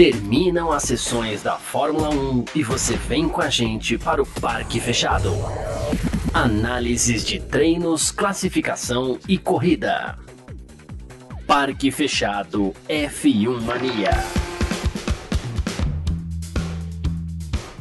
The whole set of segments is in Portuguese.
Terminam as sessões da Fórmula 1 e você vem com a gente para o Parque Fechado. Análises de treinos, classificação e corrida. Parque Fechado F1 Mania.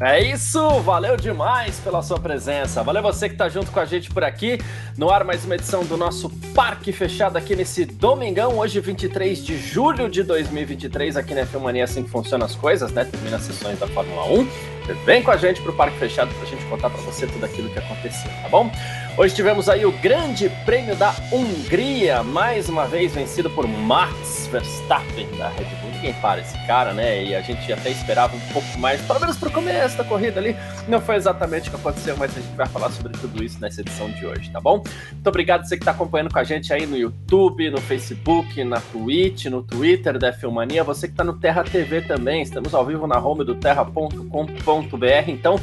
É isso, valeu demais pela sua presença. Valeu você que está junto com a gente por aqui. No ar, mais uma edição do nosso Parque Fechado aqui nesse domingão, hoje 23 de julho de 2023, aqui na Filmania, assim que funcionam as coisas, né? Termina as sessões da Fórmula 1. Vem com a gente para o Parque Fechado para a gente contar para você tudo aquilo que aconteceu, tá bom? Hoje tivemos aí o Grande Prêmio da Hungria, mais uma vez vencido por Max Verstappen da Red Bull. Ninguém para esse cara, né? E a gente até esperava um pouco mais, pelo menos para o começo da corrida ali. Não foi exatamente o que aconteceu, mas a gente vai falar sobre tudo isso nessa edição de hoje, tá bom? Muito obrigado você que está acompanhando com a gente aí no YouTube, no Facebook, na Twitch, no Twitter da Filmania. Você que está no Terra TV também. Estamos ao vivo na home do terra.com.br. Então,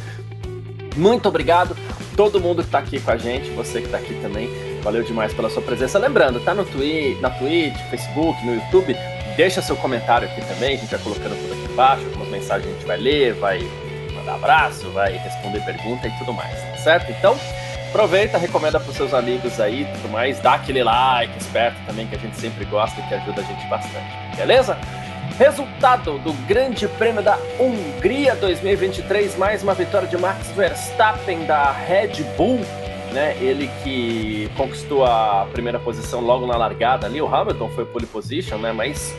muito obrigado todo mundo que está aqui com a gente, você que está aqui também. Valeu demais pela sua presença. Lembrando, tá no Twitch, na Twitch, Facebook, no YouTube. Deixa seu comentário aqui também, a gente vai colocando tudo aqui embaixo. Algumas mensagens a gente vai ler, vai mandar abraço, vai responder pergunta e tudo mais, tá certo? Então, aproveita, recomenda para seus amigos aí tudo mais. Dá aquele like esperto também, que a gente sempre gosta e que ajuda a gente bastante. Beleza? Resultado do Grande Prêmio da Hungria 2023, mais uma vitória de Max Verstappen da Red Bull, né? Ele que conquistou a primeira posição logo na largada ali, o Hamilton foi pole position, né? Mas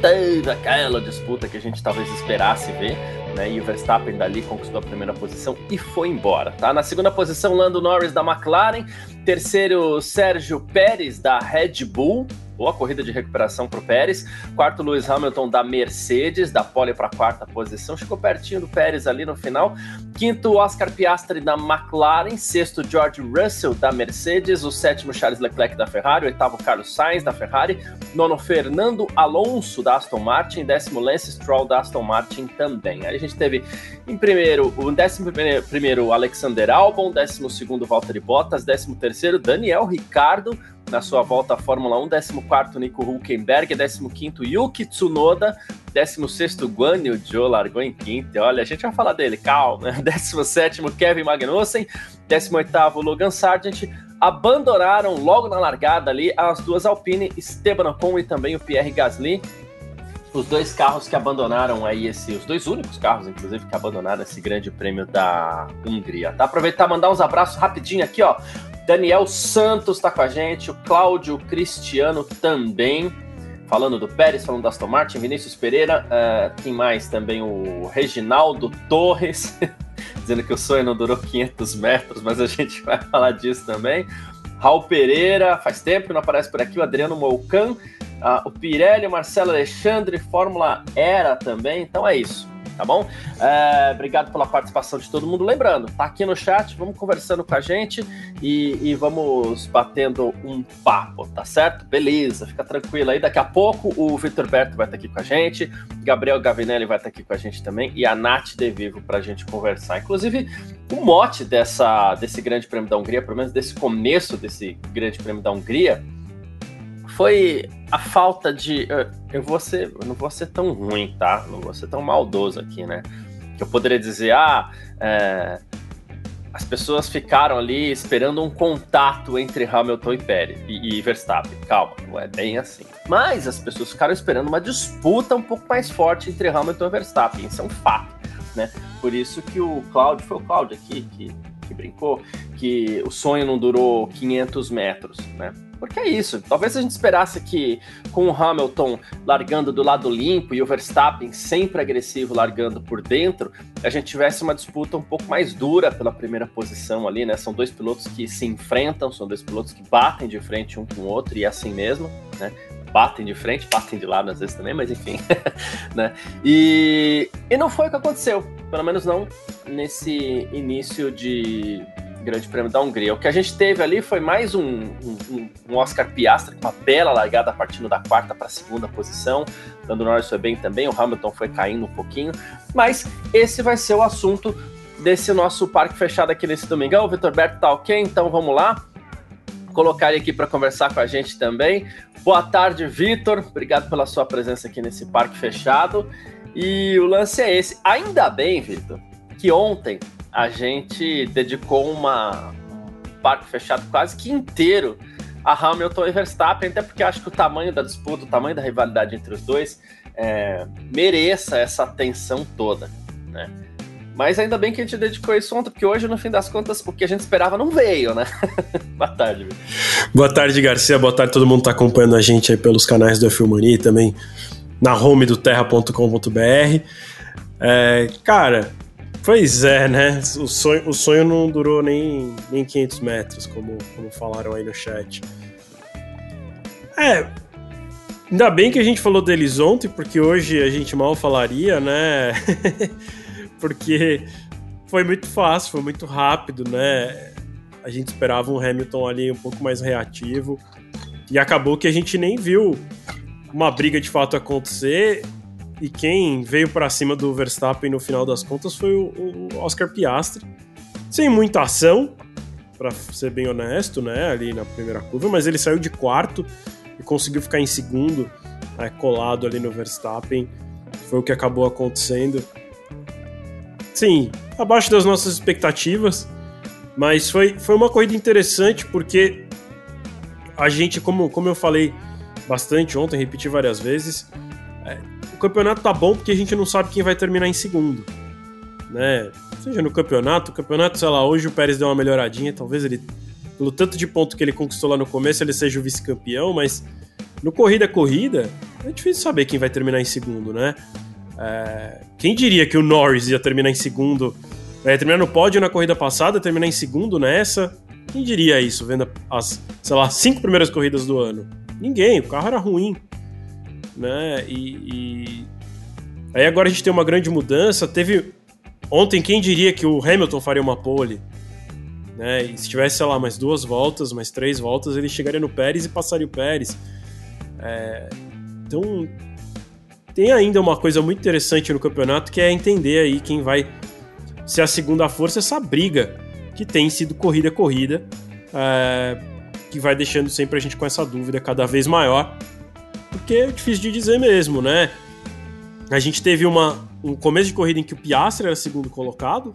teve aquela disputa que a gente talvez esperasse ver, né? E o Verstappen dali conquistou a primeira posição e foi embora, tá? Na segunda posição, Lando Norris da McLaren, terceiro Sérgio Pérez da Red Bull, boa corrida de recuperação para o Pérez. Quarto, Lewis Hamilton da Mercedes, da pole para a quarta posição, chegou pertinho do Pérez ali no final. Quinto, Oscar Piastri da McLaren. Sexto, George Russell da Mercedes. O sétimo, Charles Leclerc da Ferrari. Oitavo, Carlos Sainz da Ferrari. Nono, Fernando Alonso da Aston Martin. Décimo, Lance Stroll da Aston Martin também. Aí a gente teve em primeiro, o décimo primeiro, Alexander Albon. Décimo segundo, Valtteri Bottas. Décimo terceiro, Daniel Ricardo na sua volta à Fórmula 1, 14 Nico Hulkenberg, 15 Yuki Tsunoda, 16 Guan Yu Zhou largou em quinto, olha, a gente vai falar dele, calma, 17 Kevin Magnussen, 18 Logan Sargent, abandonaram logo na largada ali as duas Alpine, Esteban Ocon e também o Pierre Gasly, os dois carros que abandonaram aí esse, os dois únicos carros, inclusive, que abandonaram esse grande prêmio da Hungria. Tá? Aproveitar mandar uns abraços rapidinho aqui, ó. Daniel Santos está com a gente, o Cláudio Cristiano também, falando do Pérez, falando da Aston Martin, Vinícius Pereira, uh, mais também? O Reginaldo Torres, dizendo que o sonho não durou 500 metros, mas a gente vai falar disso também. Raul Pereira, faz tempo que não aparece por aqui, o Adriano Moucan, uh, o Pirelli, o Marcelo Alexandre, Fórmula Era também, então é isso tá bom? É, obrigado pela participação de todo mundo. Lembrando, tá aqui no chat, vamos conversando com a gente e, e vamos batendo um papo, tá certo? Beleza, fica tranquilo aí. Daqui a pouco o Vitor Berto vai estar aqui com a gente, Gabriel Gavinelli vai estar aqui com a gente também e a Nath De Vivo para a gente conversar. Inclusive, o mote dessa, desse Grande Prêmio da Hungria, pelo menos desse começo desse Grande Prêmio da Hungria, foi a falta de. Eu vou ser. Não vou ser tão ruim, tá? Não vou ser tão maldoso aqui, né? Que eu poderia dizer, ah, é, as pessoas ficaram ali esperando um contato entre Hamilton e Pérez e, e, Verstappen. Calma, não é bem assim. Mas as pessoas ficaram esperando uma disputa um pouco mais forte entre Hamilton e Verstappen. Isso é um fato, né? Por isso que o Cláudio, foi o Cláudio aqui que, que brincou, que o sonho não durou 500 metros, né? Porque é isso. Talvez a gente esperasse que com o Hamilton largando do lado limpo e o Verstappen sempre agressivo largando por dentro, a gente tivesse uma disputa um pouco mais dura pela primeira posição ali, né? São dois pilotos que se enfrentam, são dois pilotos que batem de frente um com o outro e é assim mesmo, né? Batem de frente, batem de lado às vezes também, mas enfim, né? E, e não foi o que aconteceu, pelo menos não nesse início de, Grande Prêmio da Hungria. O que a gente teve ali foi mais um, um, um Oscar Piastri com uma bela largada partindo da quarta para a segunda posição. Dando Norris foi bem também, o Hamilton foi caindo um pouquinho. Mas esse vai ser o assunto desse nosso parque fechado aqui nesse domingão. O Vitor Berto tá ok, então vamos lá colocar ele aqui para conversar com a gente também. Boa tarde, Vitor. Obrigado pela sua presença aqui nesse parque fechado. E o lance é esse. Ainda bem, Vitor, que ontem a gente dedicou uma, um parque fechado quase que inteiro a Hamilton e Verstappen, até porque acho que o tamanho da disputa, o tamanho da rivalidade entre os dois é, mereça essa atenção toda, né? Mas ainda bem que a gente dedicou isso ontem, porque hoje, no fim das contas, o que a gente esperava não veio, né? Boa tarde. Boa tarde, Garcia. Boa tarde todo mundo que tá acompanhando a gente aí pelos canais do Filmania e também na home do terra.com.br. É, cara, pois é, né? O sonho, o sonho não durou nem, nem 500 metros, como, como falaram aí no chat. É, ainda bem que a gente falou deles ontem, porque hoje a gente mal falaria, né? porque foi muito fácil, foi muito rápido, né? A gente esperava um Hamilton ali um pouco mais reativo e acabou que a gente nem viu uma briga de fato acontecer e quem veio para cima do Verstappen no final das contas foi o, Oscar Piastri, sem muita ação, para ser bem honesto, né, ali na primeira curva, mas ele saiu de quarto e conseguiu ficar em segundo, né, colado ali no Verstappen. Foi o que acabou acontecendo sim, abaixo das nossas expectativas, mas foi, foi uma corrida interessante porque a gente, como, como eu falei bastante ontem, repeti várias vezes, é, o campeonato tá bom porque a gente não sabe quem vai terminar em segundo, né? Seja no campeonato, o campeonato, sei lá, hoje o Pérez deu uma melhoradinha, talvez ele, pelo tanto de ponto que ele conquistou lá no começo, ele seja o vice-campeão, mas no corrida a corrida, é difícil saber quem vai terminar em segundo, né? É, quem diria que o Norris ia terminar em segundo, ia terminar no pódio na corrida passada, terminar em segundo nessa? Quem diria isso, vendo as, sei lá, cinco primeiras corridas do ano? Ninguém, o carro era ruim. Né? E, e... Aí agora a gente tem uma grande mudança. Teve. Ontem, quem diria que o Hamilton faria uma pole? Né? E se tivesse, sei lá, mais duas voltas, mais três voltas, ele chegaria no Pérez e passaria o Pérez. É... Então, tem ainda uma coisa muito interessante no campeonato que é entender aí quem vai ser a segunda força, essa briga que tem sido corrida a corrida, é, que vai deixando sempre a gente com essa dúvida cada vez maior, porque é difícil de dizer mesmo, né? A gente teve uma, um começo de corrida em que o Piastri era segundo colocado,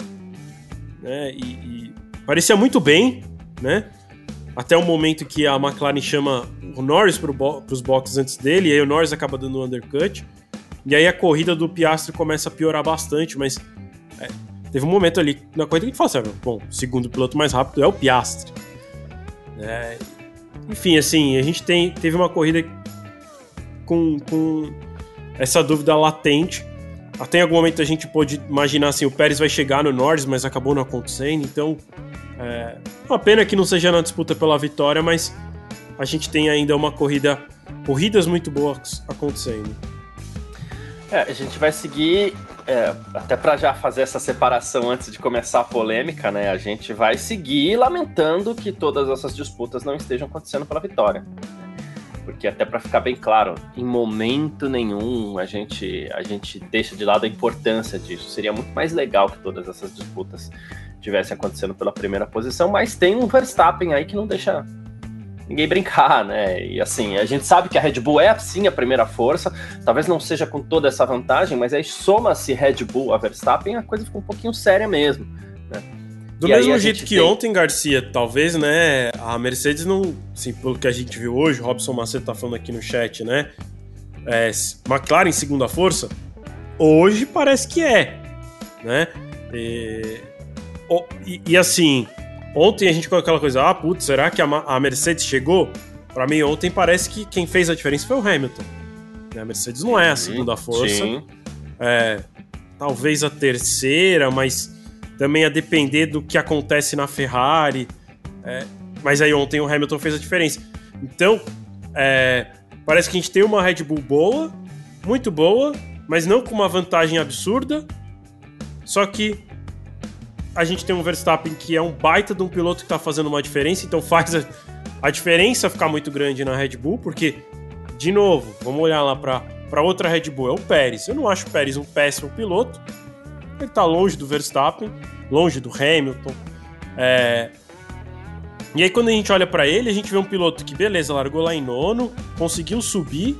né? E, e parecia muito bem, né? Até o momento que a McLaren chama o Norris para os boxes antes dele, e aí o Norris acaba dando um undercut. E aí a corrida do Piastri começa a piorar bastante, mas é, teve um momento ali na corrida que fala assim, ah, bom, o segundo piloto mais rápido é o Piastri. É, enfim, assim, a gente tem, teve uma corrida com, com essa dúvida latente. Até em algum momento a gente pôde imaginar assim, o Pérez vai chegar no Norris, mas acabou não acontecendo. Então, é uma pena que não seja na disputa pela vitória, mas a gente tem ainda uma corrida, corridas muito boas acontecendo. É, a gente vai seguir, é, até para já fazer essa separação antes de começar a polêmica, né? A gente vai seguir lamentando que todas essas disputas não estejam acontecendo pela vitória. Porque até para ficar bem claro, em momento nenhum a gente a gente deixa de lado a importância disso. Seria muito mais legal que todas essas disputas tivessem acontecendo pela primeira posição, mas tem um Verstappen aí que não deixa ninguém brincar, né? E assim, a gente sabe que a Red Bull é sim a primeira força, talvez não seja com toda essa vantagem, mas aí soma-se Red Bull a Verstappen, a coisa fica um pouquinho séria mesmo? Do e mesmo jeito que tem... ontem, Garcia, talvez, né, a Mercedes não, assim, pelo que a gente viu hoje, o Robson Macedo tá falando aqui no chat, né, é, McLaren segunda força, hoje parece que é, né, e, e, e assim, Ontem a gente com aquela coisa, ah, putz, será que a, a Mercedes chegou? Para mim, ontem parece que quem fez a diferença foi o Hamilton. A Mercedes não é a segunda força. Sim. É, talvez a terceira, mas também a depender do que acontece na Ferrari. É, mas aí ontem o Hamilton fez a diferença. Então, é, parece que a gente tem uma Red Bull boa, muito boa, mas não com uma vantagem absurda. Só que a gente tem um Verstappen que é um baita de um piloto que está fazendo uma diferença, então faz a, a, diferença ficar muito grande na Red Bull, porque, de novo, vamos olhar lá para outra Red Bull, é o Pérez. Eu não acho o Pérez um péssimo piloto, ele está longe do Verstappen, longe do Hamilton. É... E aí quando a gente olha para ele, a gente vê um piloto que, beleza, largou lá em nono, conseguiu subir,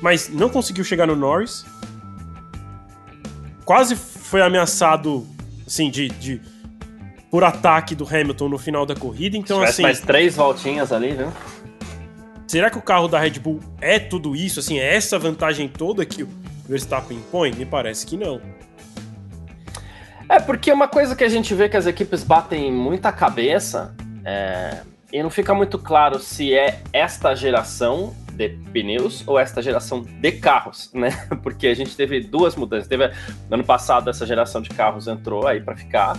mas não conseguiu chegar no Norris. Quase foi ameaçado, assim, de, de por ataque do Hamilton no final da corrida. Então, assim. mais três voltinhas ali, né? Será que o carro da Red Bull é tudo isso? Assim, é essa vantagem toda que o Verstappen impõe? Me parece que não. É, porque uma coisa que a gente vê que as equipes batem muita cabeça é, e não fica muito claro se é esta geração de pneus ou esta geração de carros, né? Porque a gente teve duas mudanças. Teve ano passado essa geração de carros entrou aí para ficar,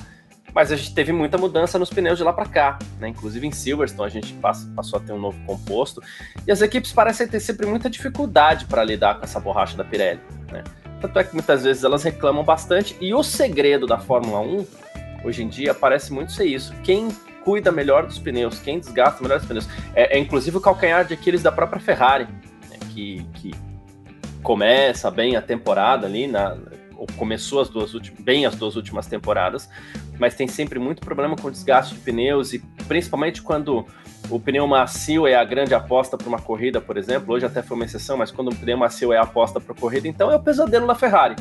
mas a gente teve muita mudança nos pneus de lá para cá, né? Inclusive em Silverstone a gente passou a ter um novo composto e as equipes parecem ter sempre muita dificuldade para lidar com essa borracha da Pirelli, né? Tanto é que muitas vezes elas reclamam bastante e o segredo da Fórmula 1 hoje em dia parece muito ser isso. Quem cuida melhor dos pneus, quem desgasta melhor os pneus. É, é inclusive o calcanhar de Aquiles da própria Ferrari, né, que, que começa bem a temporada ali, na, ou começou as duas últimas, bem as duas últimas temporadas, mas tem sempre muito problema com desgaste de pneus e principalmente quando o pneu macio é a grande aposta para uma corrida, por exemplo. Hoje até foi uma exceção, mas quando o pneu macio é a aposta para a corrida, então é o pesadelo da Ferrari.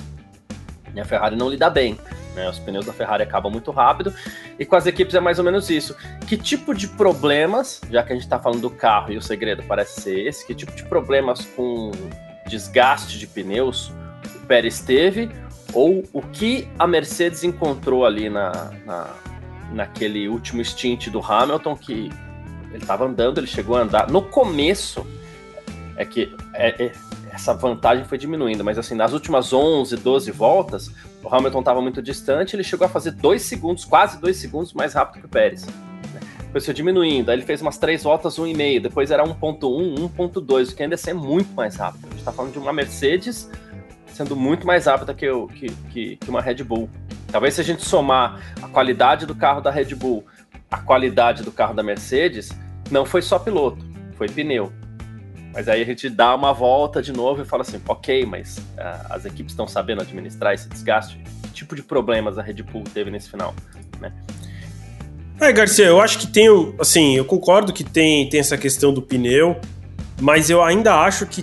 E a Ferrari não lida bem. Né? Os pneus da Ferrari acabam muito rápido e com as equipes é mais ou menos isso. Que tipo de problemas, já que a gente está falando do carro e o segredo parece ser esse, que tipo de problemas com desgaste de pneus o Pérez teve ou o que a Mercedes encontrou ali na, na naquele último stint do Hamilton que ele estava andando, ele chegou a andar no começo é que é, é, essa vantagem foi diminuindo, mas assim, nas últimas 11, 12 voltas, o Hamilton estava muito distante, ele chegou a fazer dois segundos, quase dois segundos mais rápido que o Pérez. Né? Foi diminuindo, aí ele fez umas três voltas, 1,5, depois era 1,1, 1,2, o que ainda é muito mais rápido. A gente está falando de uma Mercedes sendo muito mais rápida que, o, que, que, que uma Red Bull. Talvez se a gente somar a qualidade do carro da Red Bull, a qualidade do carro da Mercedes, não foi só piloto, foi pneu. Mas aí a gente dá uma volta de novo e fala assim, ok, mas uh, as equipes estão sabendo administrar esse desgaste? Que tipo de problemas a Red Bull teve nesse final? Né? É, Garcia, eu acho que tem, assim, eu concordo que tem, tem essa questão do pneu, mas eu ainda acho que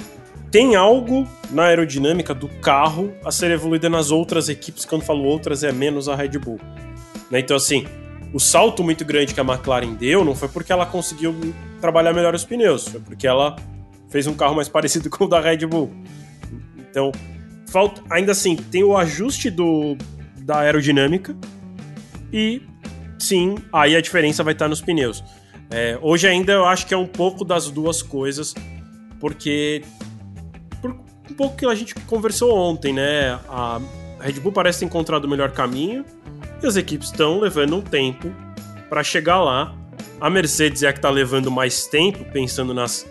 tem algo na aerodinâmica do carro a ser evoluída nas outras equipes, quando falo outras é menos a Red Bull. Né? Então, assim, o salto muito grande que a McLaren deu não foi porque ela conseguiu trabalhar melhor os pneus, foi porque ela fez um carro mais parecido com o da Red Bull. Então, falta, ainda assim, tem o ajuste do, da aerodinâmica e sim, aí a diferença vai estar nos pneus. É, hoje ainda eu acho que é um pouco das duas coisas, porque por pouco que a gente conversou ontem, né? A Red Bull parece ter encontrado o melhor caminho e as equipes estão levando um tempo para chegar lá. A Mercedes é a que está levando mais tempo, pensando nas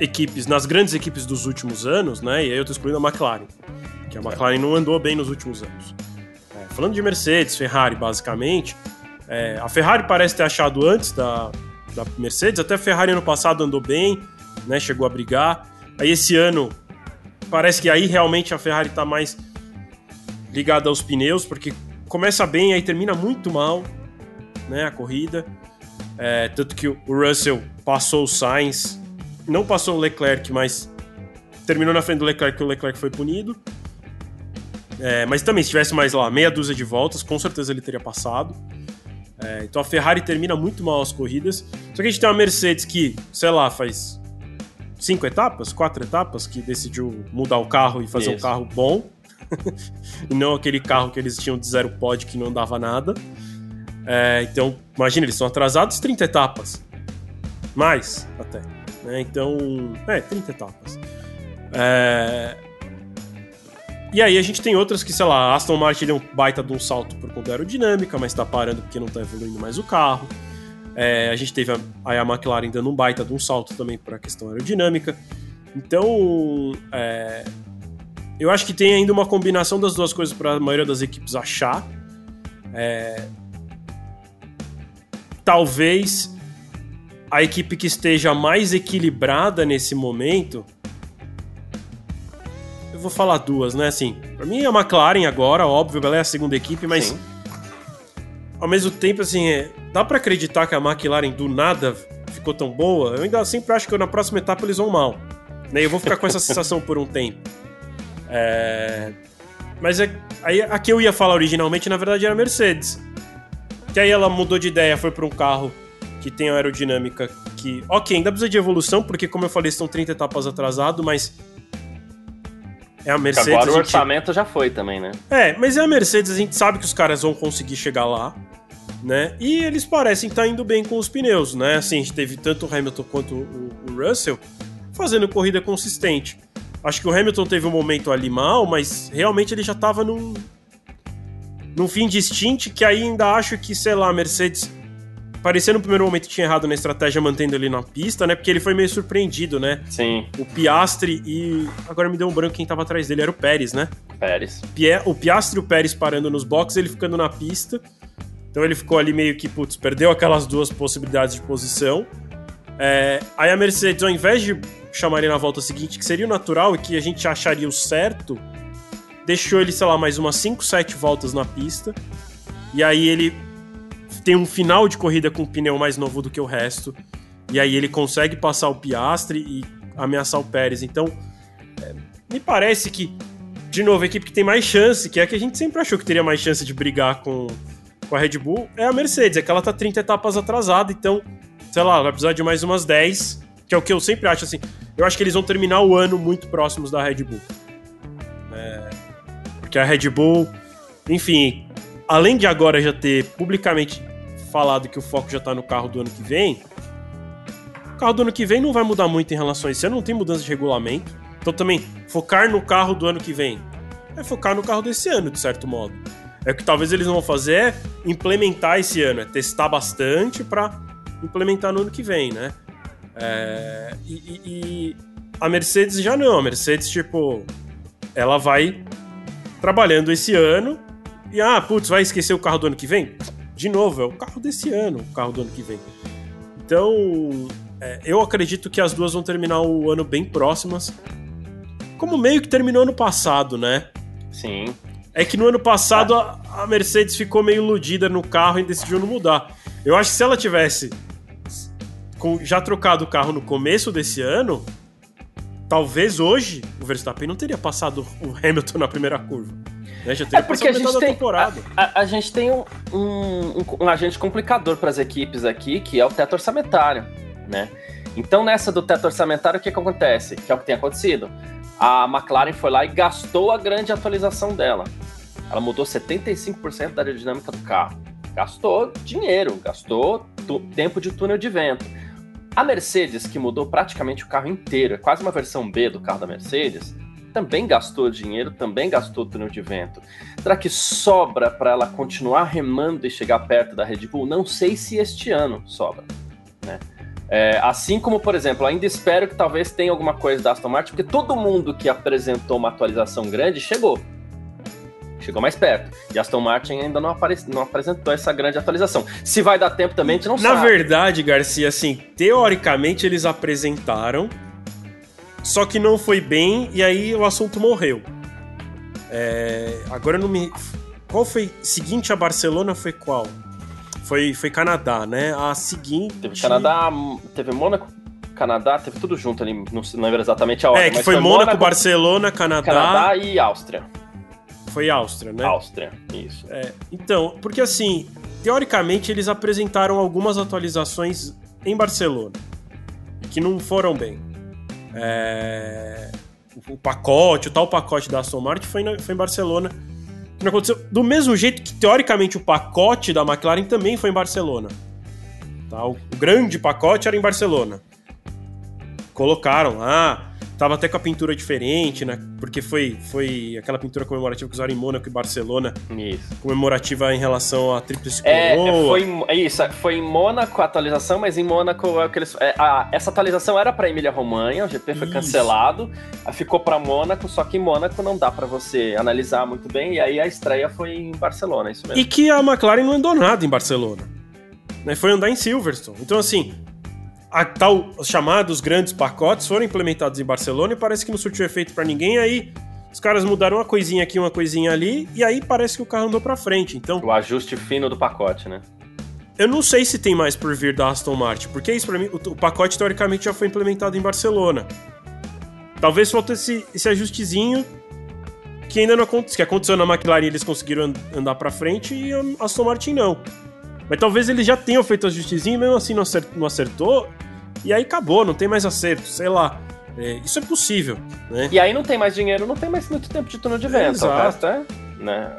equipes, nas grandes equipes dos últimos anos, né? E aí eu tô excluindo a McLaren, que a McLaren não andou bem nos últimos anos. É, falando de Mercedes, Ferrari, basicamente, é, a Ferrari parece ter achado antes da, da Mercedes, até a Ferrari ano passado andou bem, né? Chegou a brigar. Aí esse ano parece que aí realmente a Ferrari tá mais ligada aos pneus, porque começa bem, aí termina muito mal, né? A corrida. É, tanto que o Russell passou o Sainz não passou o Leclerc, mas terminou na frente do Leclerc, que o Leclerc foi punido. É, mas também, se tivesse mais lá meia dúzia de voltas, com certeza ele teria passado. É, então a Ferrari termina muito mal as corridas. Só que a gente tem uma Mercedes que, sei lá, faz cinco etapas, quatro etapas, que decidiu mudar o carro e fazer Isso. um carro bom. e não aquele carro que eles tinham de zero pod que não dava nada. É, então, imagina, eles estão atrasados 30 etapas. Mais, até. Né? Então, é, 30 etapas. É... E aí a gente tem outras que, sei lá, a Aston Martin deu um baita de um salto por conta da aerodinâmica, mas tá parando porque não tá evoluindo mais o carro. É, a gente teve a, a McLaren dando um baita de um salto também para a questão aerodinâmica. Então, é, eu acho que tem ainda uma combinação das duas coisas para a maioria das equipes achar. É, talvez a equipe que esteja mais equilibrada nesse momento. Eu vou falar duas, né? Assim, pra mim a McLaren agora, óbvio, ela é a segunda equipe, mas. Sim. Ao mesmo tempo, assim, é, dá para acreditar que a McLaren do nada ficou tão boa? Eu ainda sempre acho que na próxima etapa eles vão mal. Né? Eu vou ficar com essa sensação por um tempo. É... Mas é... aí, a que eu ia falar originalmente, na verdade, era a Mercedes. Que aí ela mudou de ideia, foi para um carro que tem aerodinâmica que, ok, ainda precisa de evolução, porque como eu falei, estão 30 etapas atrasado, mas é a Mercedes. Agora o gente... orçamento já foi também, né? É, mas é a Mercedes, a gente sabe que os caras vão conseguir chegar lá, né? E eles parecem estar indo bem com os pneus, né? Assim, a gente teve tanto o Hamilton quanto o, o Russell fazendo corrida consistente. Acho que o Hamilton teve um momento ali mal, mas realmente ele já estava num, num fim de stint que ainda acho que, sei lá, a Mercedes parecia no primeiro momento que tinha errado na estratégia mantendo ele na pista, né? Porque ele foi meio surpreendido, né? Sim. O Piastre e. Agora me deu um branco quem tava atrás dele, era o Pérez, né? Pérez. O Piastre e o Pérez parando nos boxes, ele ficando na pista. Então ele ficou ali meio que, putz, perdeu aquelas duas possibilidades de posição. É... aí a Mercedes, ao invés de chamar ele na volta seguinte, que seria o natural e que a gente acharia o certo, deixou ele, sei lá, mais umas 5, 7 voltas na pista. E aí ele tem um final de corrida com um pneu mais novo do que o resto. E aí ele consegue passar o Piastre e ameaçar o Pérez. Então, é, me parece que, de novo, a equipe que tem mais chance, que é a que a gente sempre achou que teria mais chance de brigar com, com a Red Bull, é a Mercedes. É que ela tá 30 etapas atrasada, então, sei lá, vai precisar de mais umas 10, que é o que eu sempre acho assim. Eu acho que eles vão terminar o ano muito próximos da Red Bull. É, porque a Red Bull, enfim, além de agora já ter publicamente falado que o foco já tá no carro do ano que vem, o carro do ano que vem não vai mudar muito em relação a isso. Não tem mudança de regulamento. Então também, focar no carro do ano que vem é focar no carro desse ano, de certo modo. É o que talvez eles vão fazer é implementar esse ano, é testar bastante para implementar no ano que vem, né? É, e, e, e, a Mercedes já não. A Mercedes, tipo, ela vai trabalhando esse ano e, ah, putz, vai esquecer o carro do ano que vem? de novo, é o carro desse ano, o carro do ano que vem. Então, é, eu acredito que as duas vão terminar o ano bem próximas. Como meio que terminou ano passado, né? Sim. É que no ano passado a, a Mercedes ficou meio iludida no carro e decidiu não mudar. Eu acho que se ela tivesse com, já trocado o carro no começo desse ano, talvez hoje o Verstappen não teria passado o Hamilton na primeira curva. Né? É porque a gente, tem, a, a, a, gente tem um, um, um agente complicador para as equipes aqui, que é o teto orçamentário, né? Então, nessa do teto orçamentário, o que, que acontece? Que é o que tem acontecido. A McLaren foi lá e gastou a grande atualização dela. Ela mudou 75% da aerodinâmica do carro. Gastou dinheiro, gastou tempo de túnel de vento. A Mercedes, que mudou praticamente o carro inteiro, é quase uma versão B do carro da Mercedes, também gastou dinheiro, também gastou túnel de vento. Será que sobra para ela continuar remando e chegar perto da Red Bull? Não sei se este ano sobra, né? É, assim como, por exemplo, ainda espero que talvez tenha alguma coisa da Aston Martin, porque todo mundo que apresentou uma atualização grande chegou. Chegou mais perto. E Aston Martin ainda não, apare... não apresentou essa grande atualização. Se vai dar tempo também, a gente não Na sabe. Na verdade, Garcia, assim, teoricamente eles apresentaram, só que não foi bem e aí o assunto morreu. É, agora não me. Qual foi? Seguinte a Barcelona foi qual? Foi, foi Canadá, né? A seguinte. Teve Canadá, teve Mônaco, Canadá, teve tudo junto ali, não, não lembro exatamente a hora. É, que foi, foi Mônaco, Mônaco, Barcelona, Canadá. Canadá e Áustria. Foi Áustria, né? Áustria, isso. É, então, porque assim, teoricamente eles apresentaram algumas atualizações em Barcelona que não foram bem. É, o pacote, o tal pacote da Aston Martin foi, na, foi em Barcelona. Que não aconteceu do mesmo jeito que, teoricamente, o pacote da McLaren também foi em Barcelona. Tá? O, o grande pacote era em Barcelona. Colocaram lá Tava até com a pintura diferente, né? Porque foi, foi aquela pintura comemorativa que usaram em Mônaco e Barcelona. Isso. Comemorativa em relação à Tríplice é, Coroa. Foi, é isso, foi em Mônaco a atualização, mas em Mônaco é eles, é, a, essa atualização era para Emília Romanha, o GP foi isso. cancelado, ficou para Mônaco, só que em Mônaco não dá para você analisar muito bem, e aí a estreia foi em Barcelona, é isso mesmo. E que a McLaren não andou nada em Barcelona. Né? Foi andar em Silverstone. Então, assim, a tal, os chamados grandes pacotes foram implementados em Barcelona e parece que não surtiu efeito para ninguém. Aí os caras mudaram uma coisinha aqui, uma coisinha ali, e aí parece que o carro andou para frente. Então o ajuste fino do pacote, né? eu não sei se tem mais por vir da Aston Martin, porque isso para mim, o, o, pacote teoricamente já foi implementado em Barcelona. Talvez falte esse, esse ajustezinho que ainda não aconteceu, que aconteceu na McLaren, eles conseguiram andar para frente e a Aston Martin não. Mas talvez eles já tenham feito ajustezinho, mesmo assim não acertou, não acertou, e aí acabou, não tem mais acerto, sei lá. É, isso é possível, né? E aí não tem mais dinheiro, não tem mais muito tempo de túnel de vento. É, o resto é, né?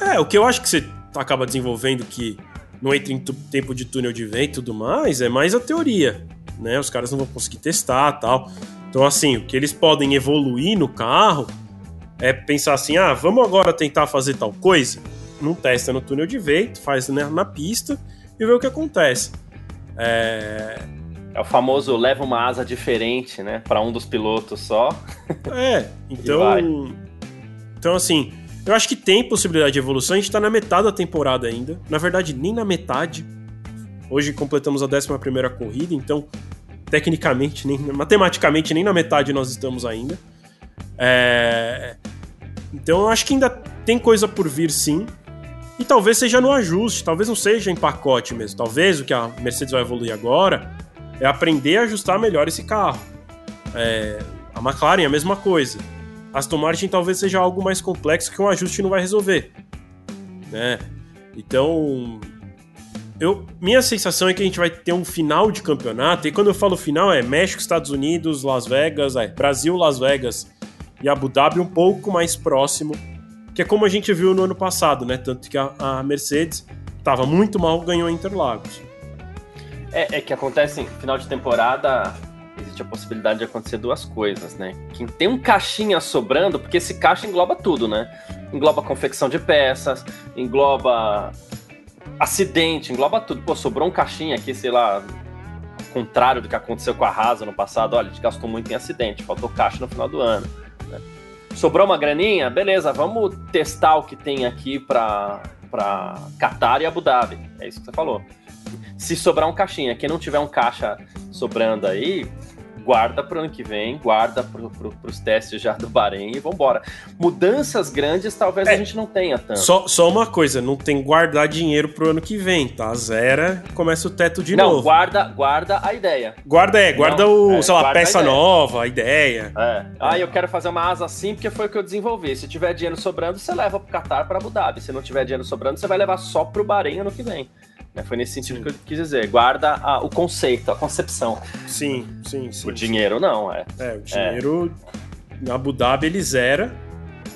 é, é, o que eu acho que você acaba desenvolvendo que não entra em tempo de túnel de vento e tudo mais, é mais a teoria, né? Os caras não vão conseguir testar tal. Então, assim, o que eles podem evoluir no carro é pensar assim: ah, vamos agora tentar fazer tal coisa? Não testa no túnel de vento, faz né, na pista e vê o que acontece. É... é o famoso leva uma asa diferente, né? Para um dos pilotos só. É, então. então, assim, eu acho que tem possibilidade de evolução. A gente tá na metade da temporada ainda. Na verdade, nem na metade. Hoje completamos a 11 corrida, então, tecnicamente, nem, matematicamente, nem na metade nós estamos ainda. É... Então, eu acho que ainda tem coisa por vir, sim. E talvez seja no ajuste, talvez não seja em pacote mesmo. Talvez o que a Mercedes vai evoluir agora é aprender a ajustar melhor esse carro. É... A McLaren é a mesma coisa Aston Martin talvez seja algo mais complexo que um ajuste não vai resolver. Né? Então, eu, minha sensação é que a gente vai ter um final de campeonato, e quando eu falo final é México, Estados Unidos, Las Vegas, é, Brasil, Las Vegas e Abu Dhabi um pouco mais próximo, que é como a gente viu no ano passado, né? Tanto que a, a Mercedes estava muito mal, ganhou Interlagos. É, é que acontece, final de temporada, existe a possibilidade de acontecer duas coisas, né? Quem tem um caixinha sobrando, porque esse caixa engloba tudo, né? Engloba confecção de peças, engloba acidente, engloba tudo. Pô, sobrou um caixinha aqui, sei lá, contrário do que aconteceu com a Rasa no passado, olha, a gente gastou muito em acidente, faltou caixa no final do ano. Sobrou uma graninha? Beleza, vamos testar o que tem aqui para Qatar e Abu Dhabi. É isso que você falou. Se sobrar um caixinha, quem não tiver um caixa sobrando aí, guarda para o ano que vem, guarda para pro, os testes já do Bahrein e vambora. Mudanças grandes talvez é, a gente não tenha tanto. Só, só uma coisa, não tem guardar dinheiro pro ano que vem, tá? Zera, começa o teto de não, novo. Não, guarda, guarda a ideia. Guarda, é, guarda não, o, é, sei lá, peça a nova, a ideia. É. Ah, eu quero fazer uma asa assim porque foi o que eu desenvolvi. Se tiver dinheiro sobrando, você leva pro Qatar, para Abu Dhabi. Se não tiver dinheiro sobrando, você vai levar só pro Bahrein ano que vem. Né? Foi nesse sentido sim. que eu quis dizer. Guarda a, o conceito, a concepção. Sim, sim, sim. O dinheiro não, é. É, o dinheiro é. Abu Dhabi ele zera.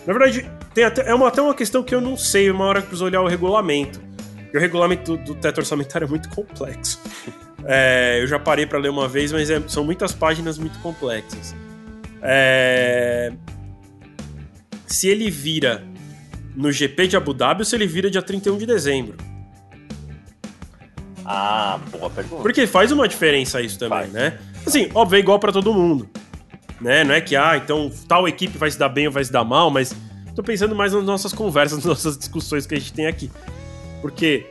Na verdade, tem até, é uma, até uma questão que eu não sei, uma hora que preciso olhar o regulamento. E o regulamento do, do teto orçamentário é muito complexo. É, eu já parei para ler uma vez, mas é, são muitas páginas muito complexas. É, se ele vira no GP de Abu Dhabi ou se ele vira dia 31 de dezembro. Ah, boa pergunta. Porque faz uma diferença isso também, faz. né? Assim, óbvio, é igual para todo mundo. Né? Não é que, ah, então tal equipe vai se dar bem ou vai se dar mal, mas tô pensando mais nas nossas conversas, nas nossas discussões que a gente tem aqui. Porque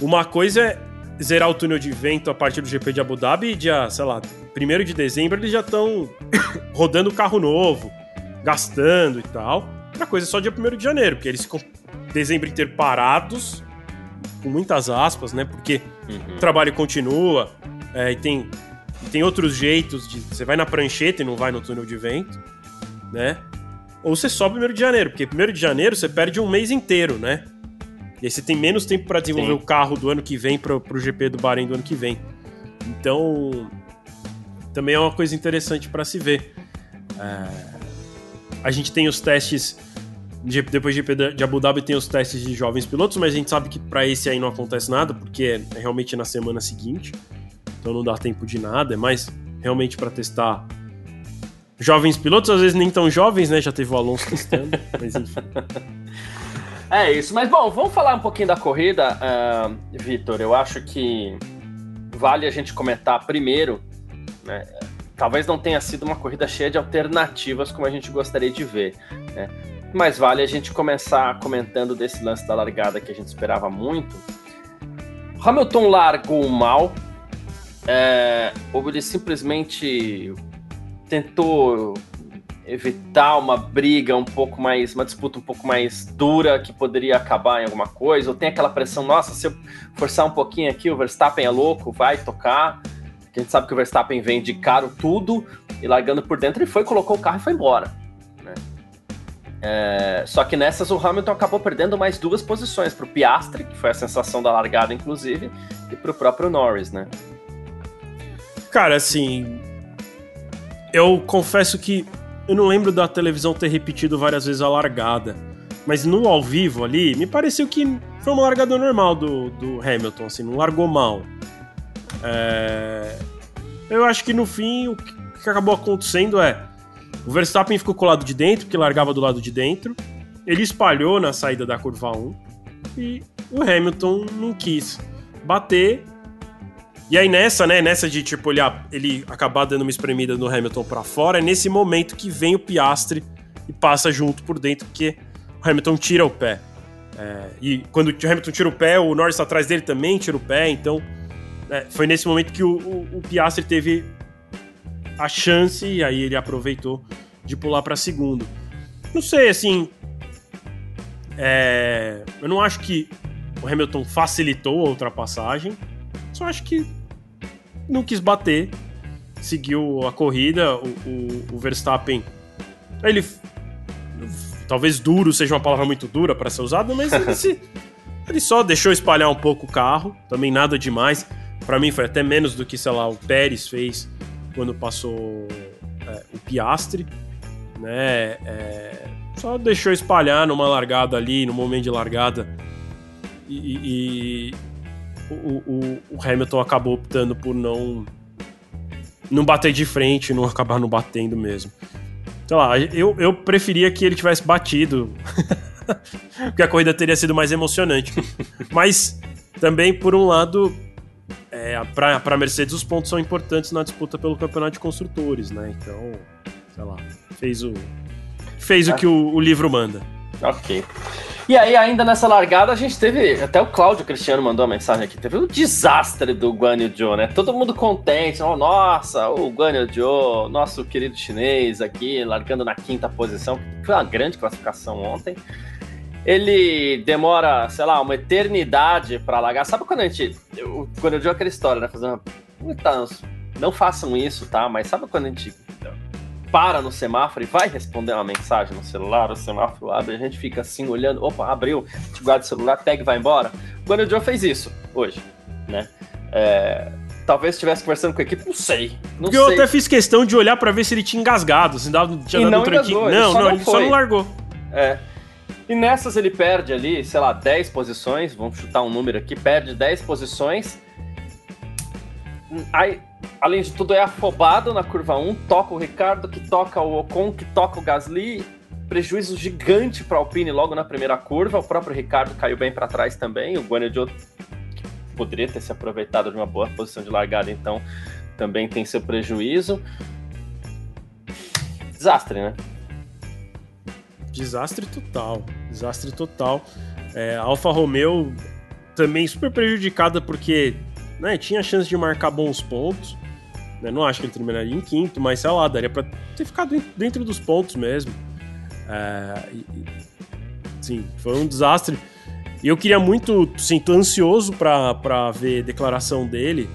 uma coisa é zerar o túnel de vento a partir do GP de Abu Dhabi e dia, sei lá, 1 de dezembro eles já estão rodando carro novo, gastando e tal. Outra coisa é só dia 1 de janeiro, porque eles ficam dezembro inteiro parados com muitas aspas, né? Porque uhum. o trabalho continua é, e tem, tem outros jeitos de. Você vai na prancheta e não vai no túnel de vento, né? Ou você sobe primeiro de janeiro, porque primeiro de janeiro você perde um mês inteiro, né? E aí você tem menos tempo para desenvolver Sim. o carro do ano que vem pro, pro GP do Bahrein do ano que vem. Então, também é uma coisa interessante para se ver. É, a gente tem os testes depois de, de Abu Dhabi tem os testes de jovens pilotos, mas a gente sabe que para esse aí não acontece nada, porque é realmente na semana seguinte. Então não dá tempo de nada, é mais realmente para testar jovens pilotos, às vezes nem tão jovens, né? Já teve o Alonso testando, mas enfim. É isso, mas bom, vamos falar um pouquinho da corrida, uh, Vitor. Eu acho que vale a gente comentar primeiro, né? Talvez não tenha sido uma corrida cheia de alternativas como a gente gostaria de ver. Né? Mas vale a gente começar comentando desse lance da largada que a gente esperava muito. Hamilton largou mal, é, ou ele simplesmente tentou evitar uma briga um pouco mais, uma disputa um pouco mais dura que poderia acabar em alguma coisa, ou tem aquela pressão, nossa, se eu forçar um pouquinho aqui, o Verstappen é louco, vai tocar. A gente sabe que o Verstappen vem de caro tudo e largando por dentro, ele foi, colocou o carro e foi embora. É, só que nessas o Hamilton acabou perdendo mais duas posições para o Piastri, que foi a sensação da largada, inclusive, e para o próprio Norris, né? Cara, assim, eu confesso que eu não lembro da televisão ter repetido várias vezes a largada. Mas no ao vivo ali, me pareceu que foi uma largada normal do, do Hamilton, assim, não largou mal. É... Eu acho que no fim o que acabou acontecendo é o Verstappen ficou colado de dentro, que largava do lado de dentro. Ele espalhou na saída da curva 1 e o Hamilton não quis bater e aí nessa, né, nessa de tipo ele, ele acabar dando uma espremida no Hamilton para fora, é nesse momento que vem o Piastre e passa junto por dentro, porque o Hamilton tira o pé. É, e quando o Hamilton tira o pé, o Norris atrás dele também tira o pé, então é, foi nesse momento que o, o, o teve a chance e aí ele aproveitou de pular para segundo. Não sei, assim, é, eu não acho que o Hamilton facilitou a ultrapassagem. Só acho que não quis bater, seguiu a corrida. O, o, o Verstappen, ele talvez duro seja uma palavra muito dura para ser usada, mas ele, se, ele, só deixou espalhar um pouco o carro, também nada demais. Para mim foi até menos do que, sei lá, o Pérez fez quando passou é, o Piastre, né? É, só deixou espalhar numa largada ali, no momento de largada. E, e, o, o, o Hamilton acabou optando por não não bater de frente, não acabar não batendo mesmo. Sei lá, eu, eu preferia que ele tivesse batido, porque a corrida teria sido mais emocionante. Mas também, por um lado, é, para a Mercedes os pontos são importantes na disputa pelo campeonato de construtores, né? Então, sei lá, fez o fez o que o, o livro manda. Ok. E aí, ainda nessa largada, a gente teve. Até o Cláudio Cristiano mandou uma mensagem aqui. Teve um desastre do Guan Yu Zhou, né? Todo mundo contente. Oh, nossa, o Guan Yu Zhou, nosso querido chinês aqui, largando na quinta posição. Foi uma grande classificação ontem. Ele demora, sei lá, uma eternidade para largar. Sabe quando a gente. O Guan Yu Zhou é aquela história, né? Fazendo. Não façam isso, tá? Mas sabe quando a gente para no semáforo e vai responder uma mensagem no celular, o semáforo abre, a gente fica assim olhando, opa, abriu, te guarda o celular, pega e vai embora. O Guanyu Joe fez isso hoje, né? É, talvez estivesse conversando com a equipe, não sei. Não Porque sei. eu até fiz questão de olhar para ver se ele tinha engasgado, se dava, tinha e dado não um tranquinho. Engasgou, não, ele não, ele foi. só não largou. É. E nessas ele perde ali, sei lá, 10 posições, vamos chutar um número aqui, perde 10 posições. Aí, além de tudo, é afobado na curva 1, toca o Ricardo, que toca o Ocon, que toca o Gasly. Prejuízo gigante para a Alpine logo na primeira curva. O próprio Ricardo caiu bem para trás também. O Guanyu Zhou poderia ter se aproveitado de uma boa posição de largada, então também tem seu prejuízo. Desastre, né? Desastre total. Desastre total. É, Alfa Romeo também super prejudicada porque né, tinha chance de marcar bons pontos. Né, não acho que ele terminaria em quinto, mas sei lá, daria pra ter ficado dentro dos pontos mesmo. É, sim, foi um desastre. E eu queria muito, sim, tô ansioso para ver declaração dele.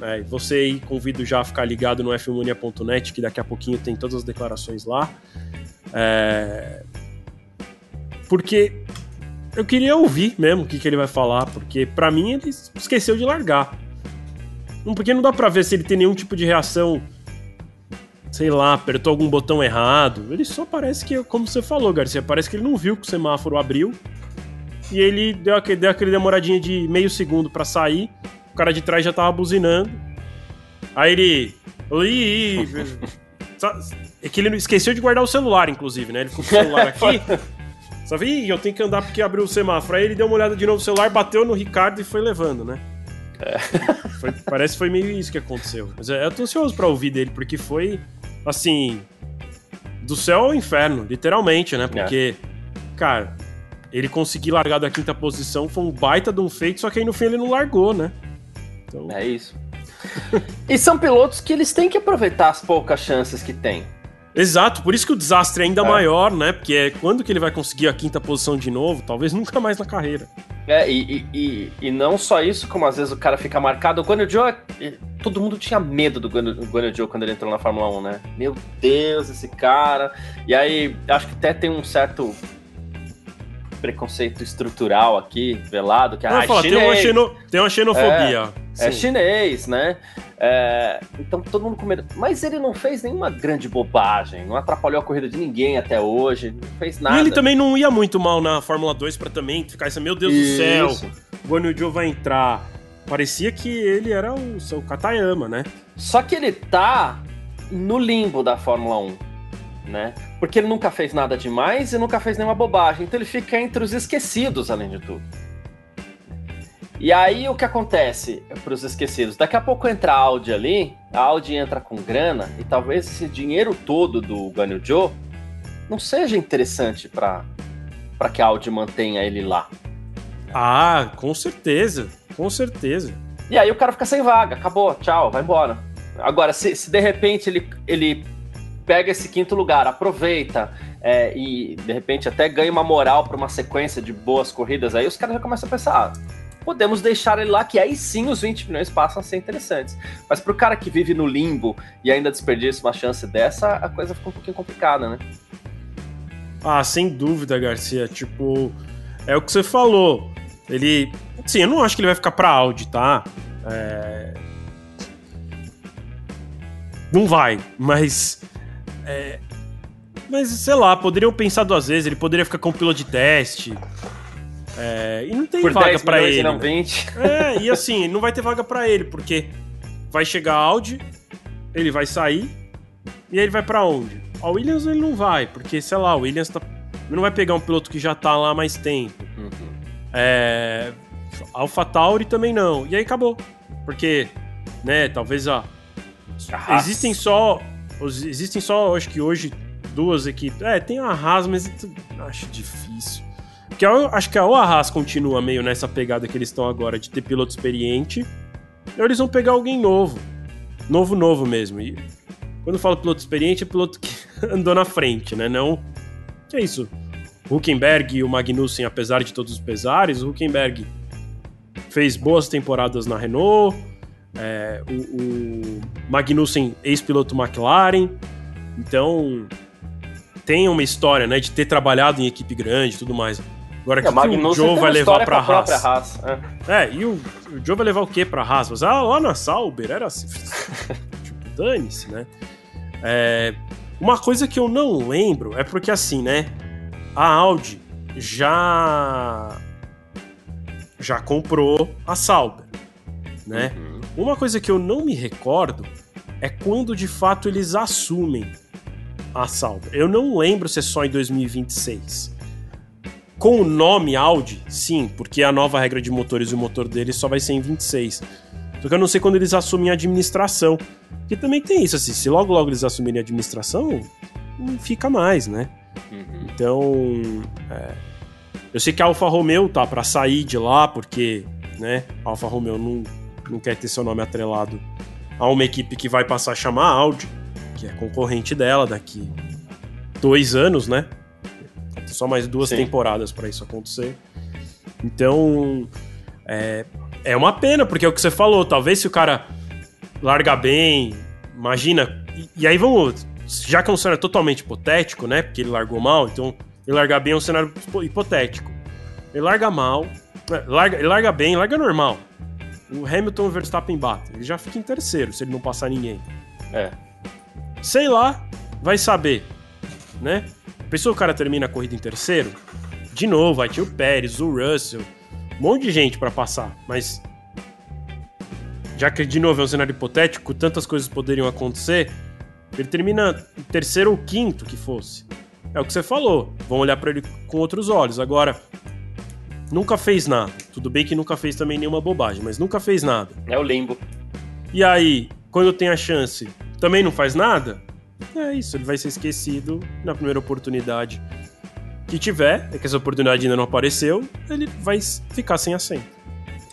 Né, você aí convido já a ficar ligado no fmonia.net, que daqui a pouquinho tem todas as declarações lá. É, porque eu queria ouvir mesmo o que, que ele vai falar, porque para mim ele esqueceu de largar. Porque não dá pra ver se ele tem nenhum tipo de reação. Sei lá, apertou algum botão errado. Ele só parece que, como você falou, Garcia, parece que ele não viu que o semáforo abriu. E ele deu aquele, deu aquele demoradinha de meio segundo para sair. O cara de trás já tava buzinando. Aí ele. Ih, é que ele esqueceu de guardar o celular, inclusive, né? Ele ficou com o celular aqui. Só vi, eu tenho que andar porque abriu o semáforo. Aí ele deu uma olhada de novo no celular, bateu no Ricardo e foi levando, né? É. Foi, parece que foi meio isso que aconteceu. Mas eu tô ansioso pra ouvir dele, porque foi, assim, do céu ao inferno, literalmente, né? Porque, é. cara, ele conseguir largar da quinta posição foi um baita de um feito, só que aí no fim ele não largou, né? Então... É isso. e são pilotos que eles têm que aproveitar as poucas chances que têm. Exato, por isso que o desastre é ainda é. maior, né? Porque é quando que ele vai conseguir a quinta posição de novo? Talvez nunca mais na carreira. É, e, e, e não só isso, como às vezes o cara fica marcado. O Guanyu Joe, todo mundo tinha medo do Guanyu Joe quando ele entrou na Fórmula 1, né? Meu Deus, esse cara. E aí, acho que até tem um certo preconceito estrutural aqui, velado, que ah, fala, tem, uma xeno, tem uma xenofobia. É, é chinês, né? É, então todo mundo com medo. Mas ele não fez nenhuma grande bobagem, não atrapalhou a corrida de ninguém até hoje, não fez nada. E ele também não ia muito mal na Fórmula 2 para também ficar assim, meu Deus Isso. do céu, o Guanyu Joe vai entrar. Parecia que ele era o seu Katayama, né? Só que ele tá no limbo da Fórmula 1, né? Porque ele nunca fez nada demais e nunca fez nenhuma bobagem. Então ele fica entre os esquecidos, além de tudo. E aí o que acontece para os esquecidos? Daqui a pouco entra a Audi ali, a Audi entra com grana e talvez esse dinheiro todo do Guanyu Joe não seja interessante para para que a Audi mantenha ele lá. Ah, com certeza, com certeza. E aí o cara fica sem vaga, acabou, tchau, vai embora. Agora, se, se de repente ele, ele pega esse quinto lugar, aproveita é, e de repente até ganha uma moral para uma sequência de boas corridas, aí os caras já começam a pensar. Ah, podemos deixar ele lá, que aí sim os 20 milhões passam a ser interessantes. Mas para o cara que vive no limbo e ainda desperdiça uma chance dessa, a coisa fica um pouquinho complicada, né? Ah, sem dúvida, Garcia. Tipo, é o que você falou. Ele. Sim, eu não acho que ele vai ficar pra Audi, tá? É... Não vai, mas é, mas, sei lá, poderiam pensar duas vezes, ele poderia ficar com piloto de teste. É, e não tem Por vaga para ele. Não 20. Né? É, e assim, não vai ter vaga para ele, porque vai chegar a Audi, ele vai sair, e aí ele vai para onde? A Williams ele não vai, porque, sei lá, o Williams tá, não vai pegar um piloto que já tá lá há mais tempo. Uhum. É, Alpha Tauri também não. E aí acabou. Porque, né, talvez, ó. Existem só Existem só, acho que hoje, duas equipes. É, tem a Haas, mas acho difícil. Porque eu acho que a Haas continua meio nessa pegada que eles estão agora, de ter piloto experiente. Ou eles vão pegar alguém novo. Novo, novo mesmo. E quando eu falo piloto experiente, é piloto que andou na frente, né? Não. Que é isso. Huckenberg e o Magnussen, apesar de todos os pesares, o Huckenberg fez boas temporadas na Renault é, o, o Magnussen, ex-piloto McLaren. Então, tem uma história, né, de ter trabalhado em equipe grande e tudo mais. Agora, o que, que o Joe vai levar pra Haas? Haas é. é. e o, o Joe vai levar o que pra Haas? Mas ah, lá na Sauber era assim. tipo, dane-se, né? É, uma coisa que eu não lembro é porque, assim, né? A Audi já. Já comprou a Sauber, né? Uhum. Uma coisa que eu não me recordo é quando de fato eles assumem a Sauber. Eu não lembro se é só em 2026. Com o nome Audi, sim, porque a nova regra de motores e o motor deles só vai ser em 26. Só que eu não sei quando eles assumem a administração. Que também tem isso, assim, se logo logo eles assumirem a administração, não fica mais, né? Uhum. Então, é, eu sei que a Alfa Romeo tá para sair de lá, porque, né, a Alfa Romeo não não quer ter seu nome atrelado a uma equipe que vai passar a chamar Audi, que é concorrente dela daqui dois anos, né? Só mais duas Sim. temporadas para isso acontecer. Então, é, é uma pena, porque é o que você falou. Talvez se o cara larga bem, imagina. E, e aí vamos. Já que é um cenário totalmente hipotético, né? Porque ele largou mal, então ele largar bem é um cenário hipotético. Ele larga mal, é, larga, ele larga bem, larga normal o Hamilton e o Verstappen batem. Ele já fica em terceiro se ele não passar ninguém. É. Sei lá, vai saber, né? Pensou o cara termina a corrida em terceiro? De novo, vai ter o Pérez, o Russell, um monte de gente para passar, mas já que de novo é um cenário hipotético, tantas coisas poderiam acontecer, ele termina em terceiro ou quinto que fosse. É o que você falou, vão olhar para ele com outros olhos. Agora, nunca fez nada. Tudo bem que nunca fez também nenhuma bobagem, mas nunca fez nada. É o limbo. E aí, quando tem a chance, também não faz nada? É isso, ele vai ser esquecido na primeira oportunidade que tiver, é que essa oportunidade ainda não apareceu, ele vai ficar sem assento.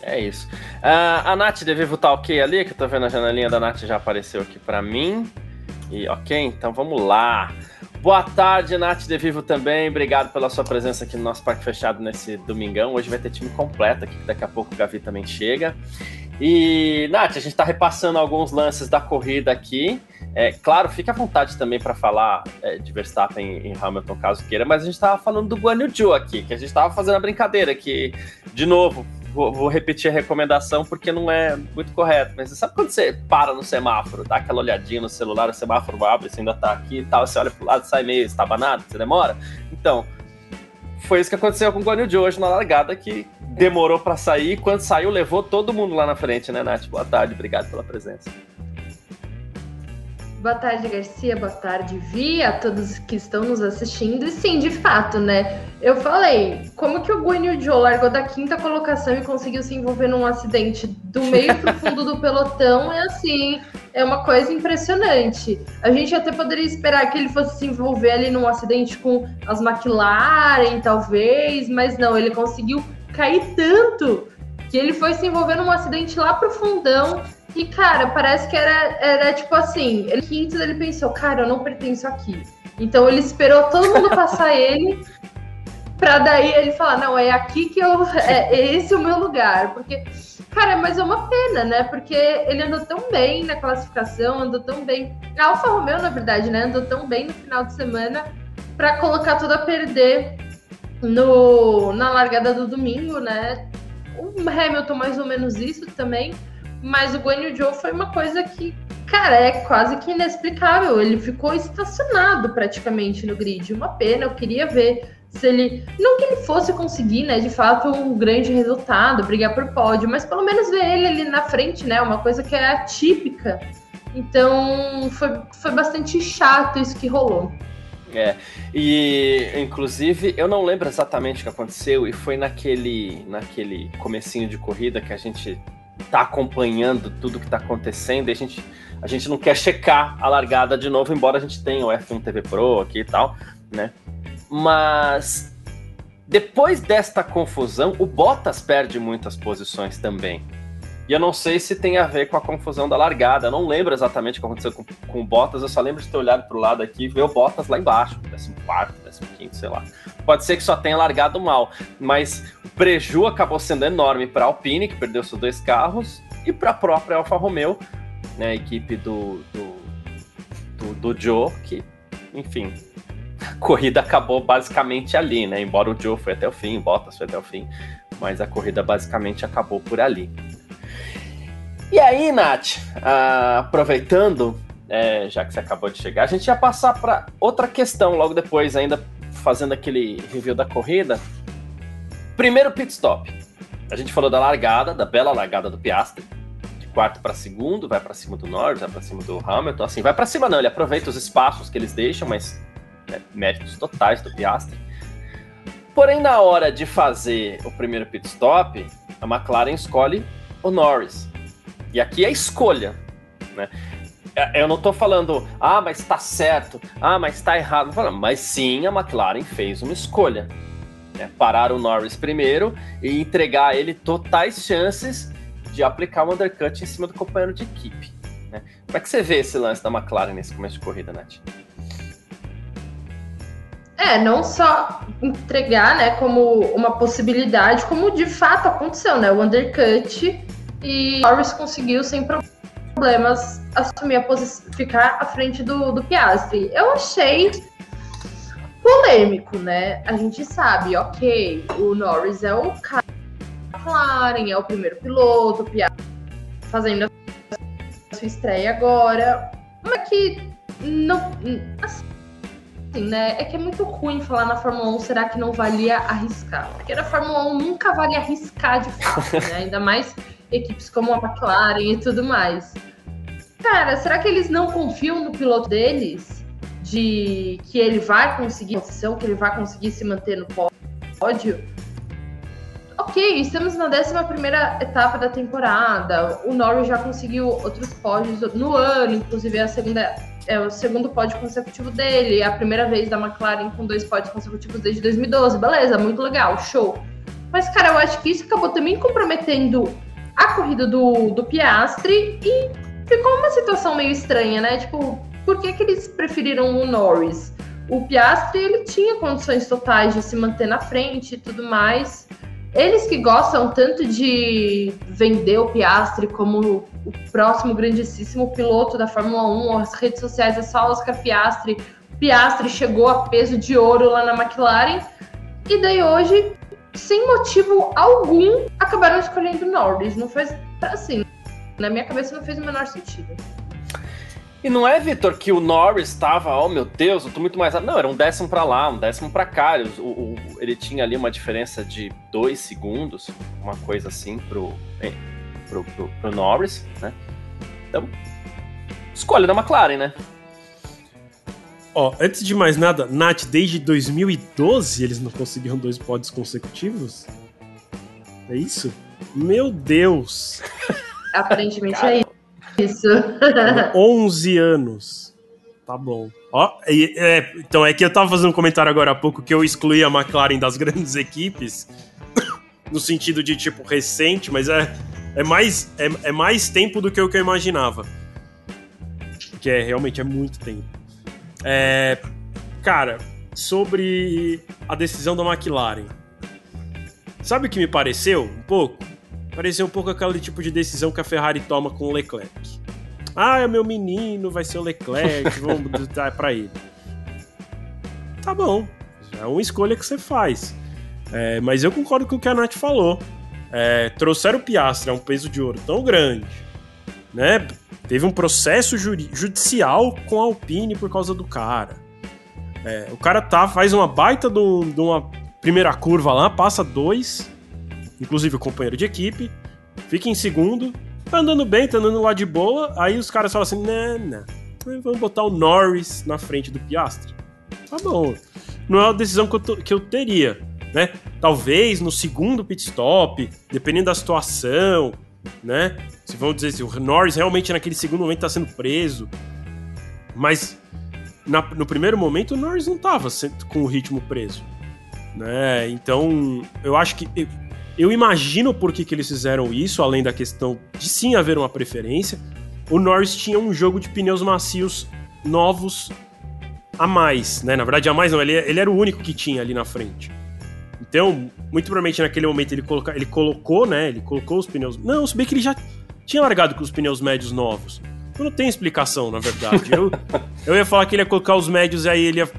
É isso. Uh, a Nath deve votar ok ali, que eu tô vendo a janelinha da Nath já apareceu aqui para mim. E ok, então vamos lá. Boa tarde, Nath De Vivo também. Obrigado pela sua presença aqui no nosso Parque Fechado nesse domingão. Hoje vai ter time completo aqui, daqui a pouco o Gavi também chega. E, Nath, a gente está repassando alguns lances da corrida aqui. É, claro, fique à vontade também para falar é, de Verstappen e Hamilton, caso queira, mas a gente estava falando do Guan Yu aqui, que a gente estava fazendo a brincadeira, que, de novo, vou, vou, repetir a recomendação porque não é muito correto, mas sabe quando você para no semáforo, dá aquela olhadinha no celular, o semáforo abre, você ainda tá aqui e tal, você olha pro lado, sai meio estabanado, você demora? Então, foi isso que aconteceu com o Guanyu de hoje na largada, que demorou para sair, quando saiu levou todo mundo lá na frente, né, Nath? Boa tarde, obrigado pela presença. Boa tarde, Garcia. Boa tarde, Vi, a todos que estão nos assistindo. E sim, de fato, né? Eu falei, como que o Guanyu Zhou largou da quinta colocação e conseguiu se envolver num acidente do meio pro fundo do pelotão? É assim, é uma coisa impressionante. A gente até poderia esperar que ele fosse se envolver ali num acidente com as McLaren, talvez, mas não, ele conseguiu cair tanto que ele foi se envolver num acidente lá pro fundão e, cara, parece que era, era tipo assim, ele quinto ele pensou, cara, eu não pertenço aqui. Então ele esperou todo mundo passar ele pra daí ele falar, não, é aqui que eu. É, é esse o meu lugar. Porque, cara, mas é uma pena, né? Porque ele andou tão bem na classificação, andou tão bem. A Alfa Romeo, na verdade, né? Andou tão bem no final de semana para colocar tudo a perder no, na largada do domingo, né? O Hamilton, mais ou menos isso também. Mas o Guanyu Zhou foi uma coisa que, cara, é quase que inexplicável. Ele ficou estacionado praticamente no grid. Uma pena, eu queria ver se ele. Não que ele fosse conseguir, né, de fato, um grande resultado, brigar por pódio, mas pelo menos ver ele ali na frente, né? Uma coisa que é atípica. Então foi, foi bastante chato isso que rolou. É, e inclusive eu não lembro exatamente o que aconteceu, e foi naquele, naquele comecinho de corrida que a gente tá acompanhando tudo que tá acontecendo e a gente, a gente não quer checar a largada de novo, embora a gente tenha o F1 TV Pro aqui e tal, né? Mas depois desta confusão, o Bottas perde muitas posições também. E eu não sei se tem a ver com a confusão da largada. Eu não lembro exatamente o que aconteceu com, com o Bottas. Eu só lembro de ter olhado para o lado aqui e ver o Bottas lá embaixo, 14, 15, sei lá. Pode ser que só tenha largado mal, mas o preju acabou sendo enorme para a Alpine, que perdeu seus dois carros, e para a própria Alfa Romeo, né, a equipe do, do, do, do Joe, que, enfim, a corrida acabou basicamente ali, né? Embora o Joe foi até o fim, o Bottas foi até o fim, mas a corrida basicamente acabou por ali. E aí, Nath, uh, aproveitando, é, já que você acabou de chegar, a gente ia passar para outra questão logo depois, ainda fazendo aquele review da corrida. Primeiro pit stop. A gente falou da largada, da bela largada do Piastri, de quarto para segundo, vai para cima do Norris, vai para cima do Hamilton, assim, vai para cima não, ele aproveita os espaços que eles deixam, mas né, méritos totais do Piastri. Porém, na hora de fazer o primeiro pit stop, a McLaren escolhe o Norris. E aqui é escolha, né? É, eu não estou falando, ah, mas está certo, ah, mas está errado. Mas sim, a McLaren fez uma escolha. Né? Parar o Norris primeiro e entregar a ele totais chances de aplicar um undercut em cima do companheiro de equipe. Né? Como é que você vê esse lance da McLaren nesse começo de corrida, Nath? É, não só entregar, né, como uma possibilidade, como de fato aconteceu, né? O undercut e Norris conseguiu sem problemas assumir a posição, ficar à frente do, do Piastri. Eu achei polêmico, né? A gente sabe, ok, o Norris é o cara McLaren, é o primeiro piloto, o Piastri fazendo a sua estreia agora, mas que não assim, né? É que é muito ruim falar na Fórmula 1, será que não valia arriscar? Porque na Fórmula 1 nunca vale arriscar de fato, né? Ainda mais equipes como a McLaren e tudo mais. Cara, será que eles não confiam no piloto deles? De que ele vai conseguir posição, que ele vai conseguir se manter no pódio? Ok, estamos na 11 etapa da temporada. O Norris já conseguiu outros pódios no ano, inclusive é segunda, é o segundo pódio consecutivo dele, é a primeira vez da McLaren com dois pódios consecutivos desde 2012. Beleza, muito legal, show. Mas, cara, eu acho que isso acabou também comprometendo a corrida do, do Piastri e ficou uma situação meio estranha, né? Tipo, por que, que eles preferiram o Norris? O Piastri ele tinha condições totais de se manter na frente e tudo mais. Eles que gostam tanto de vender o Piastri como o próximo grandíssimo piloto da Fórmula 1, as redes sociais é só Oscar Piastri. Piastri chegou a peso de ouro lá na McLaren. E daí hoje, sem motivo algum, acabaram escolhendo Norris. Não fez assim. Na minha cabeça não fez o menor sentido. E não é, Vitor, que o Norris estava, oh meu Deus, eu tô muito mais. Não, era um décimo para lá, um décimo para cá. O, o, ele tinha ali uma diferença de dois segundos, uma coisa assim, pro, pro, pro, pro Norris, né? Então, escolha da McLaren, né? Ó, antes de mais nada, Nath, desde 2012 eles não conseguiram dois pódios consecutivos? É isso? Meu Deus! Aparentemente é isso. Isso. 11 anos. Tá bom. Ó, é, então é que eu tava fazendo um comentário agora há pouco que eu excluí a McLaren das grandes equipes, no sentido de, tipo, recente, mas é, é, mais, é, é mais tempo do que o que eu imaginava. Que é, realmente é muito tempo. É, cara, sobre a decisão da McLaren. Sabe o que me pareceu um pouco? Pareceu um pouco aquele tipo de decisão que a Ferrari toma com o Leclerc. Ah, é meu menino, vai ser o Leclerc, vamos dar para ele. Tá bom, é uma escolha que você faz. É, mas eu concordo com o que a Nath falou. É, trouxeram o Piastre a um peso de ouro tão grande, né? Teve um processo judicial com a Alpine por causa do cara. É, o cara tá, faz uma baita de, uma primeira curva lá, passa dois, inclusive o companheiro de equipe, fica em segundo, tá andando bem, tá andando lá de boa, aí os caras falam assim, né, né, vamos botar o Norris na frente do Piastri. Tá bom, não é uma decisão que eu, que eu teria, né? Talvez no segundo pit stop, dependendo da situação, né? Se vamos dizer se o Norris realmente naquele segundo momento tá sendo preso, mas na, no primeiro momento o Norris não tava com o ritmo preso, né? Então eu acho que eu imagino por que, que eles fizeram isso, além da questão de sim haver uma preferência. O Norris tinha um jogo de pneus macios novos a mais, né? Na verdade, a mais não, ele, ele era o único que tinha ali na frente. Então, muito provavelmente naquele momento ele, coloca, ele colocou, né? Ele colocou os pneus. Não, se bem que ele já tinha largado com os pneus médios novos. Então não tem explicação, na verdade. eu, eu ia falar que ele ia colocar os médios e aí ele ia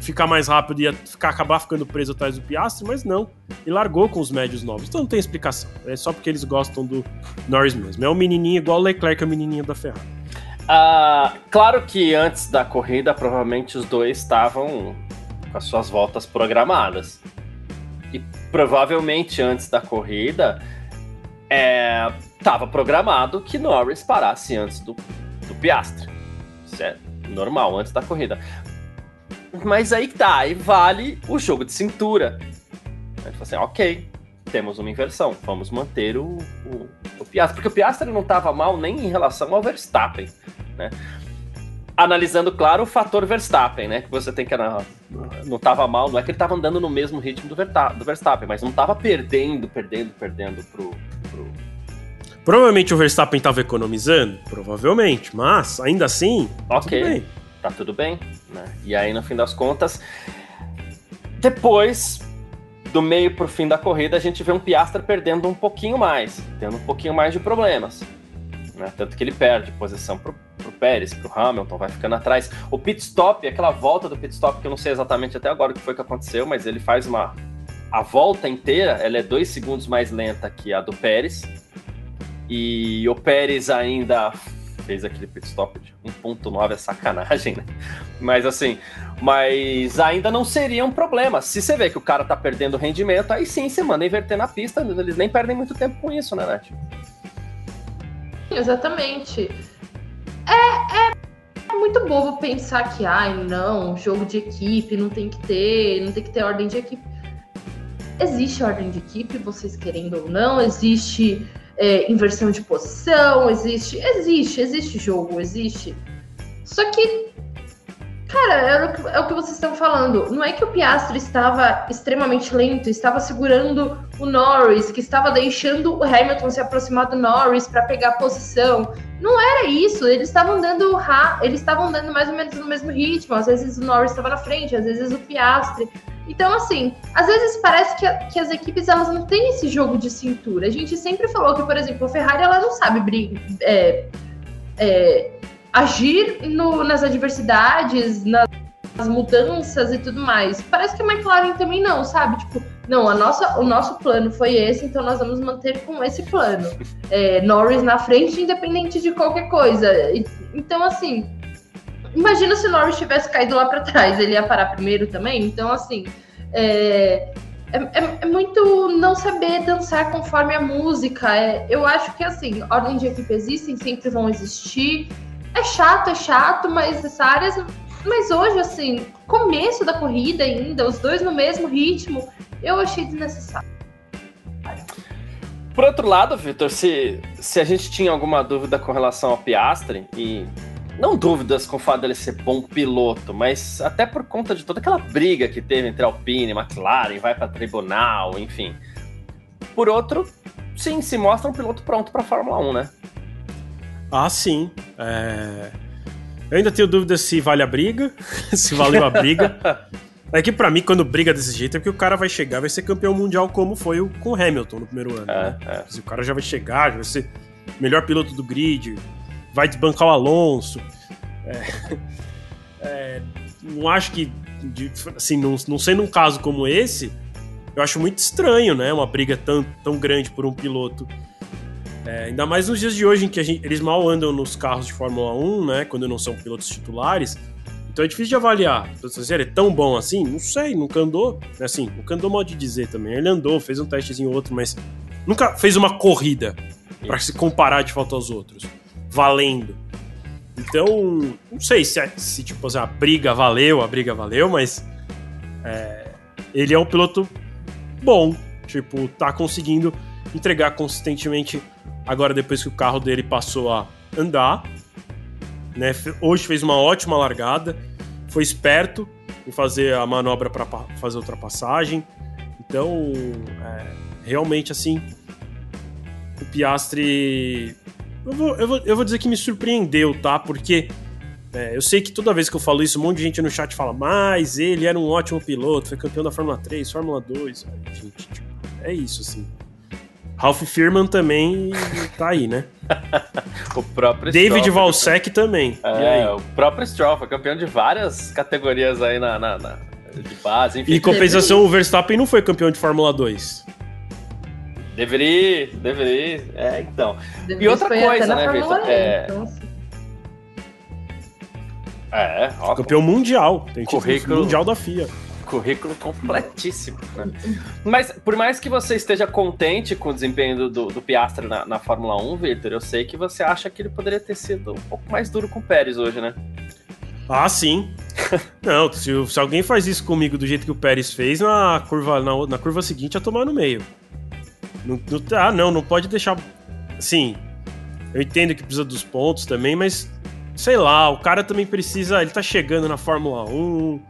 ficar mais rápido e ficar, acabar ficando preso atrás do Piastri, mas não. E largou com os médios novos. Então não tem explicação. É só porque eles gostam do Norris mesmo. É um menininho igual o Leclerc, é o menininho da Ferrari. Ah, claro que antes da corrida, provavelmente os dois estavam com as suas voltas programadas. E provavelmente antes da corrida, estava é, programado que Norris parasse antes do, do Piastri. Certo? Normal, antes da corrida. Mas aí que tá, aí vale o jogo de cintura. A gente fala assim, ok, temos uma inversão, vamos manter o, o, o Piastri. Porque o Piastri não estava mal nem em relação ao Verstappen, né? Analisando, claro, o fator Verstappen, né? Que você tem que. Não estava mal, não é que ele estava andando no mesmo ritmo do, do Verstappen, mas não estava perdendo, perdendo, perdendo pro, pro. Provavelmente o Verstappen estava economizando, provavelmente, mas ainda assim. Ok tá tudo bem, né? E aí, no fim das contas, depois do meio pro fim da corrida, a gente vê um Piastra perdendo um pouquinho mais, tendo um pouquinho mais de problemas. Né? Tanto que ele perde posição pro, pro Pérez, pro Hamilton, vai ficando atrás. O pit stop, aquela volta do pit stop, que eu não sei exatamente até agora o que foi que aconteceu, mas ele faz uma. A volta inteira, ela é dois segundos mais lenta que a do Pérez. E o Pérez ainda fez aquele pit stop de 1.9 é sacanagem, né? Mas assim, mas ainda não seria um problema. Se você vê que o cara tá perdendo rendimento, aí sim você manda inverter na pista, eles nem perdem muito tempo com isso, né, Nath? Exatamente. É, é muito bobo pensar que, ai, não, jogo de equipe, não tem que ter, não tem que ter ordem de equipe. Existe ordem de equipe, vocês querendo ou não, existe é, inversão de posição, existe, existe, existe jogo, existe. Só que Cara, é o, que, é o que vocês estão falando. Não é que o Piastri estava extremamente lento, estava segurando o Norris, que estava deixando o Hamilton se aproximar do Norris para pegar a posição. Não era isso. Eles estavam dando eles estavam dando mais ou menos no mesmo ritmo. Às vezes o Norris estava na frente, às vezes o Piastri. Então, assim, às vezes parece que, que as equipes elas não têm esse jogo de cintura. A gente sempre falou que, por exemplo, a Ferrari ela não sabe brigar, é, é, agir no, nas adversidades, nas mudanças e tudo mais. Parece que a McLaren também não, sabe? Tipo, não, a nossa, o nosso plano foi esse, então nós vamos manter com esse plano. É, Norris na frente, independente de qualquer coisa. Então, assim, imagina se o Norris tivesse caído lá para trás, ele ia parar primeiro também. Então, assim, é, é, é, é, muito não saber dançar conforme a música. É, eu acho que, assim, ordem de equipe existem, sempre vão existir. É chato, é chato, mas essa área. Mas hoje, assim, começo da corrida ainda, os dois no mesmo ritmo, eu achei desnecessário. Por outro lado, Vitor, se, se a gente tinha alguma dúvida com relação ao Piastre, e não dúvidas com o fato dele ser bom piloto, mas até por conta de toda aquela briga que teve entre Alpine e McLaren, vai para tribunal, enfim. Por outro, sim, se mostra um piloto pronto para Fórmula 1, né? Ah, sim. É... Eu ainda tenho dúvidas se vale a briga, se valeu a briga. É que para mim, quando briga desse jeito, é porque o cara vai chegar, vai ser campeão mundial como foi o, com o Hamilton no primeiro ano. É, né? é. O cara já vai chegar, já vai ser melhor piloto do grid, vai desbancar o Alonso. É, é, não acho que, assim, não, não sendo um caso como esse, eu acho muito estranho, né? Uma briga tão, tão grande por um piloto. É, ainda mais nos dias de hoje, em que gente, eles mal andam nos carros de Fórmula 1, né? Quando não são pilotos titulares. Então é difícil de avaliar. Se ele é tão bom assim? Não sei, nunca andou. Assim, nunca andou mal de dizer também. Ele andou, fez um testezinho outro, mas nunca fez uma corrida para se comparar de fato aos outros valendo. Então, não sei se, é, se tipo, assim, a briga valeu, a briga valeu, mas é, ele é um piloto bom. Tipo, tá conseguindo entregar consistentemente agora depois que o carro dele passou a andar. Né? Hoje fez uma ótima largada, foi esperto em fazer a manobra para fazer ultrapassagem. Então, é, realmente assim, o Piastri eu vou, eu vou, eu vou dizer que me surpreendeu, tá? Porque é, eu sei que toda vez que eu falo isso, um monte de gente no chat fala, mas ele era um ótimo piloto, foi campeão da Fórmula 3, Fórmula 2. gente, tipo, é isso, assim. Ralph Firman também tá aí, né? o próprio David Stroll, Valsec também. É, o próprio Stroll foi campeão de várias categorias aí na, na, na de base. Enfim. E compensação, o Verstappen não foi campeão de Fórmula 2. Deveria, deveria. É, então. Deveria e outra coisa, né, Vitor? É... Então, assim. É, ó, Campeão mundial. Tem currículo mundial da FIA. Currículo completíssimo. Né? Mas por mais que você esteja contente com o desempenho do, do Piastre na, na Fórmula 1, Vitor, eu sei que você acha que ele poderia ter sido um pouco mais duro com o Pérez hoje, né? Ah, sim. não, se, se, alguém faz isso comigo do jeito que o Pérez fez, na curva, na, na curva seguinte, ia tomar no meio. Não, não, ah, não, não pode deixar. Sim, eu entendo que precisa dos pontos também, mas sei lá, o cara também precisa. Ele tá chegando na Fórmula 1.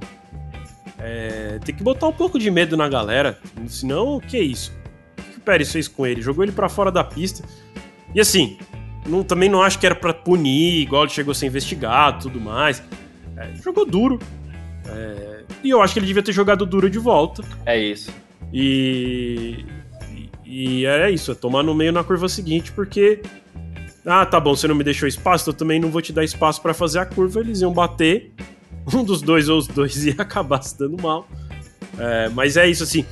É, tem que botar um pouco de medo na galera. Senão, o que é isso? O que o Pérez fez com ele? Jogou ele para fora da pista. E assim, não, também não acho que era para punir, igual ele chegou a ser investigado tudo mais. É, jogou duro. É, e eu acho que ele devia ter jogado duro de volta. É isso. E e era isso, é tomar no meio na curva seguinte, porque. Ah, tá bom, você não me deixou espaço, eu também não vou te dar espaço para fazer a curva. Eles iam bater, um dos dois ou os dois ia acabar se dando mal. É, mas é isso, assim.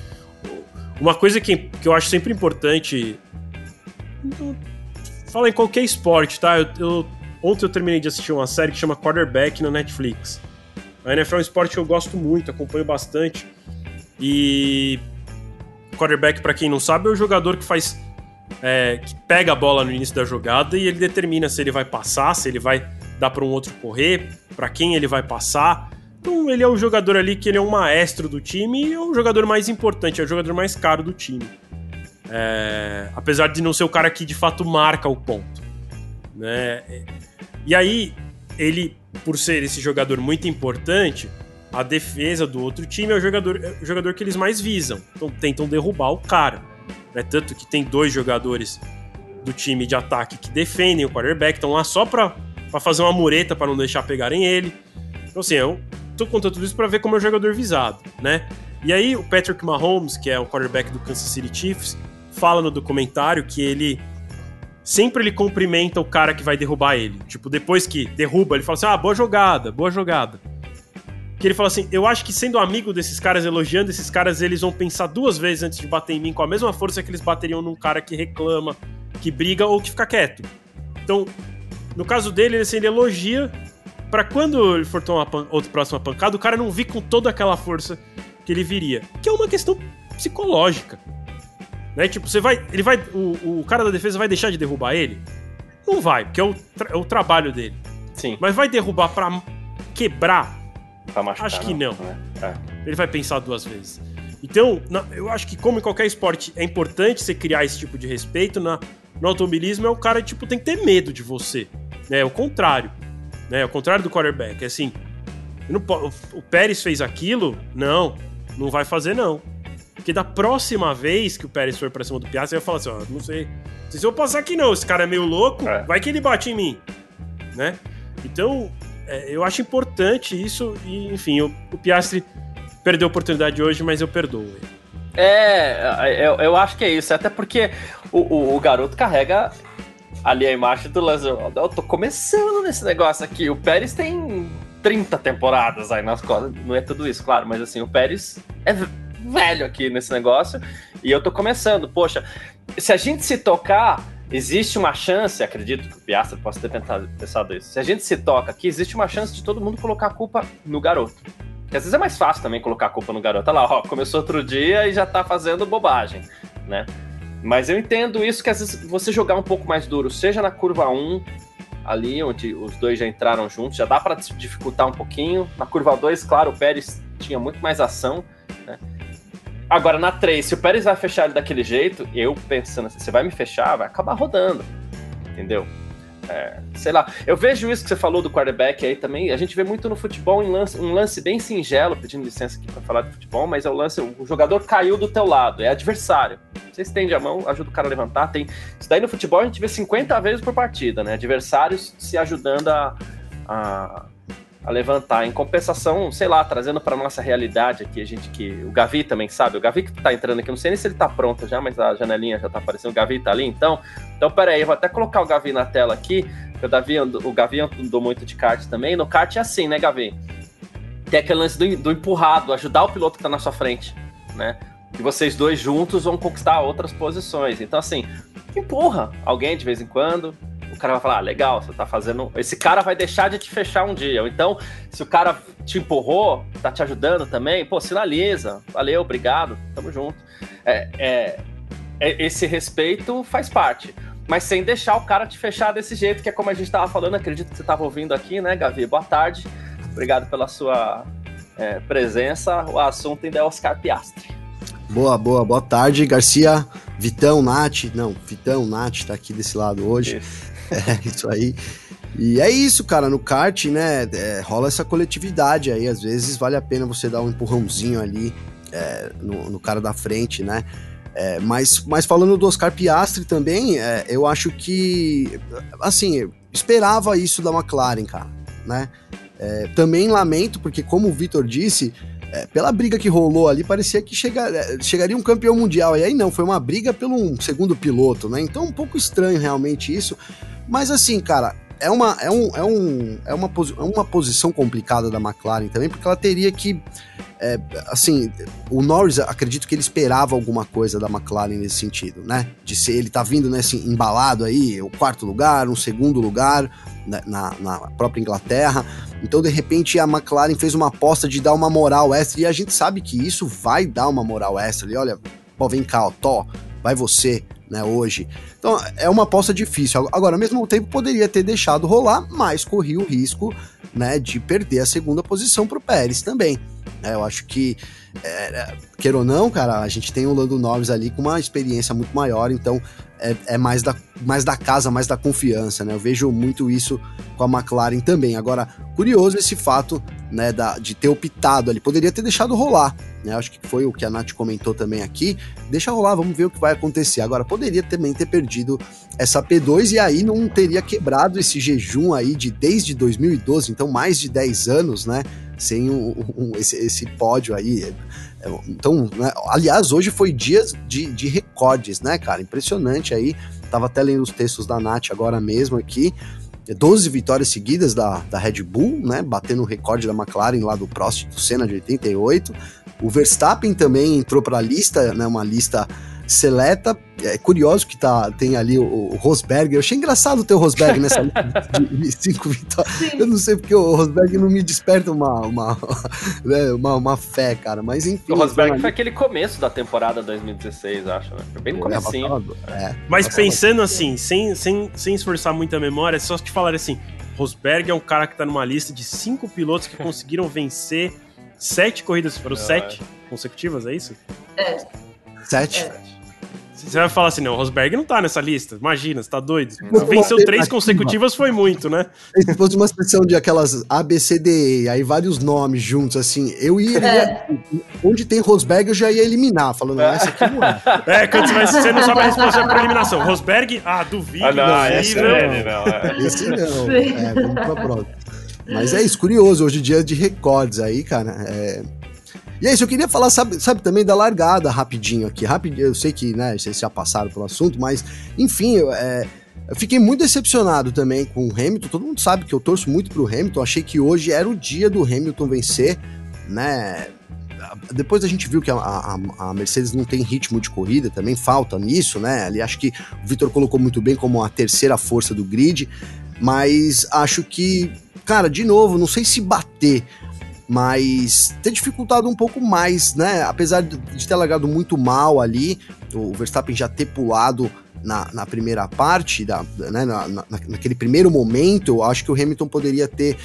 Uma coisa que, que eu acho sempre importante. Fala em qualquer esporte, tá? Eu, eu, ontem eu terminei de assistir uma série que chama Quarterback na Netflix. A NFL é um esporte que eu gosto muito, acompanho bastante. E quarterback, para quem não sabe, é o jogador que faz. É, que pega a bola no início da jogada e ele determina se ele vai passar, se ele vai dar para um outro correr, para quem ele vai passar. Então ele é o jogador ali que ele é um maestro do time e é o jogador mais importante, é o jogador mais caro do time. É, apesar de não ser o cara que de fato marca o ponto. Né? E aí ele por ser esse jogador muito importante, a defesa do outro time é o jogador, é o jogador que eles mais visam. Então tentam derrubar o cara. Né? Tanto que tem dois jogadores do time de ataque que defendem o quarterback, estão lá só para fazer uma mureta para não deixar pegarem ele. Então, assim, eu tô contando tudo isso para ver como é o jogador visado, né? E aí, o Patrick Mahomes, que é o quarterback do Kansas City Chiefs, fala no documentário que ele sempre ele cumprimenta o cara que vai derrubar ele. Tipo, depois que derruba, ele fala assim: ah, boa jogada, boa jogada. Que ele fala assim: eu acho que sendo amigo desses caras, elogiando esses caras, eles vão pensar duas vezes antes de bater em mim com a mesma força que eles bateriam num cara que reclama, que briga ou que fica quieto. Então, no caso dele, assim, ele elogia para quando ele for tomar outra próxima pancada, o cara não vir com toda aquela força que ele viria. Que é uma questão psicológica. Né? Tipo, você vai. Ele vai. O, o cara da defesa vai deixar de derrubar ele? Não vai, porque é o, é o trabalho dele. Sim. Mas vai derrubar pra quebrar? Pra machucar, acho que não. não. Né? É. Ele vai pensar duas vezes. Então, eu acho que, como em qualquer esporte, é importante você criar esse tipo de respeito. Na, no automobilismo, é o cara, tipo, tem que ter medo de você. Né? É o contrário. Né? É o contrário do quarterback. É assim. Não, o Pérez fez aquilo? Não. Não vai fazer, não. Porque da próxima vez que o Pérez for pra cima do Piastri, vai falar assim, ó, não sei, não sei se eu vou passar aqui não, esse cara é meio louco, é. vai que ele bate em mim, né? Então, é, eu acho importante isso e, enfim, o, o Piastri perdeu a oportunidade hoje, mas eu perdoo É, eu, eu acho que é isso, até porque o, o, o garoto carrega ali a imagem do Lance. Eu tô começando nesse negócio aqui. O Pérez tem 30 temporadas aí nas costas. Não é tudo isso, claro, mas assim, o Pérez é velho aqui nesse negócio e eu tô começando. Poxa, se a gente se tocar, existe uma chance, acredito que o Piastra possa ter pensado isso. Se a gente se toca aqui, existe uma chance de todo mundo colocar a culpa no garoto. Porque às vezes é mais fácil também colocar a culpa no garoto. Olha lá, ó, começou outro dia e já tá fazendo bobagem, né? Mas eu entendo isso que às vezes você jogar um pouco mais duro, seja na curva 1, ali onde os dois já entraram juntos, já dá para dificultar um pouquinho. Na curva 2, claro, o Pérez tinha muito mais ação, né? Agora, na 3, se o Pérez vai fechar ele daquele jeito, eu pensando assim, você vai me fechar, vai acabar rodando. Entendeu? É, sei lá, eu vejo isso que você falou do quarterback aí também. A gente vê muito no futebol um lance, um lance bem singelo, pedindo licença aqui para falar de futebol, mas é o lance: o jogador caiu do teu lado, é adversário. Você estende a mão, ajuda o cara a levantar. Tem, isso daí no futebol a gente vê 50 vezes por partida, né? Adversários se ajudando a, a a levantar. Em compensação, sei lá, trazendo para nossa realidade aqui, a gente que. O Gavi também sabe, o Gavi que tá entrando aqui, não sei nem se ele tá pronto já, mas a janelinha já tá aparecendo, o Gavi tá ali, então. Então, peraí, eu vou até colocar o Gavi na tela aqui, o, Davi o Gavi andou muito de kart também. No kart é assim, né, Gavi? Tem aquele lance do, do empurrado, ajudar o piloto que tá na sua frente, né? E vocês dois juntos vão conquistar outras posições. Então, assim, empurra alguém de vez em quando, o cara vai falar, ah, legal, você tá fazendo. Esse cara vai deixar de te fechar um dia. Ou então, se o cara te empurrou, tá te ajudando também, pô, sinaliza. Valeu, obrigado, tamo junto. É, é, é, esse respeito faz parte. Mas sem deixar o cara te fechar desse jeito, que é como a gente tava falando, acredito que você tava ouvindo aqui, né, Gavi? Boa tarde. Obrigado pela sua é, presença. O assunto ainda é Oscar Piastri. Boa, boa, boa tarde, Garcia, Vitão, Nath. Não, Vitão, Nath tá aqui desse lado hoje. Isso. É, isso aí. E é isso, cara, no kart, né, é, rola essa coletividade aí, às vezes vale a pena você dar um empurrãozinho ali é, no, no, cara da frente, né, é, mas, mas falando do Oscar Piastri também, é, eu acho que, assim, esperava isso da McLaren, cara, né, é, também lamento, porque como o Vitor disse, é, pela briga que rolou ali, parecia que chega, chegaria um campeão mundial. E aí não, foi uma briga pelo um segundo piloto, né? Então um pouco estranho realmente isso. Mas assim, cara, é uma, é um, é um, é uma, é uma posição complicada da McLaren também, porque ela teria que. É, assim, o Norris, acredito que ele esperava alguma coisa da McLaren nesse sentido, né? De ser, ele tá vindo nesse embalado aí, o quarto lugar, um segundo lugar né, na, na própria Inglaterra. Então, de repente, a McLaren fez uma aposta de dar uma moral extra, e a gente sabe que isso vai dar uma moral extra. E olha, pô, vem cá, ó, Tó, vai você né, hoje. Então é uma aposta difícil. Agora, ao mesmo tempo, poderia ter deixado rolar, mas corria o risco né, de perder a segunda posição para o Pérez também. É, eu acho que, é, queira ou não, cara, a gente tem o Lando Norris ali com uma experiência muito maior, então é, é, mais, da, mais da casa, mais da confiança, né? Eu vejo muito isso com a McLaren também. Agora, curioso esse fato, né, da, de ter optado ali. Poderia ter deixado rolar, né? Acho que foi o que a Nath comentou também aqui. Deixa rolar, vamos ver o que vai acontecer. Agora, poderia também ter perdido essa P2 e aí não teria quebrado esse jejum aí de desde 2012, então mais de 10 anos, né? Sem um, um, esse, esse pódio aí. Então, né, aliás, hoje foi dia de, de recordes, né, cara? Impressionante aí. Tava até lendo os textos da Nath agora mesmo aqui. 12 vitórias seguidas da, da Red Bull, né? Batendo o recorde da McLaren lá do Prost do Senna de 88. O Verstappen também entrou para a lista, né? Uma lista seleta. É curioso que tá, tem ali o, o Rosberg. Eu achei engraçado ter o Rosberg nessa de, de cinco vitórias. Sim. Eu não sei porque o Rosberg não me desperta uma, uma, né, uma, uma, fé, cara. Mas enfim. O Rosberg foi aquele começo da temporada 2016, acho, né? Foi bem no comecinho. É, Mas pensando assim, sem, sem, sem esforçar muita memória, só te falar assim, Rosberg é um cara que tá numa lista de cinco pilotos que conseguiram vencer sete corridas, foram sete é. consecutivas, é isso? É. Sete? É. Você vai falar assim, não, o Rosberg não tá nessa lista. Imagina, você tá doido. Venceu três consecutivas foi muito, né? Se fosse uma expressão de aquelas ABCD, aí vários nomes juntos, assim, eu iria. É. Onde tem Rosberg, eu já ia eliminar, falando, ah, essa aqui não é. É, quando você, vai, você não sabe a resposta por eliminação. Rosberg, ah, duvido. Ah, não, não esse não. É, não é. Esse não. É, vamos pra próxima. Mas é isso, curioso, hoje em dia é de recordes aí, cara. É, e é isso, eu queria falar, sabe, sabe também da largada rapidinho aqui. Rapidinho, eu sei que, né, vocês já passaram pelo assunto, mas, enfim, eu, é, eu fiquei muito decepcionado também com o Hamilton. Todo mundo sabe que eu torço muito pro Hamilton. Achei que hoje era o dia do Hamilton vencer, né? Depois a gente viu que a, a, a, Mercedes não tem ritmo de corrida, também falta nisso, né? Ali acho que o Vitor colocou muito bem como a terceira força do grid, mas acho que, cara, de novo, não sei se bater mas ter dificultado um pouco mais, né? Apesar de ter largado muito mal ali, o Verstappen já ter pulado na, na primeira parte, da, né, na, na, naquele primeiro momento, acho que o Hamilton poderia ter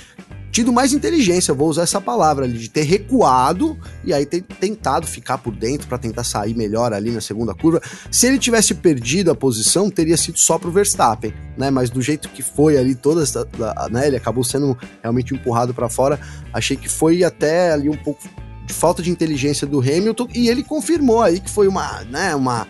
tido mais inteligência, vou usar essa palavra ali, de ter recuado e aí ter tentado ficar por dentro para tentar sair melhor ali na segunda curva. Se ele tivesse perdido a posição, teria sido só pro Verstappen, né? Mas do jeito que foi ali toda essa, né, ele acabou sendo realmente empurrado para fora. Achei que foi até ali um pouco de falta de inteligência do Hamilton e ele confirmou aí que foi uma, né, uma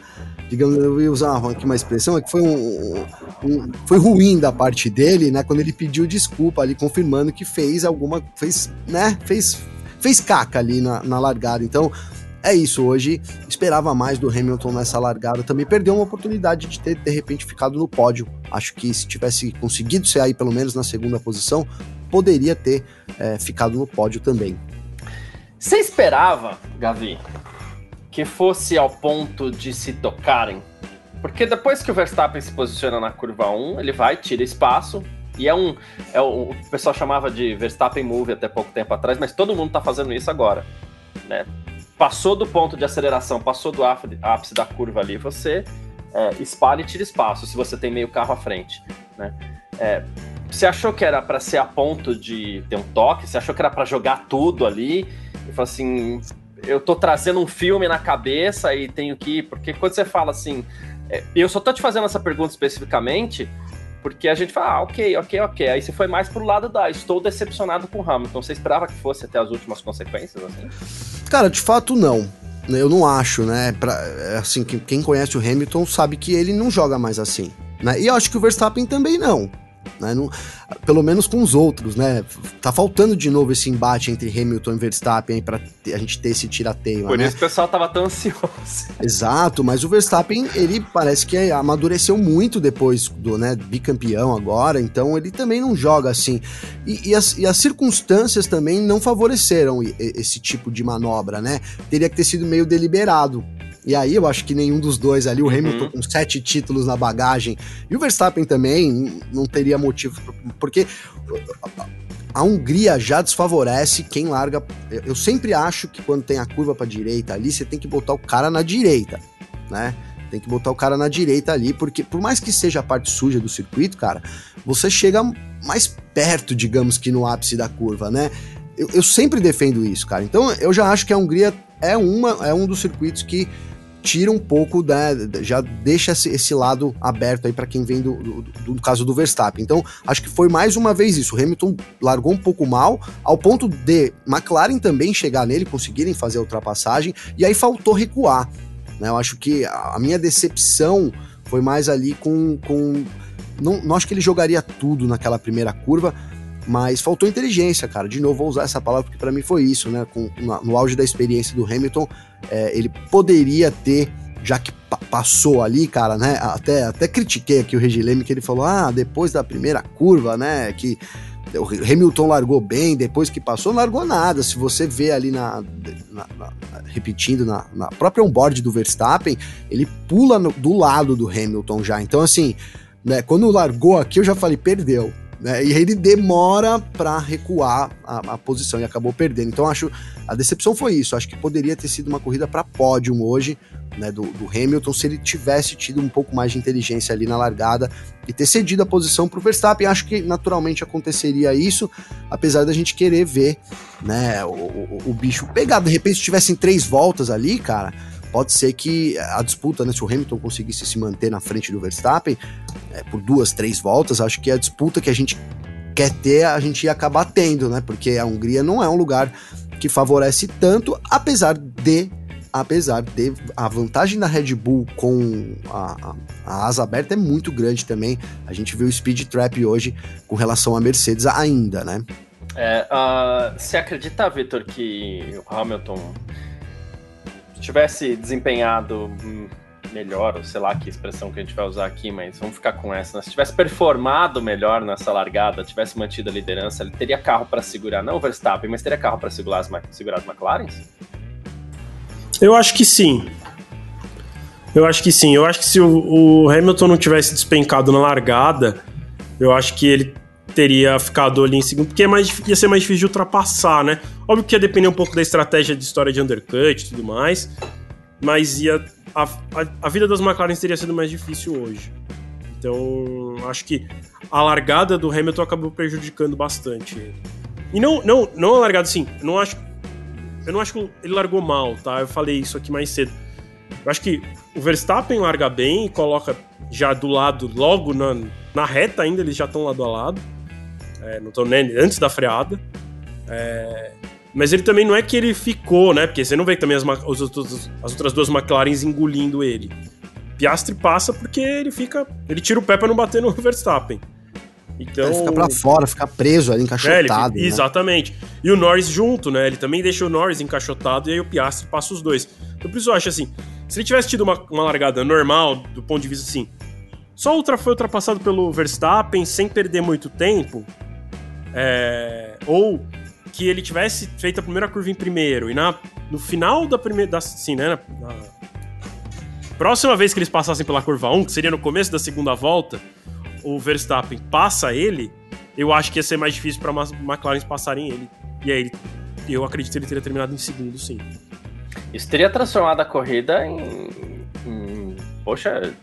digamos, eu ia usar aqui uma expressão, é que foi um, um, foi ruim da parte dele, né, quando ele pediu desculpa ali, confirmando que fez alguma, fez, né, fez, fez caca ali na, na largada, então é isso, hoje esperava mais do Hamilton nessa largada, também perdeu uma oportunidade de ter, de repente, ficado no pódio, acho que se tivesse conseguido ser aí pelo menos na segunda posição, poderia ter é, ficado no pódio também. Você esperava, Gavi, que fosse ao ponto de se tocarem. Porque depois que o Verstappen se posiciona na curva 1, ele vai, tira espaço, e é um. É o, pessoal chamava de Verstappen Move até pouco tempo atrás, mas todo mundo está fazendo isso agora. Né? Passou do ponto de aceleração, passou do ápice da curva ali, você é, espalha e tira espaço se você tem meio carro à frente. Né? É, você achou que era para ser a ponto de ter um toque? Você achou que era para jogar tudo ali? E falou assim: eu tô trazendo um filme na cabeça e tenho que ir, porque quando você fala assim, é, eu só tô te fazendo essa pergunta especificamente porque a gente fala, ah, ok, ok, ok. Aí você foi mais pro lado da estou decepcionado com o Hamilton. Você esperava que fosse até as últimas consequências, assim? Cara, de fato, não. Eu não acho, né? Pra, assim, quem conhece o Hamilton sabe que ele não joga mais assim. Né? E eu acho que o Verstappen também não. Né? Não, pelo menos com os outros, né? Tá faltando de novo esse embate entre Hamilton e Verstappen para a gente ter esse tirateio. Por né? isso o pessoal tava tão ansioso. Exato, mas o Verstappen, ele parece que amadureceu muito depois do né, bicampeão agora, então ele também não joga assim. E, e, as, e as circunstâncias também não favoreceram esse tipo de manobra, né? Teria que ter sido meio deliberado. E aí eu acho que nenhum dos dois ali, o uhum. Hamilton com sete títulos na bagagem e o Verstappen também, não teria motivo. Porque a Hungria já desfavorece quem larga. Eu sempre acho que quando tem a curva para direita ali, você tem que botar o cara na direita, né? Tem que botar o cara na direita ali, porque por mais que seja a parte suja do circuito, cara, você chega mais perto, digamos que no ápice da curva, né? Eu, eu sempre defendo isso, cara. Então eu já acho que a Hungria é, uma, é um dos circuitos que tira um pouco da. já deixa esse, lado aberto aí para quem vem do, do, do, caso do Verstappen. Então, acho que foi mais uma vez isso. O Hamilton largou um pouco mal, ao ponto de McLaren também chegar nele, conseguirem fazer a ultrapassagem, e aí faltou recuar. Né? Eu acho que a minha decepção foi mais ali com. com não, não acho que ele jogaria tudo naquela primeira curva, mas faltou inteligência, cara. De novo, vou usar essa palavra porque para mim foi isso, né? Com, na, no auge da experiência do Hamilton, é, ele poderia ter, já que pa passou ali, cara, né? Até, até critiquei aqui o Regileme, que ele falou: ah, depois da primeira curva, né? Que o Hamilton largou bem, depois que passou, não largou nada. Se você vê ali na, na, na repetindo na, na, própria onboard do Verstappen, ele pula no, do lado do Hamilton já. Então, assim, né, quando largou aqui, eu já falei, perdeu. Né? E ele demora para recuar a, a, posição e acabou perdendo. Então acho a decepção foi isso. Acho que poderia ter sido uma corrida para pódio hoje, né, do, do, Hamilton, se ele tivesse tido um pouco mais de inteligência ali na largada e ter cedido a posição para o Verstappen. Acho que naturalmente aconteceria isso, apesar da gente querer ver, né, o, o, o bicho pegar. De repente, se tivessem três voltas ali, cara pode ser que a disputa, né, se o Hamilton conseguisse se manter na frente do Verstappen é, por duas, três voltas, acho que a disputa que a gente quer ter, a gente ia acabar tendo, né? Porque a Hungria não é um lugar que favorece tanto, apesar de apesar de a vantagem da Red Bull com a, a, a, asa aberta é muito grande também. A gente viu o Speed Trap hoje com relação à Mercedes ainda, né? É, uh, você acredita, Vitor, que o Hamilton tivesse desempenhado melhor, ou sei lá que expressão que a gente vai usar aqui, mas vamos ficar com essa. Né? Se tivesse performado melhor nessa largada, tivesse mantido a liderança, ele teria carro para segurar, não o Verstappen, mas teria carro para segurar segurar as McLarens? Eu acho que sim. Eu acho que sim. Eu acho que se o, o Hamilton não tivesse despencado na largada, eu acho que ele teria ficado ali em segundo, porque é mais, ia ser mais difícil de ultrapassar, né? Óbvio que ia depender um pouco da estratégia de história de undercut e tudo mais, mas ia, a, a, a vida das McLaren teria sido mais difícil hoje. Então, acho que a largada do Hamilton acabou prejudicando bastante ele. E não, não, não a largada assim, eu não acho. Eu não acho que ele largou mal, tá? Eu falei isso aqui mais cedo. Eu acho que o Verstappen larga bem e coloca já do lado, logo na, na reta ainda, eles já estão lado a lado. É, estão nem antes da freada. É, mas ele também não é que ele ficou, né? Porque você não vê também as, as, as outras duas McLarens engolindo ele. Piastri passa porque ele fica. Ele tira o pé para não bater no Verstappen. Então, ele fica pra fora, fica preso ali, encaixotado. É, ele, né? Exatamente. E o Norris junto, né? Ele também deixa o Norris encaixotado e aí o Piastri passa os dois. Então por isso eu acho assim: se ele tivesse tido uma, uma largada normal, do ponto de vista assim, só ultra, foi ultrapassado pelo Verstappen sem perder muito tempo, é, ou que ele tivesse feito a primeira curva em primeiro e na, no final da primeira. Da, assim, né? Na, na, próxima vez que eles passassem pela curva 1, que seria no começo da segunda volta, o Verstappen passa ele, eu acho que ia ser mais difícil para McLaren passarem ele. E aí eu acredito que ele teria terminado em segundo, sim. Isso teria transformado a corrida em, em poxa,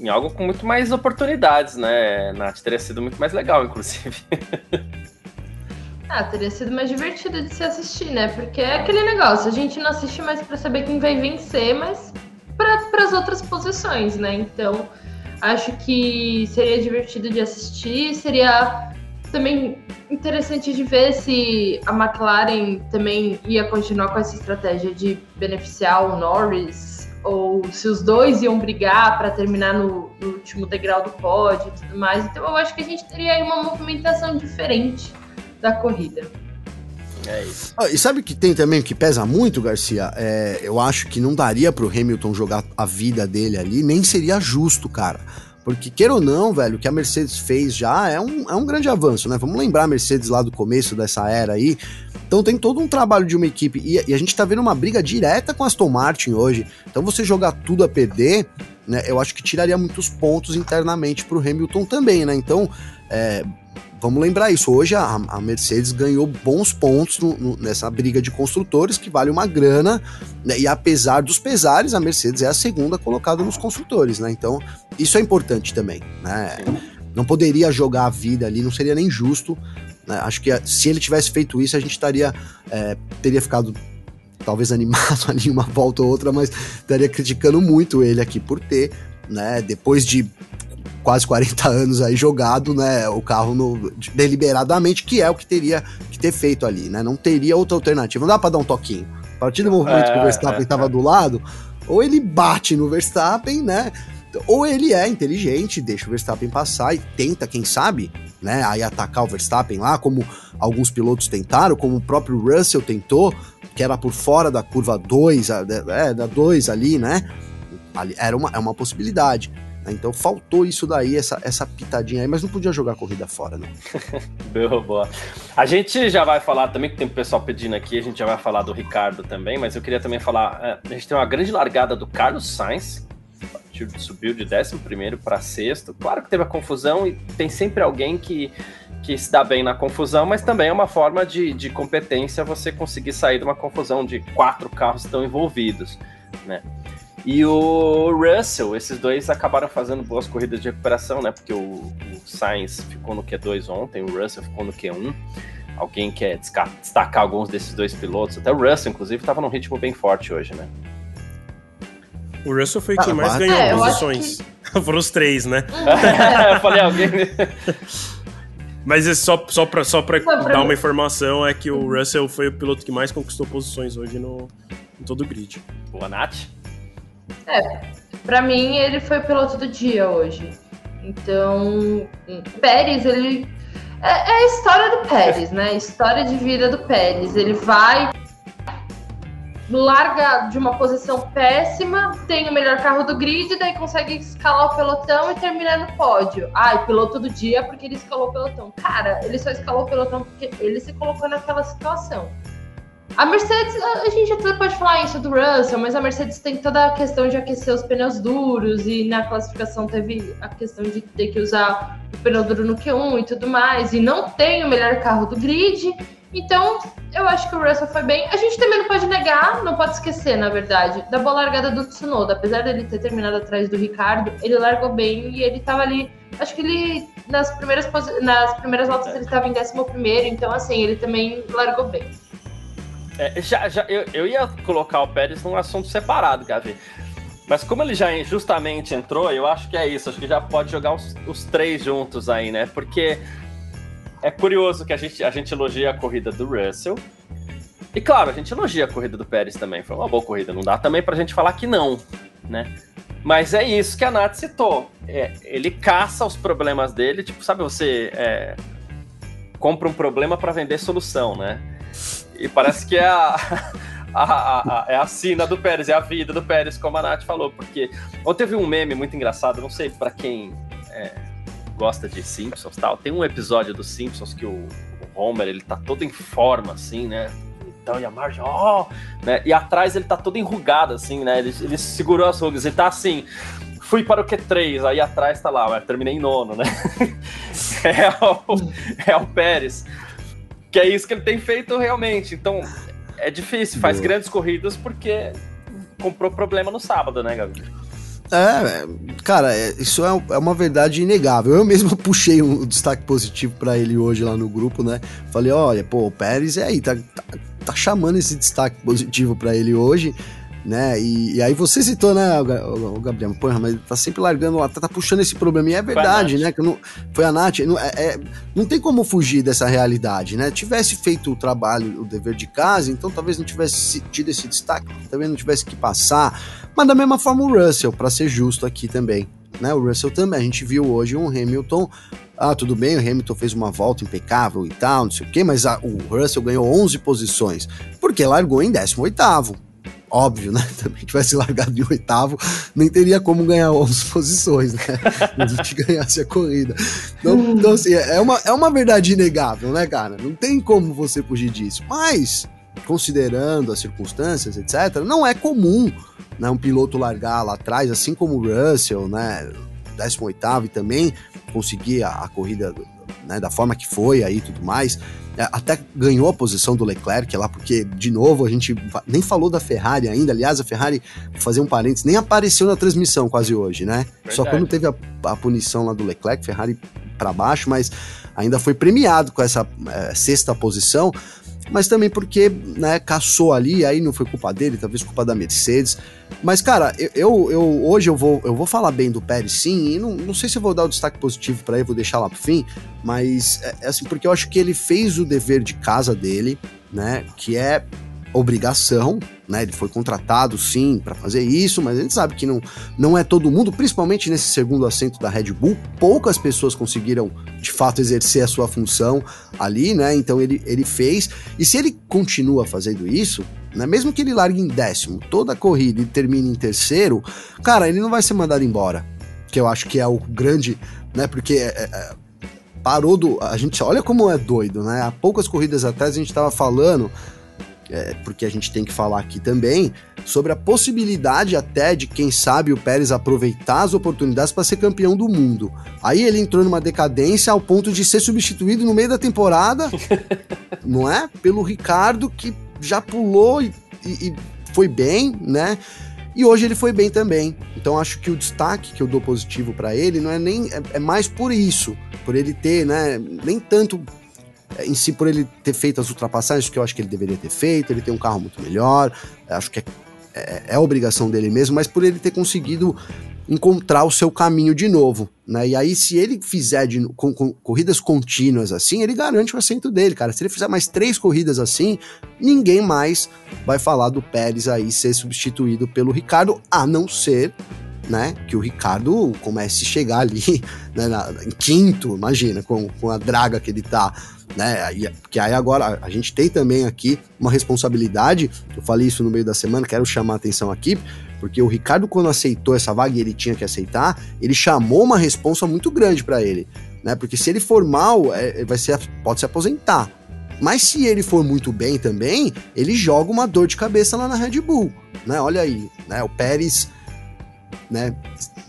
em algo com muito mais oportunidades, né, Nath? Teria sido muito mais legal, inclusive. Ah, teria sido mais divertido de se assistir, né? Porque é aquele negócio, a gente não assiste mais para saber quem vai vencer, mas para as outras posições, né? Então, acho que seria divertido de assistir, seria também interessante de ver se a McLaren também ia continuar com essa estratégia de beneficiar o Norris, ou se os dois iam brigar para terminar no, no, último degrau do pódio e tudo mais. Então, eu acho que a gente teria aí uma movimentação diferente da corrida. É isso. e sabe o que tem também que pesa muito, Garcia? É, eu acho que não daria pro Hamilton jogar a vida dele ali, nem seria justo, cara. Porque, queira ou não, velho, o que a Mercedes fez já é um, é um grande avanço, né? Vamos lembrar a Mercedes lá do começo dessa era aí. Então tem todo um trabalho de uma equipe. E, e a gente tá vendo uma briga direta com a Aston Martin hoje. Então você jogar tudo a perder, né? Eu acho que tiraria muitos pontos internamente pro Hamilton também, né? Então, é, vamos lembrar isso. Hoje a, a Mercedes ganhou bons pontos no, no, nessa briga de construtores, que vale uma grana, né? e apesar dos pesares, a Mercedes é a segunda colocada nos construtores, né? Então, isso é importante também, né? Não poderia jogar a vida ali, não seria nem justo. Né? Acho que se ele tivesse feito isso, a gente estaria é, teria ficado talvez animado ali uma volta ou outra, mas estaria criticando muito ele aqui por ter, né, depois de quase 40 anos aí jogado, né, o carro no, deliberadamente, que é o que teria que ter feito ali, né? Não teria outra alternativa. Não dá para dar um toquinho. A partir do movimento é, que o Verstappen estava é, é. do lado, ou ele bate no Verstappen, né? Ou ele é inteligente, deixa o Verstappen passar e tenta, quem sabe, né, aí atacar o Verstappen lá, como alguns pilotos tentaram, como o próprio Russell tentou, que era por fora da curva 2, é, da 2 ali, né? Ali, era uma, é uma possibilidade. Né? Então faltou isso daí, essa, essa pitadinha aí, mas não podia jogar corrida fora, não. boa. A gente já vai falar também, que tem o pessoal pedindo aqui, a gente já vai falar do Ricardo também, mas eu queria também falar, é, a gente tem uma grande largada do Carlos Sainz, subiu de 11 para sexto. Claro que teve a confusão e tem sempre alguém que, que se dá bem na confusão, mas também é uma forma de, de competência você conseguir sair de uma confusão de quatro carros estão envolvidos, né? E o Russell, esses dois acabaram fazendo boas corridas de recuperação, né? Porque o, o Sainz ficou no Q2 ontem, o Russell ficou no Q1. Alguém quer destacar alguns desses dois pilotos? Até o Russell, inclusive, estava num ritmo bem forte hoje, né? O Russell foi ah, quem mais ganhou é, posições. Que... Foram os três, né? eu falei alguém. Mas é só, só pra, só pra dar uma informação, é que o Russell foi o piloto que mais conquistou posições hoje no, em todo o grid. Boa, Nath? É, pra mim ele foi o piloto do dia hoje. Então, Pérez, ele. É, é a história do Pérez, né? História de vida do Pérez. Ele vai, larga de uma posição péssima, tem o melhor carro do grid, daí consegue escalar o pelotão e terminar no pódio. Ai, piloto do dia porque ele escalou o pelotão. Cara, ele só escalou o pelotão porque ele se colocou naquela situação. A Mercedes, a gente até pode falar isso do Russell, mas a Mercedes tem toda a questão de aquecer os pneus duros e na classificação teve a questão de ter que usar o pneu duro no Q1 e tudo mais, e não tem o melhor carro do grid. Então, eu acho que o Russell foi bem. A gente também não pode negar, não pode esquecer, na verdade, da boa largada do Tsunoda. Apesar dele ter terminado atrás do Ricardo, ele largou bem e ele tava ali. Acho que ele, nas primeiras, nas primeiras voltas, ele estava em 11, então, assim, ele também largou bem. É, já, já, eu, eu ia colocar o Pérez num assunto separado, Gavi. Mas como ele já justamente entrou, eu acho que é isso. Acho que já pode jogar os, os três juntos aí, né? Porque é curioso que a gente, a gente elogia a corrida do Russell. E claro, a gente elogia a corrida do Pérez também. Foi uma boa corrida. Não dá também pra gente falar que não, né? Mas é isso que a Nath citou. É, ele caça os problemas dele. Tipo, sabe, você é, compra um problema para vender solução, né? E parece que é a, a, a, é a sina do Pérez, é a vida do Pérez, como a Nath falou. Porque ontem teve um meme muito engraçado, não sei para quem é, gosta de Simpsons tal, tem um episódio dos Simpsons que o, o Homer ele tá todo em forma, assim, né? Então, e a Marge, ó, oh! né? E atrás ele tá todo enrugado, assim, né? Ele, ele segurou as rugas, ele tá assim, fui para o Q3, aí atrás tá lá, terminei em nono, né? é, o, é o Pérez. Que é isso que ele tem feito realmente. Então, é difícil, faz Boa. grandes corridas porque comprou problema no sábado, né, Gabriel? É, cara, é, isso é, é, uma verdade inegável. Eu mesmo puxei um destaque positivo para ele hoje lá no grupo, né? Falei, olha, pô, o Pérez é aí, tá, tá, tá chamando esse destaque positivo para ele hoje né? E, e, aí você citou, né, o, Gabriel, porra, mas tá sempre largando, tá, tá puxando esse problema, e é verdade, né? Que não, foi a Nath, não, é, é, não tem como fugir dessa realidade, né? Tivesse feito o trabalho, o dever de casa, então talvez não tivesse tido esse destaque, também não tivesse que passar, mas da mesma forma o Russell, para ser justo aqui também, né? O Russell também, a gente viu hoje um Hamilton ah, tudo bem, o Hamilton fez uma volta impecável e tal, não sei o quê, mas a, o Russell ganhou 11 posições, porque largou em 18º óbvio, né? Também tivesse largado de oitavo, nem teria como ganhar 11 posições, né? Se ganhasse a corrida. Então, então, assim, é uma, é uma verdade inegável, né, cara? Não tem como você fugir disso. Mas, considerando as circunstâncias, etc., não é comum né, um piloto largar lá atrás, assim como o Russell, né? 18 e também conseguir a, a corrida né, da forma que foi aí e tudo mais. É, até ganhou a posição do Leclerc lá, porque, de novo, a gente nem falou da Ferrari ainda. Aliás, a Ferrari, vou fazer um parênteses, nem apareceu na transmissão quase hoje, né? Verdade. Só quando teve a, a, punição lá do Leclerc, Ferrari para baixo, mas ainda foi premiado com essa é, sexta posição. Mas também porque, né, caçou ali, aí não foi culpa dele, talvez culpa da Mercedes. Mas, cara, eu, eu, hoje eu vou, eu vou falar bem do Pérez, sim, e não, não sei se eu vou dar o destaque positivo para ele, vou deixar lá pro fim, mas é, é assim, porque eu acho que ele fez o dever de casa dele, né, que é obrigação, né? Ele foi contratado sim para fazer isso, mas a gente sabe que não, não é todo mundo, principalmente nesse segundo assento da Red Bull, poucas pessoas conseguiram de fato exercer a sua função ali, né? Então ele, ele fez, e se ele continua fazendo isso, né? Mesmo que ele largue em décimo toda a corrida e termine em terceiro, cara, ele não vai ser mandado embora, que eu acho que é o grande, né? Porque é, é, é parou do. A gente olha como é doido, né? Há poucas corridas atrás a gente estava falando é, porque a gente tem que falar aqui também sobre a possibilidade até de, quem sabe, o Pérez aproveitar as oportunidades para ser campeão do mundo. Aí ele entrou numa decadência ao ponto de ser substituído no meio da temporada, não é? Pelo Ricardo, que já pulou e, e, e foi bem, né? E hoje ele foi bem também. Então acho que o destaque que eu dou positivo para ele não é nem é, é, mais por isso, por ele ter, né, nem tanto em si, por ele ter feito as ultrapassagens, que eu acho que ele deveria ter feito, ele tem um carro muito melhor, acho que é, é, é obrigação dele mesmo, mas por ele ter conseguido encontrar o seu caminho de novo, né? E aí, se ele fizer de, com, com, corridas contínuas assim, ele garante o assento dele, cara. Se ele fizer mais três corridas assim, ninguém mais vai falar do Pérez aí ser substituído pelo Ricardo, a não ser né? Que o Ricardo comece a chegar ali né, na, em quinto, imagina, com, com a draga que ele tá né? Porque aí agora a gente tem também aqui uma responsabilidade. Eu falei isso no meio da semana, quero chamar a atenção aqui, porque o Ricardo, quando aceitou essa vaga e ele tinha que aceitar, ele chamou uma responsa muito grande para ele, né? Porque se ele for mal, é, vai ser, pode se aposentar. Mas se ele for muito bem também, ele joga uma dor de cabeça lá na Red Bull, né? Olha aí, né? O Pérez, né?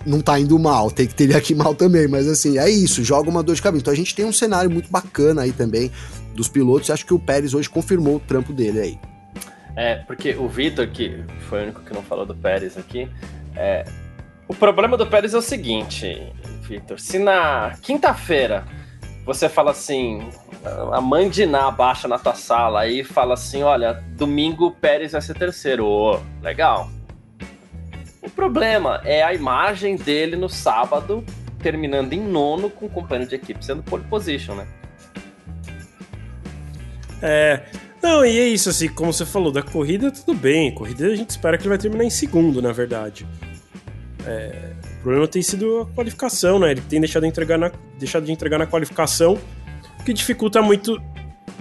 não tá indo mal, tem que ter aqui mal também, mas assim, é isso, joga uma dor de cabeça. Então a gente tem um cenário muito bacana aí também dos pilotos, acho que o Pérez hoje confirmou o trampo dele aí. É, porque o Vitor, que foi o único que não falou do Pérez aqui, é, o problema do Pérez é o seguinte, Vitor, se na quinta-feira você fala assim, a mãe de baixa na tua sala e fala assim, olha, domingo o Pérez vai ser terceiro, oh, legal, o problema é a imagem dele no sábado, terminando em nono, com o companheiro de equipe sendo pole position, né? É. Não, e é isso, assim, como você falou, da corrida, tudo bem. Corrida a gente espera que ele vai terminar em segundo, na verdade. É, o problema tem sido a qualificação, né? Ele tem deixado de entregar na, deixado de entregar na qualificação, o que dificulta muito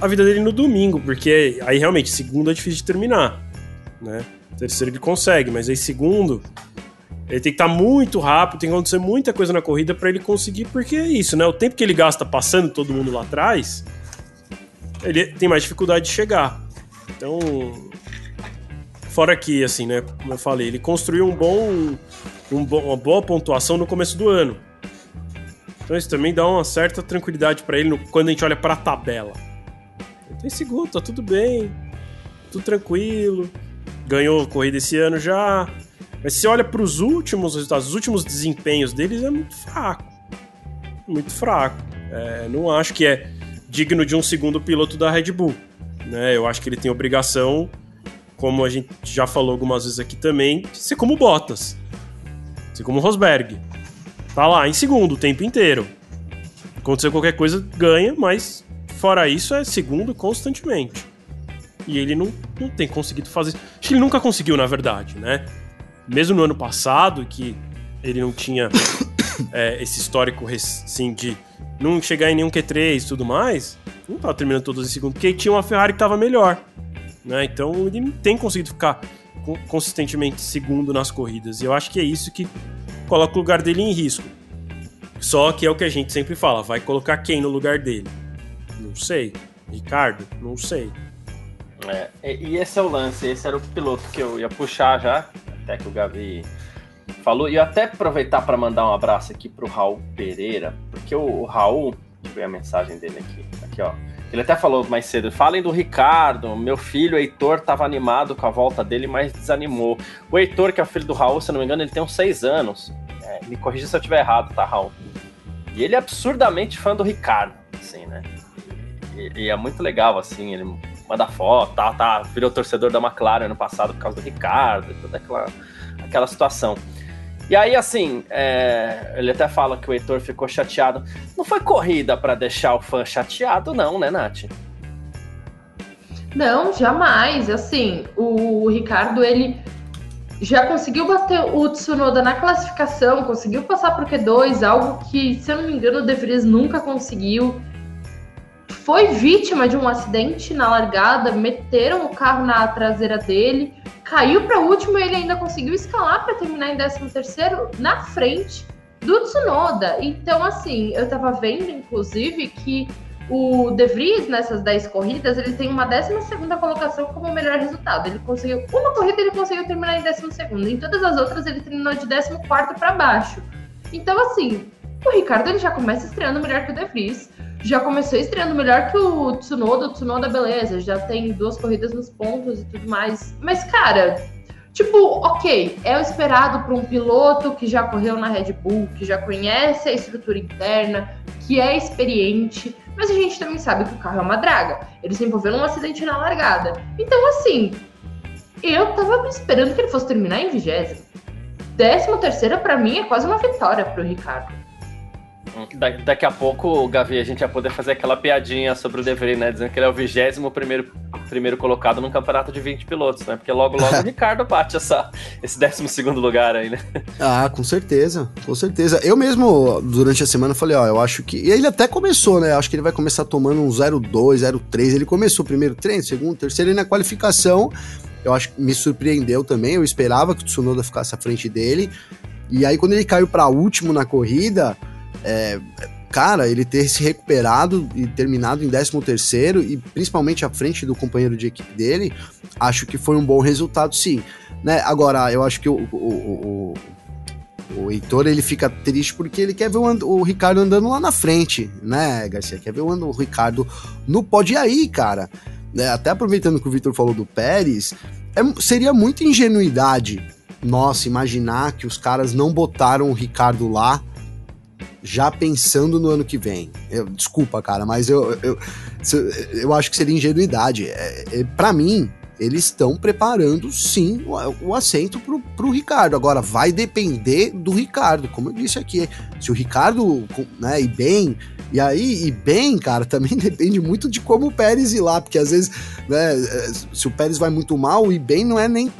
a vida dele no domingo, porque aí realmente, segundo é difícil de terminar, né? Terceiro ele consegue, mas aí segundo, ele tem que estar tá muito rápido, tem que acontecer muita coisa na corrida para ele conseguir, porque é isso, né? O tempo que ele gasta passando todo mundo lá atrás, ele tem mais dificuldade de chegar. Então, fora que, assim, né? Como eu falei, ele construiu um bom, um bom uma boa pontuação no começo do ano. Então isso também dá uma certa tranquilidade para ele no, quando a gente olha para a tabela. Tem segundo, tá tudo bem, tudo tranquilo ganhou corrida esse ano já. Mas se olha para os últimos resultados, os últimos desempenhos deles é muito fraco. Muito fraco. É, não acho que é digno de um segundo piloto da Red Bull. Né? Eu acho que ele tem obrigação, como a gente já falou algumas vezes aqui também, de ser como Bottas. Ser como Rosberg. Tá lá em segundo o tempo inteiro. Acontecer qualquer coisa, ganha, mas fora isso é segundo constantemente. E ele não, não tem conseguido fazer. Acho que ele nunca conseguiu, na verdade, né? Mesmo no ano passado, que ele não tinha é, esse histórico assim, de não chegar em nenhum Q3 e tudo mais, não tava terminando todos em segundo, porque tinha uma Ferrari que tava melhor. Né? Então ele não tem conseguido ficar consistentemente segundo nas corridas. E eu acho que é isso que coloca o lugar dele em risco. Só que é o que a gente sempre fala: vai colocar quem no lugar dele? Não sei. Ricardo? Não sei. É, e esse é o lance, esse era o piloto que eu ia puxar já, até que o Gavi falou. E eu até aproveitar para mandar um abraço aqui pro Raul Pereira, porque o, o Raul, deixa eu ver a mensagem dele aqui, aqui ó. Ele até falou mais cedo, falem do Ricardo, meu filho Heitor estava animado com a volta dele, mas desanimou. O Heitor, que é o filho do Raul, se não me engano, ele tem uns seis anos. É, me corrija se eu estiver errado, tá, Raul? E ele é absurdamente fã do Ricardo, assim, né? E, e é muito legal, assim, ele manda foto, tá, tá, virou torcedor da McLaren ano passado por causa do Ricardo, toda aquela, aquela situação. E aí, assim, é, ele até fala que o Heitor ficou chateado. Não foi corrida para deixar o fã chateado, não, né, Nath? Não, jamais. Assim, o Ricardo, ele já conseguiu bater o Tsunoda na classificação, conseguiu passar para o Q2, algo que, se eu não me engano, o De Vries nunca conseguiu. Foi vítima de um acidente na largada, meteram o carro na traseira dele, caiu para último e ele ainda conseguiu escalar para terminar em 13º na frente do Tsunoda. Então, assim, eu estava vendo, inclusive, que o De Vries, nessas 10 corridas, ele tem uma 12 colocação como melhor resultado. Ele conseguiu, uma corrida ele conseguiu terminar em 12 em todas as outras ele terminou de 14 para baixo. Então, assim, o Ricardo ele já começa estreando melhor que o De Vries, já começou estreando melhor que o Tsunoda. O Tsunoda, beleza, já tem duas corridas nos pontos e tudo mais. Mas, cara, Tipo, ok, é o esperado para um piloto que já correu na Red Bull, que já conhece a estrutura interna, que é experiente, mas a gente também sabe que o carro é uma draga. Ele se envolveu num acidente na largada. Então, assim, eu tava esperando que ele fosse terminar em vigésimo. Décimo terceiro, para mim, é quase uma vitória pro Ricardo. Da, daqui a pouco, Gavi, a gente vai poder fazer aquela piadinha sobre o Devery, né? Dizendo que ele é o vigésimo primeiro, primeiro colocado num campeonato de 20 pilotos, né? Porque logo, logo o Ricardo bate essa, esse décimo segundo lugar aí, né? Ah, com certeza, com certeza. Eu mesmo, durante a semana, falei, ó, eu acho que. E ele até começou, né? Acho que ele vai começar tomando um 0,2, 0,3. Ele começou primeiro treino, segundo, terceiro, e na qualificação, eu acho que me surpreendeu também. Eu esperava que o Tsunoda ficasse à frente dele. E aí, quando ele caiu para último na corrida é, cara, ele ter se recuperado e terminado em 13 terceiro e principalmente à frente do companheiro de equipe dele, acho que foi um bom resultado, sim. Né? Agora, eu acho que o, o, o, o Heitor ele fica triste porque ele quer ver o, o, Ricardo andando lá na frente, né, Garcia? Quer ver o, o Ricardo no pode aí, cara. Né? Até aproveitando que o Vitor falou do Pérez, é, seria muita ingenuidade nossa imaginar que os caras não botaram o Ricardo lá já pensando no ano que vem. Eu, desculpa, cara, mas eu, eu, eu acho que seria ingenuidade. É, é, para mim, eles estão preparando sim o, o assento pro, pro Ricardo. Agora, vai depender do Ricardo, como eu disse aqui. Se o Ricardo né, ir bem, e aí, e bem, cara, também depende muito de como o Pérez ir lá, porque às vezes, né, se o Pérez vai muito mal, e bem não é nem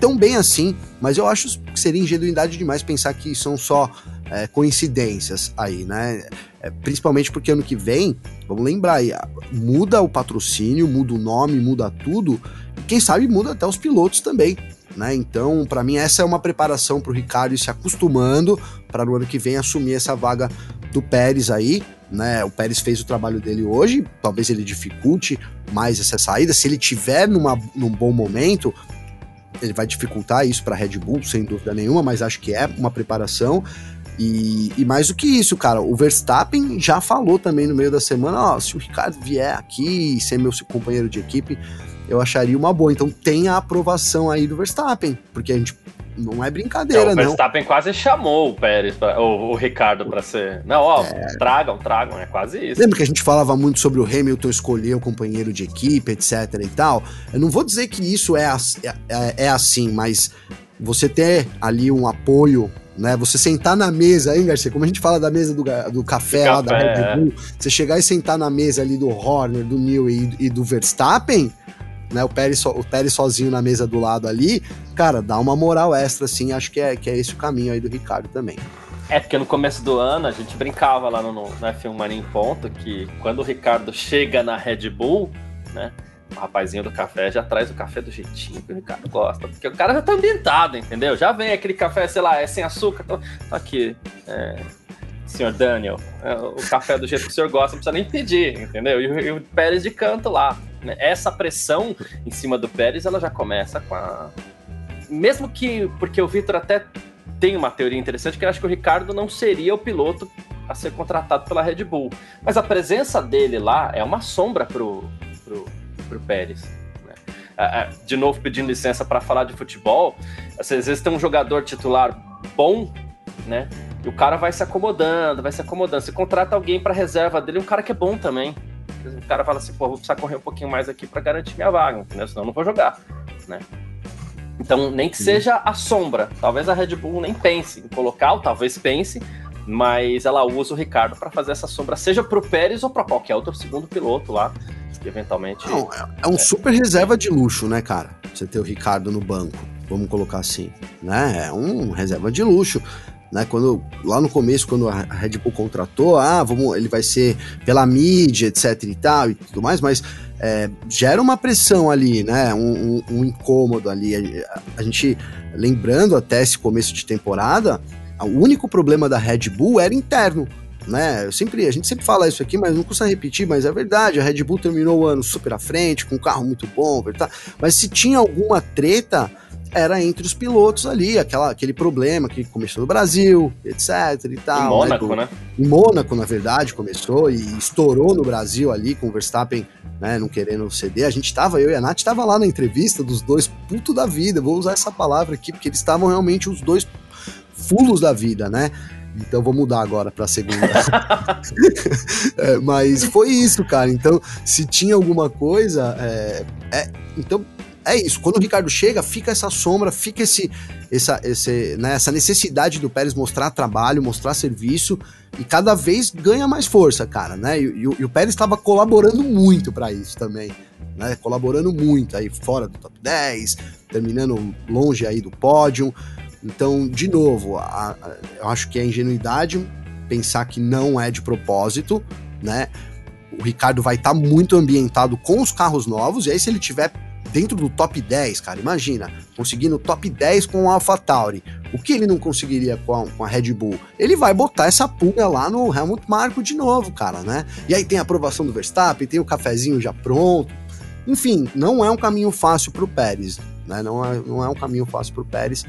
tão bem assim. Mas eu acho que seria ingenuidade demais pensar que são só é, coincidências aí, né? É, principalmente porque ano que vem, vamos lembrar aí, muda o patrocínio, muda o nome, muda tudo, quem sabe muda até os pilotos também. Né? Então, para mim, essa é uma preparação para o Ricardo se acostumando para no ano que vem assumir essa vaga do Pérez aí. Né? O Pérez fez o trabalho dele hoje, talvez ele dificulte mais essa saída. Se ele tiver numa, num bom momento, ele vai dificultar isso para Red Bull, sem dúvida nenhuma, mas acho que é uma preparação. E, e, mais do que isso, cara, o Verstappen já falou também no meio da semana: ó, se o Ricardo vier aqui e ser meu companheiro de equipe, eu acharia uma boa. Então tem a aprovação aí do Verstappen, porque a gente não é brincadeira, não. O Verstappen não. quase chamou o Pérez, pra, o, o, Ricardo para ser. Não, ó, é... tragam, tragam, é quase isso. Lembra que a gente falava muito sobre o Hamilton escolher o companheiro de equipe, etc e tal? Eu não vou dizer que isso é, é, é assim, mas você ter ali um apoio né? Você sentar na mesa, hein, Garcia? Como a gente fala da mesa do, do café, lá da Red é. Bull, você chegar e sentar na mesa ali do Horner, do Neil e, e do Verstappen, né? O Pérez, o Pérez sozinho na mesa do lado ali, cara, dá uma moral extra, assim. Acho que é, que é esse o caminho aí do Ricardo também. É, porque no começo do ano a gente brincava lá no, no F1 Mania em Ponto que quando o Ricardo chega na Red Bull, né? O rapazinho do café já traz o café do jeitinho que o Ricardo gosta. Porque o cara já tá ambientado, entendeu? Já vem aquele café, sei lá, é sem açúcar. Tá, aqui, é, senhor Daniel, é, o café do jeito que o senhor gosta, não precisa nem pedir, entendeu? E, e o Pérez de canto lá. Né? Essa pressão em cima do Pérez, ela já começa com a. Mesmo que. Porque o Vitor até tem uma teoria interessante que eu acho que o Ricardo não seria o piloto a ser contratado pela Red Bull. Mas a presença dele lá é uma sombra pro, pro para o Pérez. Né? Ah, de novo, pedindo licença para falar de futebol, às vezes tem um jogador titular bom, né? E o cara vai se acomodando, vai se acomodando. Você contrata alguém para reserva dele, um cara que é bom também. o cara fala assim, pô, vou precisar correr um pouquinho mais aqui para garantir minha vaga, entendeu? Senão eu não vou jogar, né? Então, nem que seja a sombra. Talvez a Red Bull nem pense em colocar, talvez pense, mas ela usa o Ricardo para fazer essa sombra, seja para o Pérez ou para qualquer outro segundo piloto lá, eventualmente. Não, é, é um super reserva de luxo, né, cara? Você ter o Ricardo no banco, vamos colocar assim, né? É um reserva de luxo. Né, quando lá no começo, quando a Red Bull contratou, ah, vamos, ele vai ser pela mídia, etc e tal e tudo mais, mas é, gera uma pressão ali, né, um, um, um incômodo ali. A, a, gente lembrando até esse começo de temporada, o único problema da Red Bull era interno. Né? Eu sempre, a gente sempre fala isso aqui, mas não custa repetir, mas é verdade, a Red Bull terminou o ano super à frente, com um carro muito bom, verdade? mas se tinha alguma treta, era entre os pilotos ali, aquela, aquele problema que começou no Brasil, etc e tal. Em Mônaco, né? né? Em Mônaco, na verdade, começou e estourou no Brasil ali, com o Verstappen né, não querendo ceder. A gente tava, eu e a Nath, tava lá na entrevista dos dois puto da vida, vou usar essa palavra aqui, porque eles estavam realmente os dois fulos da vida, né? Então vou mudar agora para segunda. é, mas foi isso, cara. Então, se tinha alguma coisa, é, é, então é isso. Quando o Ricardo chega, fica essa sombra, fica esse, essa, esse, né, essa necessidade do Pérez mostrar trabalho, mostrar serviço e cada vez ganha mais força, cara, né? E, e, e o Pérez estava colaborando muito para isso também, né? Colaborando muito aí fora do top 10, terminando longe aí do pódio. Então, de novo, a, a, eu acho que é ingenuidade pensar que não é de propósito, né? O Ricardo vai estar tá muito ambientado com os carros novos, e aí se ele tiver dentro do top 10, cara, imagina, conseguindo top 10 com o AlphaTauri, o que ele não conseguiria com a, com a, Red Bull? Ele vai botar essa pulga lá no Helmut Marko de novo, cara, né? E aí tem a aprovação do Verstappen, tem o cafezinho já pronto. Enfim, não é um caminho fácil para o Pérez, né? Não é, não é um caminho fácil para o Pérez.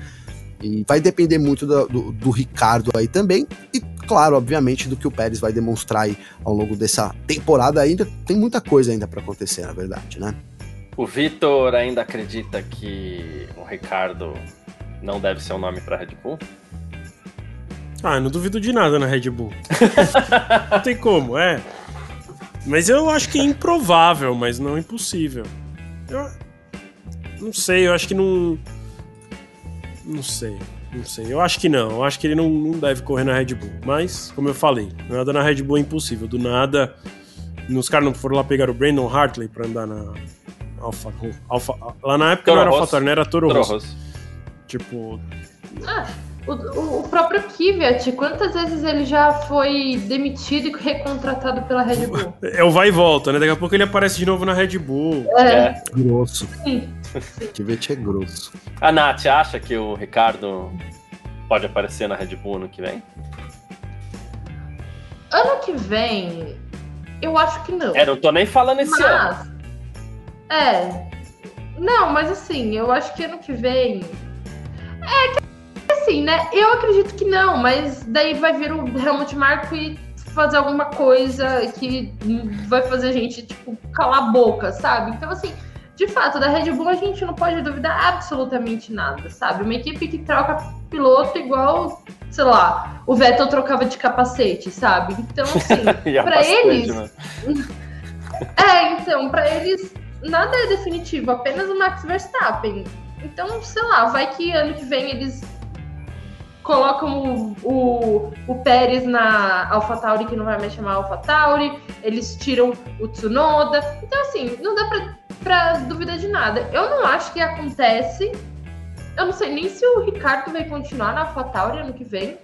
E vai depender muito do, do, do, Ricardo aí também. E, claro, obviamente, do que o Pérez vai demonstrar aí ao longo dessa temporada. Ainda tem muita coisa ainda para acontecer, na verdade, né? O Vitor ainda acredita que o Ricardo não deve ser um nome para Red Bull? Ah, não duvido de nada na Red Bull. não tem como, é. Mas eu acho que é improvável, mas não impossível. Eu não sei, eu acho que não não sei. Não sei. Eu acho que não. Eu acho que ele não, não deve correr na Red Bull. Mas, como eu falei, nada na Red Bull é impossível. Do nada. Os caras não foram lá pegar o Brandon Hartley pra andar na Alfa. Alfa lá na época Toro não era Alfa não era Toro, Toro Rosso. Rosso. Tipo. Ah, o, o, próprio Kvyat, quantas vezes ele já foi demitido e recontratado pela Red Bull? É o vai e volta, né? Daqui a pouco ele aparece de novo na Red Bull. É. é. Grosso. Sim. Kvyat é grosso. A Nath acha que o Ricardo pode aparecer na Red Bull ano que vem? Ano que vem, eu acho que não. É, não tô nem falando esse mas, ano. É. Não, mas assim, eu acho que ano que vem. É que assim, né? Eu acredito que não, mas daí vai vir o Helmut Marko e fazer alguma coisa que vai fazer a gente, tipo, calar a boca, sabe? Então, assim, de fato, da Red Bull a gente não pode duvidar absolutamente nada, sabe? Uma equipe que troca piloto igual, sei lá, o Vettel trocava de capacete, sabe? Então, assim, para eles. Né? é, então, para eles nada é definitivo, apenas o Max Verstappen. Então, sei lá, vai que ano que vem eles colocam o, o, o Pérez na AlphaTauri, que não vai mais chamar AlphaTauri, eles tiram o Tsunoda. Então, assim, não dá pra, pra duvidar de nada. Eu não acho que acontece. Eu não sei nem se o Ricardo vai continuar na AlphaTauri ano que vem.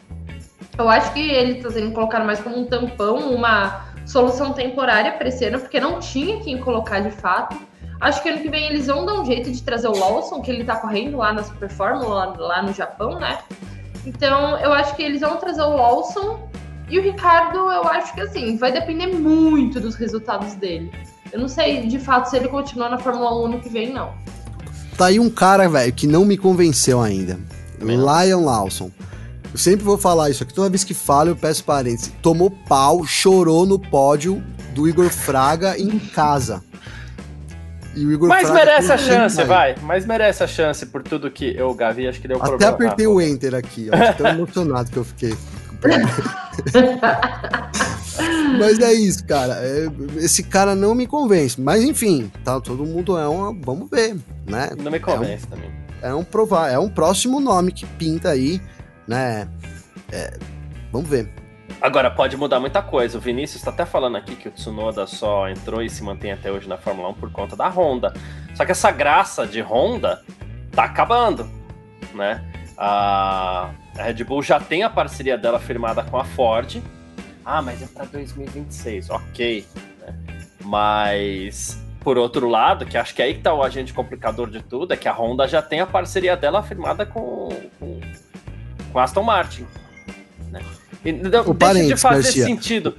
Eu acho que ele está sendo colocado mais como um tampão, uma solução temporária para esse ano, porque não tinha quem colocar de fato. Acho que ano que vem eles vão dar um jeito de trazer o Lawson, que ele tá correndo lá na Super Fórmula, lá no Japão, né? Então, eu acho que eles vão trazer o Lawson e o Ricardo, eu acho que assim, vai depender muito dos resultados dele. Eu não sei de fato se ele continua na Fórmula 1 no que vem, não. Tá aí um cara, velho, que não me convenceu ainda. Lion Lawson. Eu sempre vou falar isso aqui, toda vez que falo eu peço parênteses. Tomou pau, chorou no pódio do Igor Fraga em casa. E o Igor Mas Fraga merece a chance, vai. Mas merece a chance por tudo que eu, Gavi, acho que deu Até problema. Até apertei ah, o Enter aqui, ó. tão emocionado que eu fiquei. Mas é isso, cara. É, esse cara não me convence. Mas enfim, tá, todo mundo é uma. Vamos ver, né? Não me convence é um, também. É um provar, é um próximo nome que pinta aí, né? É, vamos ver. Agora, pode mudar muita coisa. O Vinícius está até falando aqui que o Tsunoda só entrou e se mantém até hoje na Fórmula 1 por conta da Honda. Só que essa graça de Honda tá acabando, né? A Red Bull já tem a parceria dela firmada com a Ford. Ah, mas é para 2026, ok. Né? Mas, por outro lado, que acho que é aí que tá o agente complicador de tudo, é que a Honda já tem a parceria dela firmada com, com, com Aston Martin. Né? E, o deixa de fazer Garcia. sentido.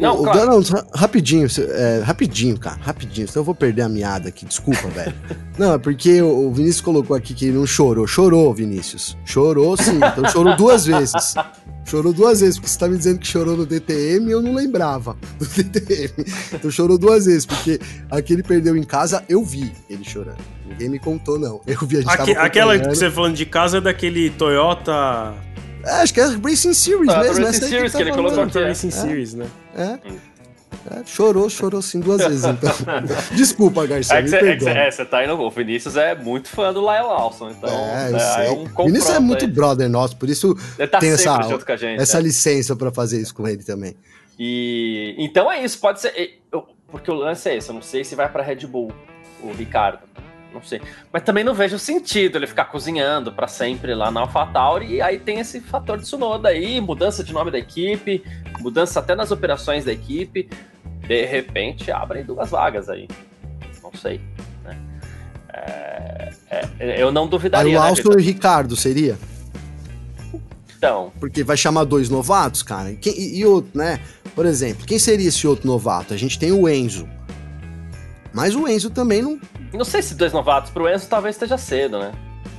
Não, o, claro. não, rapidinho, é, rapidinho, cara, rapidinho, senão eu vou perder a meada aqui, desculpa, velho. Não, é porque o Vinícius colocou aqui que ele não chorou. Chorou, Vinícius. Chorou sim, então chorou duas vezes. Chorou duas vezes, porque você tá me dizendo que chorou no DTM e eu não lembrava do DTM. Então chorou duas vezes, porque aquele perdeu em casa, eu vi ele chorando. Ninguém me contou, não. Eu vi a gente Aqui, Aquela que você falando de casa é daquele Toyota é, acho que é Racing Series ah, mesmo. Racing Series, que, que, ele colocou aqui. Racing é. Series, né? É. É, chorou, chorou sim duas vezes, então. Desculpa, Garcia. É que, você, é, é tá indo. O Vinícius é muito fã do Lyle Lawson, então. É, eu é. Um Vinícius é muito aí. brother nosso, por isso tá tem essa, gente, essa é. licença para fazer isso com ele também. E então é isso, pode ser. Porque o lance é esse, eu não sei se vai para Red Bull, o Ricardo não sei. Mas também não vejo sentido ele ficar cozinhando para sempre lá na AlphaTauri. E aí tem esse fator de Tsunoda aí, mudança de nome da equipe, mudança até nas operações da equipe. De repente abrem duas vagas aí. Não sei. Né? É, é, eu não duvidaria. Aí o Alston né, e o Ricardo seria? Então. Porque vai chamar dois novatos, cara. Quem, e, e outro, né? Por exemplo, quem seria esse outro novato? A gente tem o Enzo. Mas o Enzo também não. Não sei se dois novatos pro Enzo talvez esteja cedo, né?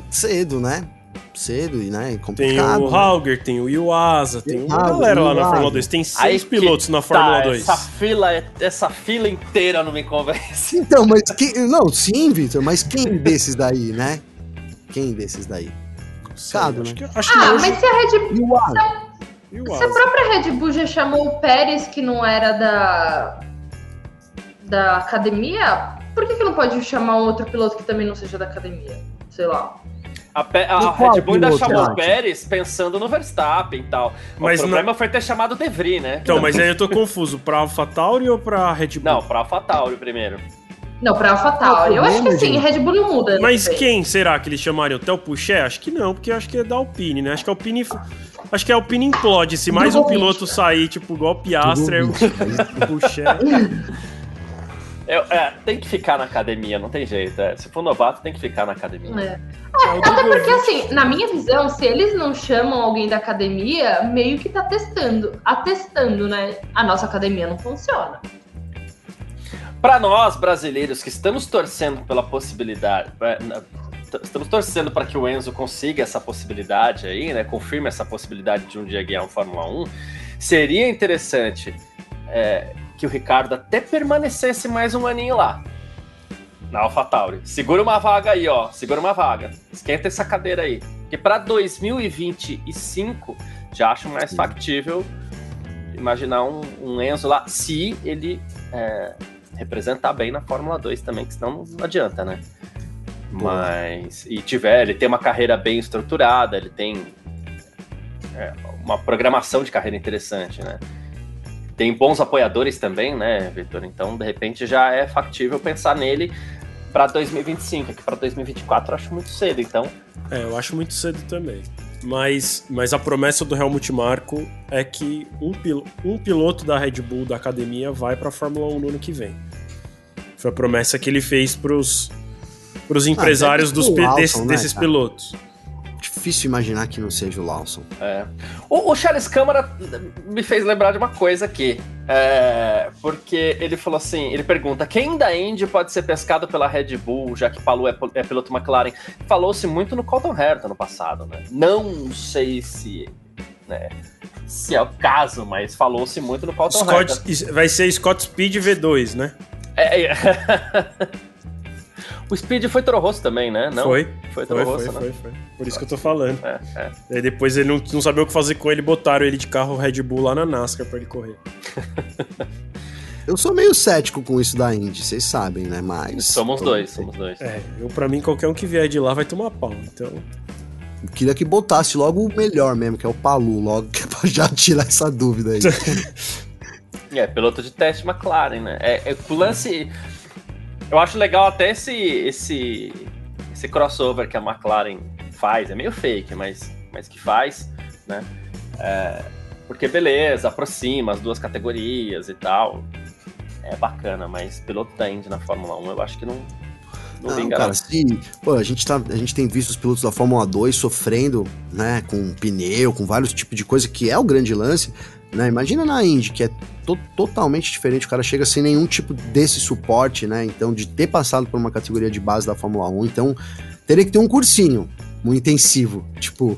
Cedo, né? Cedo e, né? Complicado. Tem o Hauger, né? tem o Iwasa, tem, tem uma galera lá na Fórmula 2. Tem seis Aí pilotos na Fórmula tá, 2. Essa fila, essa fila inteira não me convence. Então, mas quem. Não, sim, Victor, mas quem desses daí, né? Quem desses daí? Cado, né? Que, acho ah, hoje... mas se a Red Bull. Se, se a própria Red Bull já chamou o Pérez, que não era da da academia, por que, que não pode chamar um outro piloto que também não seja da academia? Sei lá. A, Pe a Red Bull ainda chamou o Pérez pensando no Verstappen e tal. Mas o problema não... foi ter chamado o De Vries, né? Então, mas aí eu tô confuso. Pra AlphaTauri ou pra Red Bull? Não, pra AlphaTauri primeiro. Não, pra AlphaTauri. Eu acho que sim, Red Bull não muda. Mas quem será que eles chamariam? Até o Puxé? Acho que não, porque acho que é da Alpine, né? Acho que a Alpine... Acho que a Alpine implode. Se mais um piloto sair, tipo, igual o Piastre, o Puxé... É, é, tem que ficar na academia, não tem jeito. É. Se for novato, tem que ficar na academia. É. É, até porque, assim, na minha visão, se eles não chamam alguém da academia, meio que tá testando. Atestando, né? A nossa academia não funciona. Para nós, brasileiros, que estamos torcendo pela possibilidade. É, estamos torcendo para que o Enzo consiga essa possibilidade aí, né? Confirme essa possibilidade de um dia ganhar um Fórmula 1. Seria interessante é, que o Ricardo até permanecesse mais um aninho lá. Na AlphaTauri. Segura uma vaga aí, ó. Segura uma vaga. Esquenta essa cadeira aí. Porque para 2025 já acho mais factível imaginar um, um, Enzo lá, se ele é, representar bem na Fórmula 2 também, que senão não adianta, né? Mas. E tiver, ele tem uma carreira bem estruturada, ele tem é, uma programação de carreira interessante, né? Tem bons apoiadores também, né, Vitor? Então, de repente, já é factível pensar nele para 2025, que para 2024 eu acho muito cedo, então. É, eu acho muito cedo também. Mas, mas a promessa do Helmut Marko é que um, pil um piloto da Red Bull da academia vai para a Fórmula 1 no ano que vem. Foi a promessa que ele fez para os ah, empresários dos, Alton, desse, né, desses cara? pilotos difícil imaginar que não seja o Lawson. É. O, o Charles Câmara me fez lembrar de uma coisa aqui. É, porque ele falou assim: ele pergunta quem da Indy pode ser pescado pela Red Bull, já que Palu é, é piloto McLaren. Falou-se muito no Colton Herta no passado, né? Não sei se. Né, se é o caso, mas falou-se muito no Colton Scott, Vai ser Scott Speed V2, né? É, é. O Speed foi Toro Rosso também, né? Não? Foi. Foi Toro Foi, Rosso, foi, né? foi, foi. Por isso que eu tô falando. É, é. Aí depois ele não, não sabia o que fazer com ele, botaram ele de carro Red Bull lá na NASCAR pra ele correr. Eu sou meio cético com isso da Indy, vocês sabem, né? Mas. Somos dois, somos dois. É, eu pra mim, qualquer um que vier de lá vai tomar pau. Então, Eu queria que botasse logo o melhor mesmo, que é o Palu, logo, que é pra já tirar essa dúvida aí. É, piloto de teste McLaren, né? É, é, o lance. Eu acho legal até esse, esse, esse crossover que a McLaren faz. É meio fake, mas, mas que faz, né? É, porque beleza, aproxima as duas categorias e tal. É bacana, mas piloto da Indy na Fórmula 1 eu acho que não, não, Não, cara, se. Pô, a gente, tá, a gente tem visto os pilotos da Fórmula 2 sofrendo, né, com pneu, com vários tipos de coisa, que é o grande lance, né? Imagina na Indy, que é to- totalmente diferente, o cara chega sem nenhum tipo desse suporte, né? Então, de ter passado por uma categoria de base da Fórmula 1, então teria que ter um cursinho muito intensivo, tipo,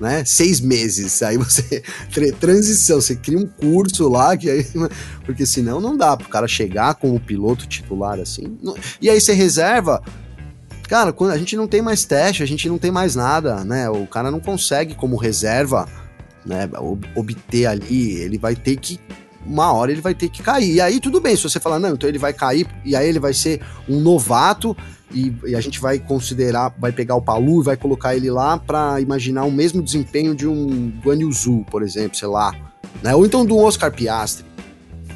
né? Seis meses. Aí você. tra- Transição, você cria um curso lá, que aí. Porque senão não dá pro cara chegar como piloto titular assim. Não- E aí você reserva. Cara, quando a gente não tem mais teste, a gente não tem mais nada, né? O cara não consegue, como reserva, né, ob- obter ali, ele vai ter que. Uma hora ele vai ter que cair. E aí tudo bem, se você falar, não, então ele vai cair, e aí ele vai ser um novato, e, e a gente vai considerar, vai pegar o Palu e vai colocar ele lá pra imaginar o mesmo desempenho de um Guan por exemplo, sei lá. Né? Ou então do Oscar Piastri,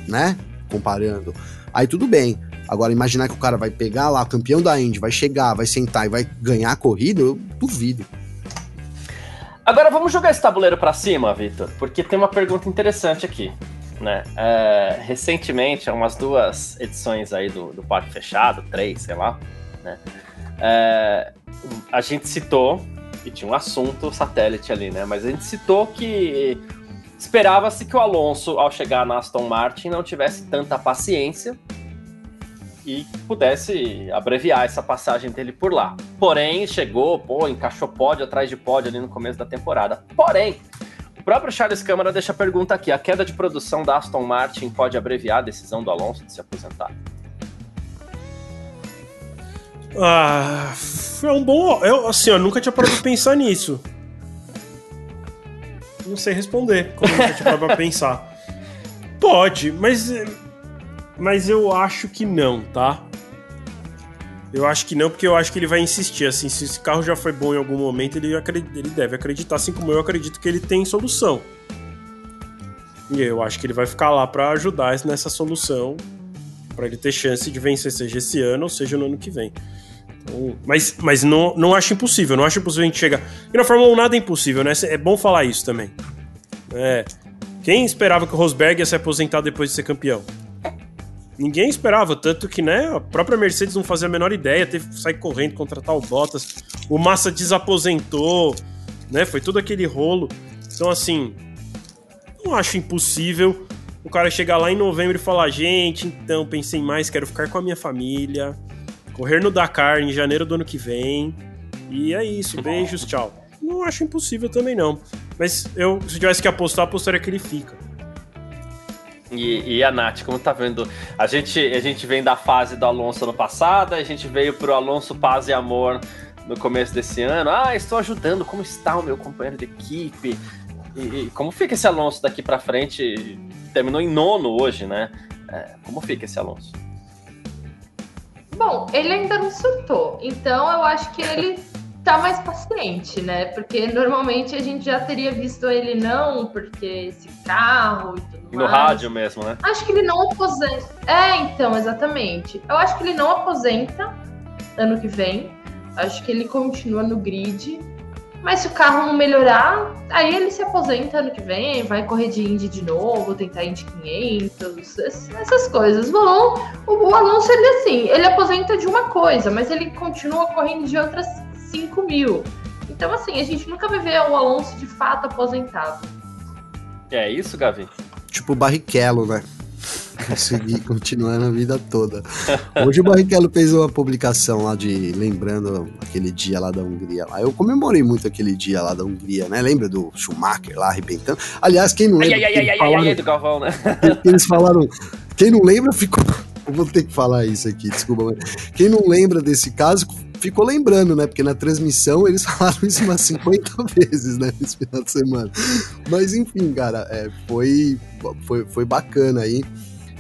né? Comparando. Aí tudo bem. Agora, imaginar que o cara vai pegar lá, campeão da Indy, vai chegar, vai sentar e vai ganhar a corrida, eu duvido. Agora vamos jogar esse tabuleiro pra cima, Vitor, porque tem uma pergunta interessante aqui. Né? É, recentemente, há umas duas edições aí do, do Parque Fechado, três, sei lá, né? É, a gente citou, e tinha um assunto satélite ali, né? Mas a gente citou que esperava-se que o Alonso, ao chegar na Aston Martin, não tivesse tanta paciência e pudesse abreviar essa passagem dele por lá. Porém, chegou, pô, encaixou pódio atrás de pódio ali no começo da temporada. Porém, o próprio Charles Câmara deixa a pergunta aqui: a queda de produção da Aston Martin pode abreviar a decisão do Alonso de se aposentar? Ah, foi um bom. Eu, assim, eu nunca tinha parado pra pensar nisso. Não sei responder, como eu tinha parado pra pensar. Pode, mas. Mas eu acho que não, tá? Eu acho que não, porque eu acho que ele vai insistir. Assim, se esse carro já foi bom em algum momento, ele, ele deve acreditar, assim como eu acredito que ele tem solução. E eu acho que ele vai ficar lá pra ajudar nessa solução, Pra ele ter chance de vencer, seja esse ano ou seja no ano que vem. Então, mas mas não, não acho impossível, não acho impossível a gente chegar. E na Fórmula 1 nada é impossível, né? É bom falar isso também. É. Quem esperava que o Rosberg ia se aposentar depois de ser campeão? Ninguém esperava, tanto que né, a própria Mercedes não fazia a menor ideia, teve que sair correndo, contratar o Bottas. O Massa desaposentou, né? Foi todo aquele rolo. Então, assim, não acho impossível o cara chegar lá em novembro e falar: gente, então pensei mais, quero ficar com a minha família, correr no Dakar em janeiro do ano que vem. E é isso, beijos, tchau. Não acho impossível também, não. Mas eu, se tivesse que apostar, apostaria que ele fica. E, e a Nath, como tá vendo? A gente, a gente vem da fase do Alonso ano passado, a gente veio pro Alonso Paz e Amor no começo desse ano. Ah, estou ajudando, como está o meu companheiro de equipe? E, e como fica esse Alonso daqui pra frente? Terminou em nono hoje, né? É, como fica esse Alonso? Bom, ele ainda não surtou, então eu acho que ele tá mais paciente, né? Porque normalmente a gente já teria visto ele não, porque esse carro e tudo E no mais. rádio mesmo, né? Acho que ele não aposenta. É, então, exatamente. Eu acho que ele não aposenta ano que vem. Acho que ele continua no grid. Mas se o carro não melhorar, aí ele se aposenta ano que vem, vai correr de Indy de novo, tentar Indy 500, es- essas coisas. O, o Alonso, ele assim, ele aposenta de uma coisa, mas ele continua correndo de outras 5 mil. Então, assim, a gente nunca vai ver o Alonso de fato aposentado. É isso, Gavi? Tipo o Barrichello, né? Conseguir continuar na vida toda. Hoje o Barrichello fez uma publicação lá de lembrando aquele dia lá da Hungria. Lá. Eu comemorei muito aquele dia lá da Hungria, né? Lembra do Schumacher lá arrebentando? Aliás, quem não lembra, ai, ai, ai, ai, ai, falaram- ai, do Galvão, né? eles falaram. Quem não lembra ficou, vou ter que falar isso aqui, desculpa. Mas quem não lembra desse caso ficou lembrando, né? Porque na transmissão eles falaram isso umas 50 vezes, né? Nesse final de semana. Mas enfim, cara, é, foi, foi, foi bacana aí.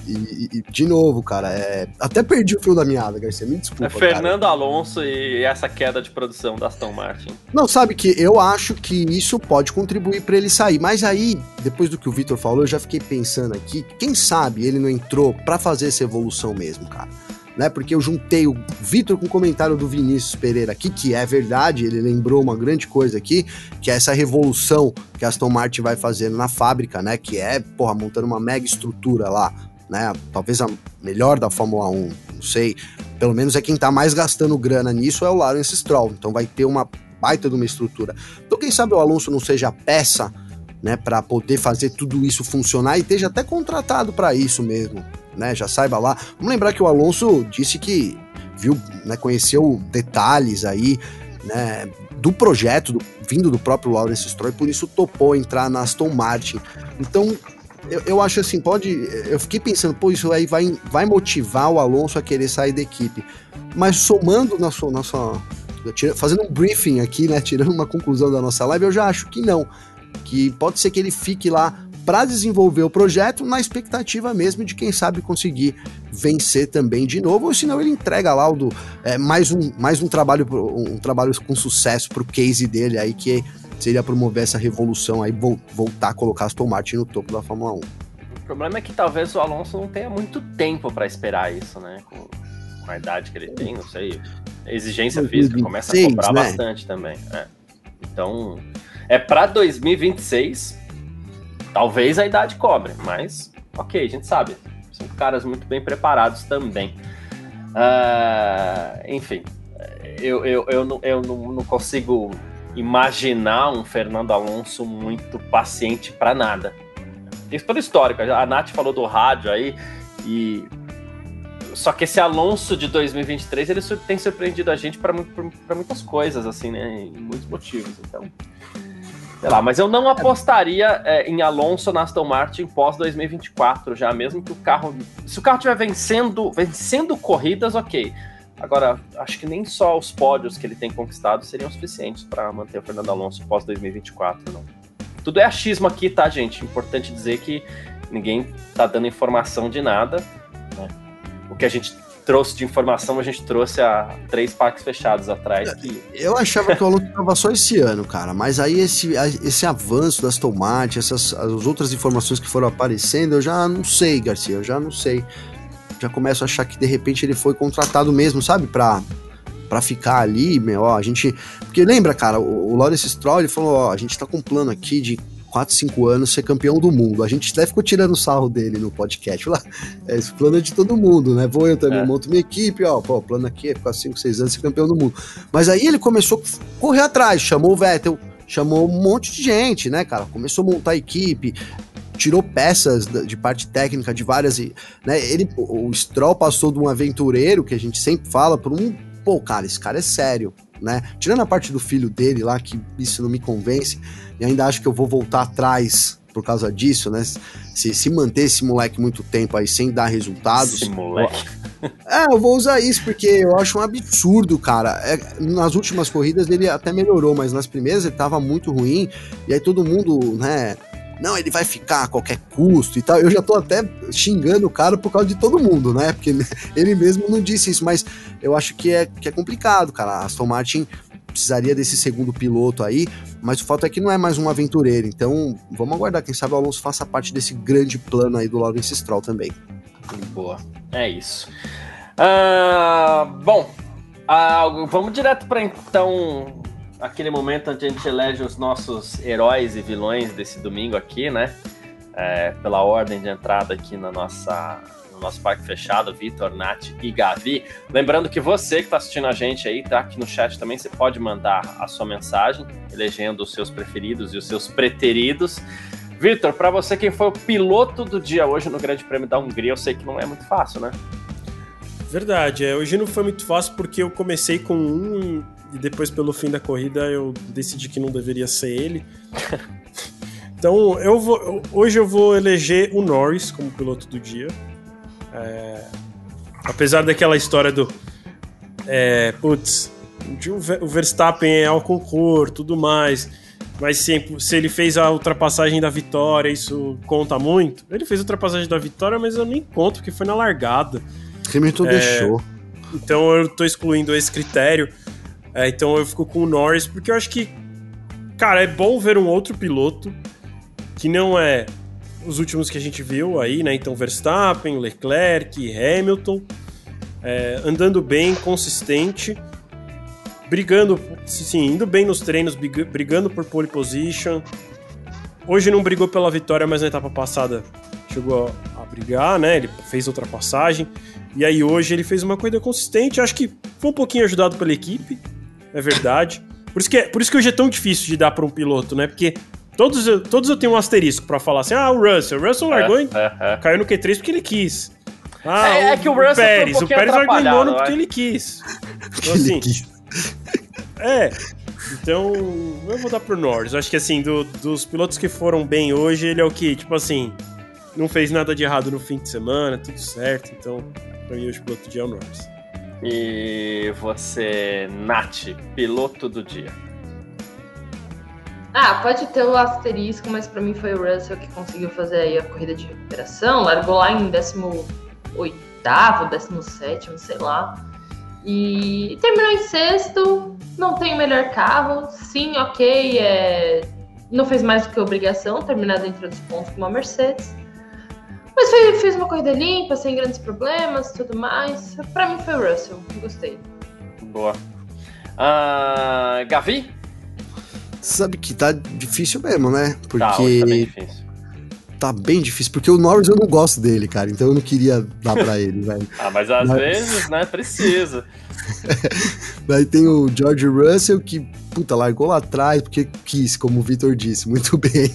E, e, de novo, cara, é... até perdi o fio da meada, Garcia, me desculpa. É Fernando cara. Alonso e essa queda de produção da Aston Martin. Não, sabe que eu acho que isso pode contribuir para ele sair, mas aí, depois do que o Vitor falou, eu já fiquei pensando aqui, quem sabe ele não entrou para fazer essa evolução mesmo, cara. Né, porque eu juntei o Vitor com o comentário do Vinícius Pereira aqui, que é verdade, ele lembrou uma grande coisa aqui, que é essa revolução que a Aston Martin vai fazendo na fábrica, né? Que é, porra, montando uma mega estrutura lá né? Talvez a melhor da Fórmula 1, não sei. Pelo menos é quem tá mais gastando grana nisso é o Lawrence Stroll. Então vai ter uma baita de uma estrutura. Então quem sabe o Alonso não seja peça, né, para poder fazer tudo isso funcionar e esteja até contratado para isso mesmo, né? Já saiba lá. Vamos lembrar que o Alonso disse que viu, né, conheceu detalhes aí, né, do projeto do, vindo do próprio Lawrence Stroll por isso topou entrar na Aston Martin. Então, eu, eu acho assim, pode. Eu fiquei pensando, pô, isso aí vai, vai motivar o Alonso a querer sair da equipe. Mas somando na sua, na sua, fazendo um briefing aqui, né? Tirando uma conclusão da nossa live, eu já acho que não. Que pode ser que ele fique lá para desenvolver o projeto na expectativa mesmo de quem sabe conseguir vencer também de novo, ou senão ele entrega lá o do, é, mais, um, mais um trabalho um trabalho com sucesso pro case dele aí que seria promover essa revolução aí, voltar a colocar Aston Martin no topo da Fórmula 1. O problema é que talvez o Alonso não tenha muito tempo para esperar isso, né? Com, com, a idade que ele tem, não sei. A exigência 2026, física começa a cobrar né? bastante também. É. Então, é para 2026. Talvez a idade cobre, mas ok, a gente sabe. São caras muito bem preparados também. Uh, enfim, eu, eu, eu, não, eu não, consigo imaginar um Fernando Alonso muito paciente para nada. Isso pelo histórico. A Nath falou do rádio aí e só que esse Alonso de 2023 ele tem surpreendido a gente para muitas coisas assim, né? Em muitos motivos. Então, sei lá, mas eu não apostaria é, em Alonso na Aston Martin pós 2024 já, mesmo que o carro, se o carro estiver vencendo, vencendo corridas, ok. Agora, acho que nem só os pódios que ele tem conquistado seriam suficientes para manter o Fernando Alonso pós 2024, não. Tudo é achismo aqui, tá, gente? Importante dizer que ninguém tá dando informação de nada. Né? O que a gente trouxe de informação, a gente trouxe a três parques fechados atrás. Que... Eu achava que o Alonso estava só esse ano, cara, mas aí esse, esse avanço das tomates, essas as outras informações que foram aparecendo, eu já não sei, Garcia, eu já não sei já começo a achar que de repente ele foi contratado mesmo, sabe? Pra, pra ficar ali, meu, ó, a gente. Porque lembra, cara, o, o Lawrence Stroll ele falou: ó, a gente tá com um plano aqui de 4, 5 anos ser campeão do mundo. A gente até ficou tirando o sarro dele no podcast. Lá, é, esse plano é de todo mundo, né? Vou eu também, é. monto minha equipe, ó, pô, o plano aqui é ficar 5, 6 anos ser campeão do mundo. Mas aí ele começou a correr atrás, chamou o Vettel, chamou um monte de gente, né, cara? Começou a montar a equipe, tirou peças de parte técnica de várias. Né? Ele, o Stroll passou de um aventureiro, que a gente sempre fala, por um. Pô, cara, esse cara é sério. Né? Tirando a parte do filho dele lá, que isso não me convence, e ainda acho que eu vou voltar atrás por causa disso, né? Se, se manter esse moleque muito tempo aí sem dar resultados. Esse moleque. É, eu vou usar isso porque eu acho um absurdo, cara. É, nas últimas corridas ele até melhorou, mas nas primeiras ele tava muito ruim. E aí todo mundo, né? não, ele vai ficar a qualquer custo e tal. Eu já tô até xingando o cara por causa de todo mundo, né? Porque ele mesmo não disse isso, mas eu acho que é, que é complicado, cara. A Aston Martin precisaria desse segundo piloto aí, mas o fato é que não é mais um aventureiro. Então, vamos aguardar. Quem sabe o Alonso faça parte desse grande plano aí do Lawrence Stroll também. Boa. É isso. Uh, bom, uh, vamos direto para então aquele momento onde a gente elege os nossos heróis e vilões desse domingo aqui, né? É, pela ordem de entrada aqui na nossa, no nosso parque fechado, Vitor, Nath e Gavi. Lembrando que você que está assistindo a gente aí, tá aqui no chat também, você pode mandar a sua mensagem, elegendo os seus preferidos e os seus preteridos. Vitor, para você, quem foi o piloto do dia hoje no Grande Prêmio da Hungria, eu sei que não é muito fácil, né? Verdade, é, hoje não foi muito fácil porque eu comecei com um e depois, pelo fim da corrida, eu decidi que não deveria ser ele. então, eu vou, hoje eu vou eleger o Norris como piloto do dia. É, apesar daquela história do. É, putz, o Verstappen é ao concurso, tudo mais. Mas se, se ele fez a ultrapassagem da vitória, isso conta muito? Ele fez a ultrapassagem da vitória, mas eu nem conto, porque foi na largada. Hamilton é, deixou. Então eu tô excluindo esse critério. É, então eu fico com o Norris, porque eu acho que, cara, é bom ver um outro piloto que não é os últimos que a gente viu aí, né? Então Verstappen, Leclerc, Hamilton, é, andando bem, consistente brigando, sim, indo bem nos treinos, brigando por pole position. Hoje não brigou pela vitória, mas na etapa passada chegou a, brigar, né? Ele fez ultrapassagem. E aí hoje ele fez uma corrida consistente. Acho que foi um pouquinho ajudado pela equipe, é verdade. Por isso que, é, por isso que hoje é tão difícil de dar para um piloto, né? Porque todos, todos eu tenho um asterisco para falar assim: ah, o Russell. O Russell largou, é, é, é. caiu no Q3 porque ele quis. Ah, é, é que o, Russell o Pérez. Um o Pérez largou em nono porque ele quis. Então, assim, é. Então, eu vou dar pro Norris. Eu acho que assim, do, dos pilotos que foram bem hoje, ele é o que, tipo assim, não fez nada de errado no fim de semana, tudo certo. Então, pra mim, hoje o piloto do dia é o Norris. E você, Nath, piloto do dia. Ah, pode ter o asterisco, mas para mim foi o Russell que conseguiu fazer aí a corrida de recuperação. Largou lá em 18 17 sei lá. E terminou em sexto, não tem o melhor carro. Sim, ok, é... não fez mais do que obrigação, terminar dentro dos pontos com uma Mercedes. Mas fez, fez uma corrida limpa, sem grandes problemas tudo mais. Para mim foi o Russell, gostei. Boa. Uh, Gavi? Sabe que tá difícil mesmo, né? Porque. Tá, tá bem difícil tá bem difícil, porque o Norris eu não gosto dele, cara, então eu não queria dar pra ele, velho. ah, mas às mas... vezes, né, precisa. Daí tem o George Russell que, puta, largou lá atrás porque quis, como o Vitor disse, muito bem.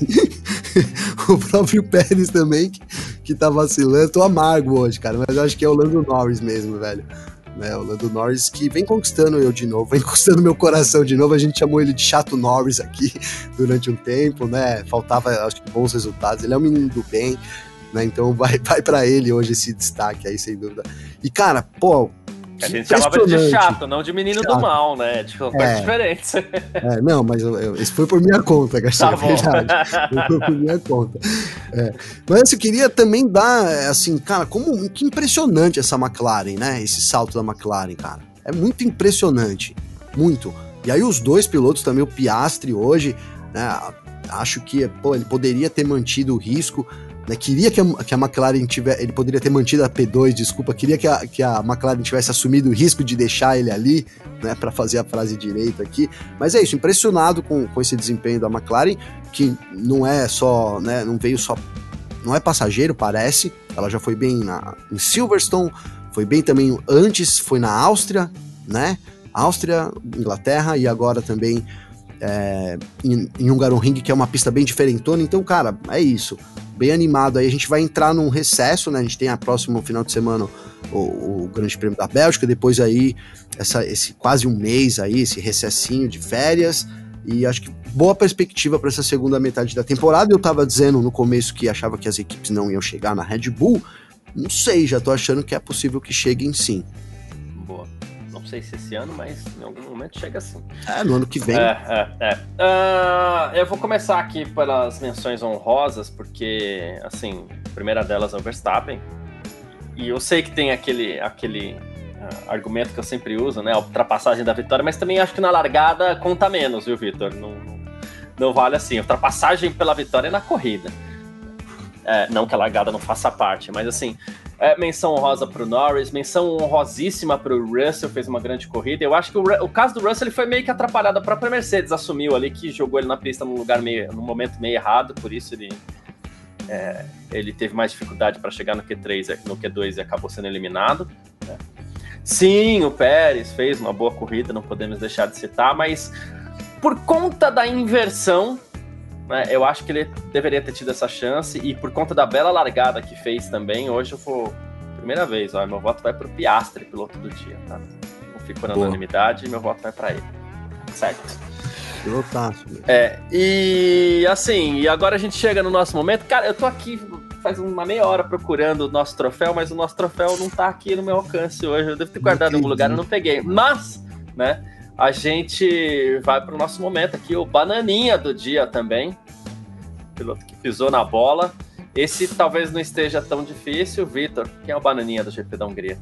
o próprio Pérez também, que, que tá vacilando. Tô amargo hoje, cara, mas eu acho que é o Lando Norris mesmo, velho. Né, o Lando Norris que vem conquistando eu de novo, vem conquistando meu coração de novo. A gente chamou ele de chato Norris aqui durante um tempo, né? Faltava, acho que, bons resultados. Ele é um menino do bem, né? Então vai, vai para ele hoje esse destaque aí, sem dúvida. E, cara, pô, a gente chamava de chato, não de menino chato. do mal, né? De coisas é, diferentes. É, não, mas eu, eu, esse foi por minha conta, Garcia, tá verdade. foi por minha conta. É. Mas eu queria também dar, assim, cara, como que impressionante essa McLaren, né? Esse salto da McLaren, cara. É muito impressionante. Muito. E aí os dois pilotos também, o Piastri hoje, né? Acho que, pô, ele poderia ter mantido o risco né, queria que a, que a McLaren tivesse. Ele poderia ter mantido a P2, desculpa. Queria que a, que a McLaren tivesse assumido o risco de deixar ele ali, né? Para fazer a frase direita aqui. Mas é isso, impressionado com, com esse desempenho da McLaren, que não é só. Né, não veio só. Não é passageiro, parece. Ela já foi bem na, em Silverstone, foi bem também antes, foi na Áustria, né? Áustria, Inglaterra e agora também é, em, em Hungaroring, que é uma pista bem diferentona. Então, cara, é isso. Bem animado. Aí a gente vai entrar num recesso, né? A gente tem a próximo final de semana o, o Grande Prêmio da Bélgica, depois aí essa, esse quase um mês aí, esse recessinho de férias. E acho que boa perspectiva para essa segunda metade da temporada. Eu tava dizendo no começo que achava que as equipes não iam chegar na Red Bull. Não sei, já tô achando que é possível que cheguem sim sei se esse ano, mas em algum momento chega assim. É, no ano que vem. É, é, é. Uh, eu vou começar aqui pelas menções honrosas, porque, assim, a primeira delas é o Verstappen. E eu sei que tem aquele, aquele uh, argumento que eu sempre uso, né? A ultrapassagem da vitória, mas também acho que na largada conta menos, viu, Vitor? Não, não, vale assim. Ultrapassagem pela vitória é na corrida. É, não que a largada não faça parte, mas assim, é, menção honrosa para o Norris, menção honrosíssima para o Russell, fez uma grande corrida. Eu acho que o, o, caso do Russell ele foi meio que atrapalhado. A própria Mercedes assumiu ali que jogou ele na pista num lugar meio, num momento meio errado, por isso ele, é, ele teve mais dificuldade para chegar no Q3, no Q2 e acabou sendo eliminado. Né? Sim, o Pérez fez uma boa corrida, não podemos deixar de citar, mas por conta da inversão né, eu acho que ele deveria ter tido essa chance e por conta da bela largada que fez também, hoje eu vou. Primeira vez, ó, meu voto vai pro Piastre, piloto do dia, tá? Não fico na unanimidade, meu voto vai para ele. Certo. Pilotaço. É, e assim, e agora a gente chega no nosso momento. Cara, eu tô aqui faz uma meia hora procurando o nosso troféu, mas o nosso troféu não tá aqui no meu alcance hoje. Eu devo ter guardado em algum lugar e não peguei. Mas, né, a gente vai pro nosso momento aqui, o bananinha do dia também. O piloto que pisou na bola. Esse talvez não esteja tão difícil. Vitor, quem é o bananinha do GP da Hungria?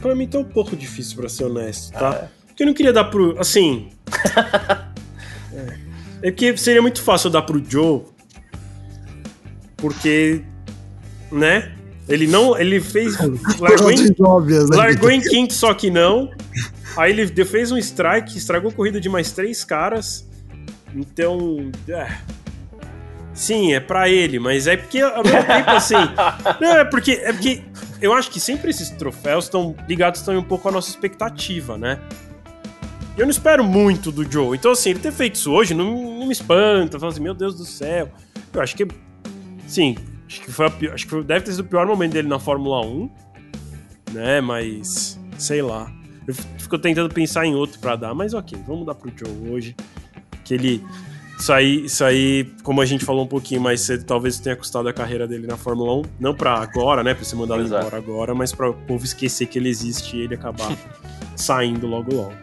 Pra mim tá um pouco difícil, pra ser honesto, tá? Ah, é. Porque eu não queria dar pro. Assim. é. é porque seria muito fácil eu dar pro Joe. Porque. Né? Ele não. Ele fez. Largou em, óbvias, né? largou em quinto, só que não. Aí ele fez um strike, estragou a corrida de mais três caras. Então. É. Sim, é para ele, mas é porque ao mesmo tempo assim. não, é porque, é porque eu acho que sempre esses troféus estão ligados também um pouco à nossa expectativa, né? Eu não espero muito do Joe. Então, assim, ele ter feito isso hoje não, não me espanta. Falo assim, meu Deus do céu. Eu acho que. Sim, acho que foi a, acho que deve ter sido o pior momento dele na Fórmula 1. Né? Mas. Sei lá. Eu fico tentando pensar em outro para dar, mas ok, vamos dar pro Joe hoje. Que ele isso aí, isso aí, como a gente falou um pouquinho mais cedo, talvez tenha custado a carreira dele na Fórmula 1. Não pra agora, né? Pra ser mandado Exato. embora agora, mas pra o povo esquecer que ele existe e ele acabar saindo logo logo.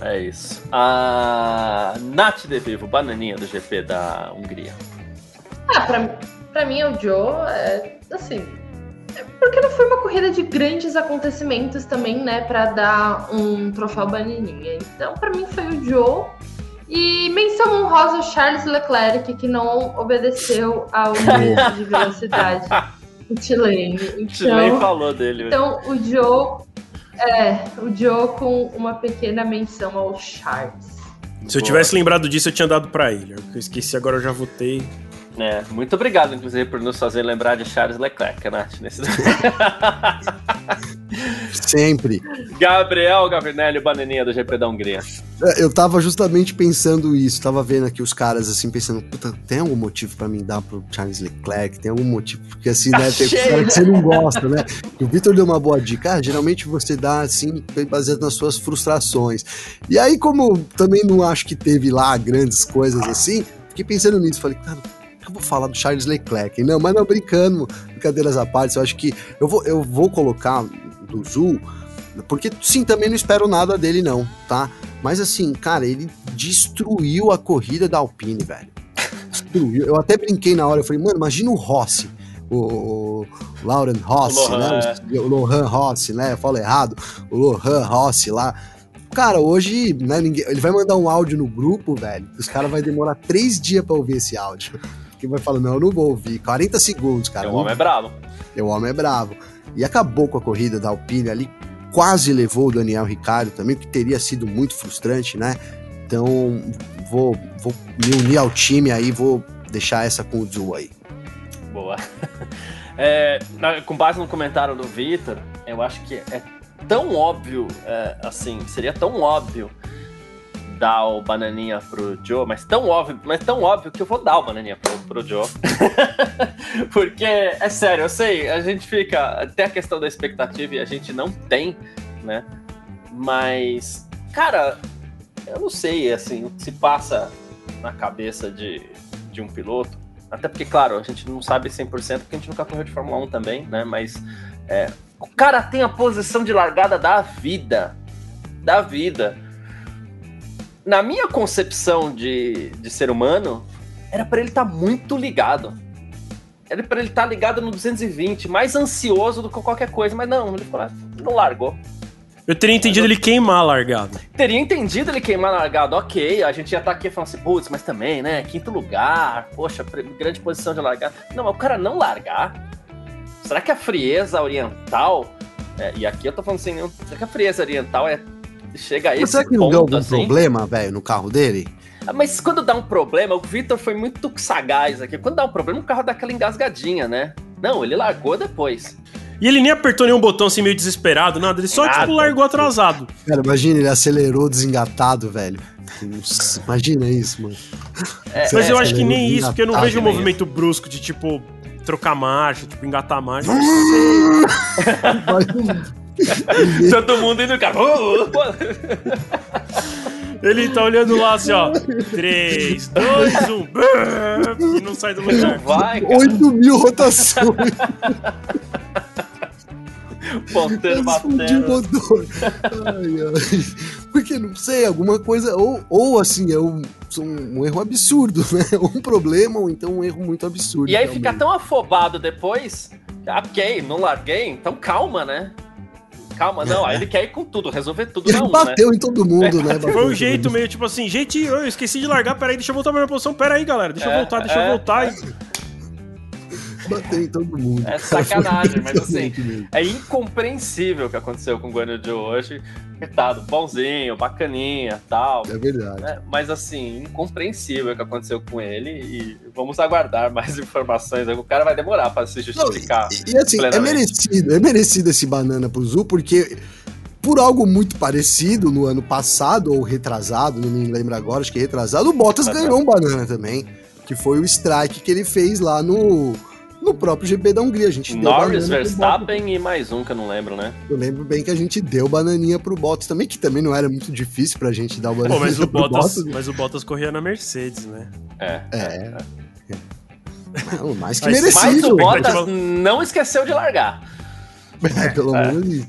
É isso. A Nath De Vivo, bananinha do GP da Hungria. Ah, pra, pra mim o Joe é assim. É porque não foi uma corrida de grandes acontecimentos também, né? Pra dar um troféu bananinha. Então, pra mim foi o Joe. E menção honrosa Charles Leclerc, que não obedeceu ao limite de velocidade. O Chilene. Então, falou dele. Então, o Joe. É, o Joe com uma pequena menção ao Charles. Se eu tivesse lembrado disso, eu tinha dado para ele. Eu esqueci, agora eu já votei. É, muito obrigado, inclusive, por nos fazer lembrar de Charles Leclerc, Nath, nesse Sempre. Gabriel Gavrinelli, bananinha do GP da Hungria. É, eu tava justamente pensando isso, tava vendo aqui os caras assim, pensando, puta, tem algum motivo para mim dar pro Charles Leclerc? Tem algum motivo? Porque assim, né, tem cara que você não gosta, né? O Victor deu uma boa dica, ah, geralmente você dá assim, baseado nas suas frustrações. E aí, como também não acho que teve lá grandes coisas assim, fiquei pensando nisso, falei, cara, eu vou falar do Charles Leclerc. Não, mas não, brincando, brincadeiras à parte, eu acho que eu vou, eu vou colocar do Zul, porque sim, também não espero nada dele, não, tá? Mas assim, cara, ele destruiu a corrida da Alpine, velho. Destruiu. Eu até brinquei na hora, eu falei, mano, imagina o Rossi. O, Lauren Rossi, o né? O, o Lohan Rossi, né? Eu falo errado. O Lohan Rossi lá. Cara, hoje, né, ninguém, ele vai mandar um áudio no grupo, velho. Os caras vai demorar três dias pra ouvir esse áudio que vai falar, não, eu não vou ouvir. 40 segundos, cara. O homem é bravo. O homem é bravo. E acabou com a corrida da Alpine ali, quase levou o Daniel Ricciardo também, que teria sido muito frustrante, né? Então, vou, vou me unir ao time aí, vou deixar essa com o Zu aí. Boa. É, com base no comentário do Victor, eu acho que é tão óbvio, é, assim, seria tão óbvio dar o bananinha pro Joe, mas tão óbvio, mas tão óbvio que eu vou dar o bananinha pro, pro Joe. Porque, é sério, eu sei, a gente fica. Tem a questão da expectativa e a gente não tem, né? Mas, cara, eu não sei, assim, o que se passa na cabeça de, de um piloto. Até porque, claro, a gente não sabe 100% porque a gente nunca correu de Fórmula 1 também, né? Mas é, o cara tem a posição de largada da vida. Da vida na minha concepção de, de ser humano, era para ele estar tá muito ligado. Era para ele estar tá ligado no 220, mais ansioso do que qualquer coisa, mas não, ele falou, não largou. Eu teria entendido ele queimar a largada. Teria entendido ele queimar a largada, ok. A gente ia estar tá aqui falando assim, putz, mas também, né? Quinto lugar, poxa, grande posição de largada. Não, mas o cara não largar. Será que a frieza oriental. É, e aqui eu tô falando assim, será que a frieza oriental é chega a esse Mas será que não deu algum assim? problema, velho, no carro dele? Ah, mas quando dá um problema, o Victor foi muito sagaz aqui. Quando dá um problema, o carro dá aquela engasgadinha, né? Não, ele largou depois. E ele nem apertou nenhum botão assim meio desesperado, nada. Ele só, nada. tipo, largou atrasado. Cara, imagina, ele acelerou desengatado, velho. imagina isso, mano. É, mas eu acho que nem isso, porque eu não vejo um movimento brusco de, tipo, trocar marcha, tipo, engatar marcha. Não sei. Todo mundo indo carro. Ele tá olhando lá assim, ó. 3, 2, 1. E não sai do lugar. Vai, cara. 8 mil rotações. Ponteiro Explodiu o batendo. motor. Ai, ai. Porque não sei, alguma coisa. Ou, ou assim, é um, um, um erro absurdo, né? Ou um problema, ou então um erro muito absurdo. E aí realmente. fica tão afobado depois. Ah, ok, não larguei, então calma, né? Calma, não. Aí ele quer ir com tudo, resolver tudo na Ele um, né? bateu em todo mundo, né? Foi um jeito meio tipo assim, gente, eu esqueci de largar, peraí, deixa eu voltar pra minha posição, peraí, galera, deixa eu É, voltar, deixa é, eu voltar. E- Bateu em todo mundo. É sacanagem, mas assim. É incompreensível o que aconteceu com o Guanyu Joe hoje. Coitado, bonzinho, bacaninha tal. É verdade. né? Mas assim, incompreensível o que aconteceu com ele e vamos aguardar mais informações. O cara vai demorar para se Não, justificar. e, e assim, é merecido, é merecido esse banana pro Zul, porque por algo muito parecido no ano passado, ou retrasado, não me lembro agora, acho que retrasado, o Bottas Retrasado. ganhou um banana também. Que foi o strike que ele fez lá no, no próprio GP da Hungria. A gente deu Norris, Bottas. Verstappen e mais um que eu não lembro, né? Eu lembro bem que a gente deu bananinha pro Bottas também, que também não era muito difícil pra gente dar o Pô, bananinha mas o, pro Bottas, mas o Bottas corria na Mercedes, né? É. É. Não, mais que Mas- merecido. Mas o Bottas- Bottas não esqueceu de largar. É, pelo menos isso.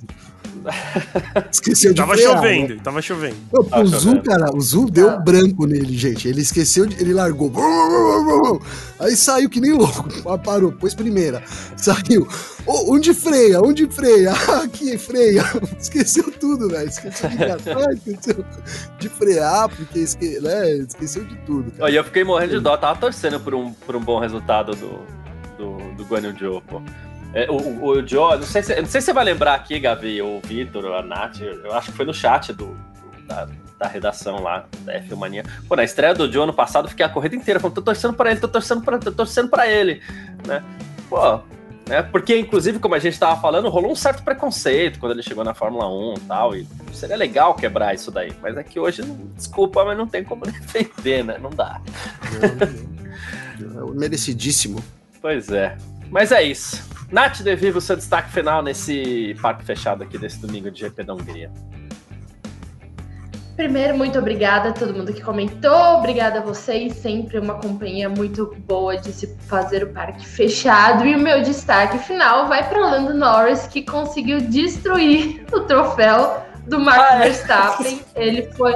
Esqueceu de Tava frear, né? chovendo, tava chovendo. Tá o Zul, chovendo. cara, o Zul deu branco nele, gente. Ele esqueceu, de, ele largou. Aí saiu que nem louco. Ah, Parou, pôs primeira. Saiu. Ô, onde freia? Onde freia? Ah, Aqui, freia. Esqueceu tudo, velho. Esqueceu de gastar, esqueceu de frear, porque esque, né? esqueceu de tudo, cara. Eu fiquei morrendo de dó, tava torcendo por um, por um bom resultado do, do, do Guanyu Joe, pô. É, o, o, o Joe, não sei, se, não sei se você vai lembrar aqui, Gavi, ou o Vitor, ou a Nath, eu, acho que foi no chat do, da, da redação lá, da F Mania. Pô, na estreia do Joe ano passado, eu fiquei a corrida inteira falando, tô torcendo pra ele, tô torcendo pra, tô torcendo pra ele, né? Pô, né? Porque, inclusive, como a gente tava falando, rolou um certo preconceito quando ele chegou na Fórmula 1 e tal, e seria legal quebrar isso daí, mas é que hoje, desculpa, mas não tem como defender, né? Não dá. Não, não. Merecidíssimo. Pois é. Mas é isso. Nath De Vivo, seu destaque final nesse parque fechado aqui desse domingo de GP da Hungria. Primeiro, muito obrigada a todo mundo que comentou. Obrigada a vocês. Sempre uma companhia muito boa de se fazer o parque fechado. E o meu destaque final vai para Lando Norris, que conseguiu destruir o troféu do Max Ah, é. Verstappen. Ele foi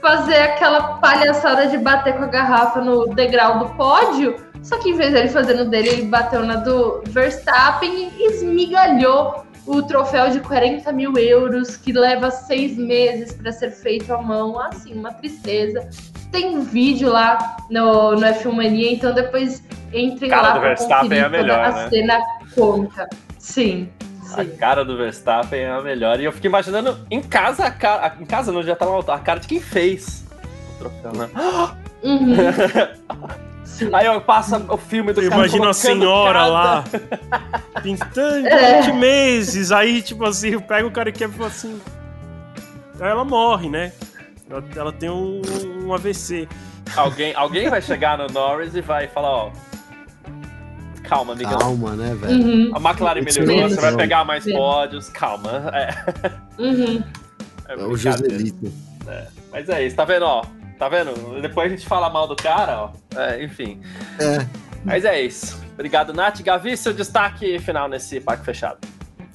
fazer aquela palhaçada de bater com a garrafa no degrau do pódio. Só que em vez dele fazer no dele, ele bateu na do Verstappen e esmigalhou o troféu de 40 mil euros, que leva seis meses para ser feito à mão. Assim, uma tristeza. Tem vídeo lá no, no F1 Mania, então depois entrem Cara lá do Verstappen é a melhor, a né? cena cômica. Sim, A sim. cara do Verstappen é a melhor. E eu fiquei imaginando em casa, a cara, em casa não, já tá no altar, a cara de quem fez o troféu, né? Uhum. Sim. Aí eu passo o filme do Eu cara imagino a senhora cada- lá, pintando É. 20 meses, aí, tipo assim, pega o cara e quebra e fala assim. Aí ela morre, né? Ela, ela tem um, um AVC. Alguém, alguém vai chegar no Norris e vai falar, ó... Calma, amigão. Calma, né, velho? Uhum. A McLaren melhorou, você vai pegar mais Sim. pódios, calma. É, Uhum. é É o. Joselito. Mas é isso, tá vendo, ó? Tá vendo? Depois a gente fala mal do cara, ó. É, enfim. É. Mas é isso. Obrigado, Nath. Gavi, seu destaque final nesse parque fechado.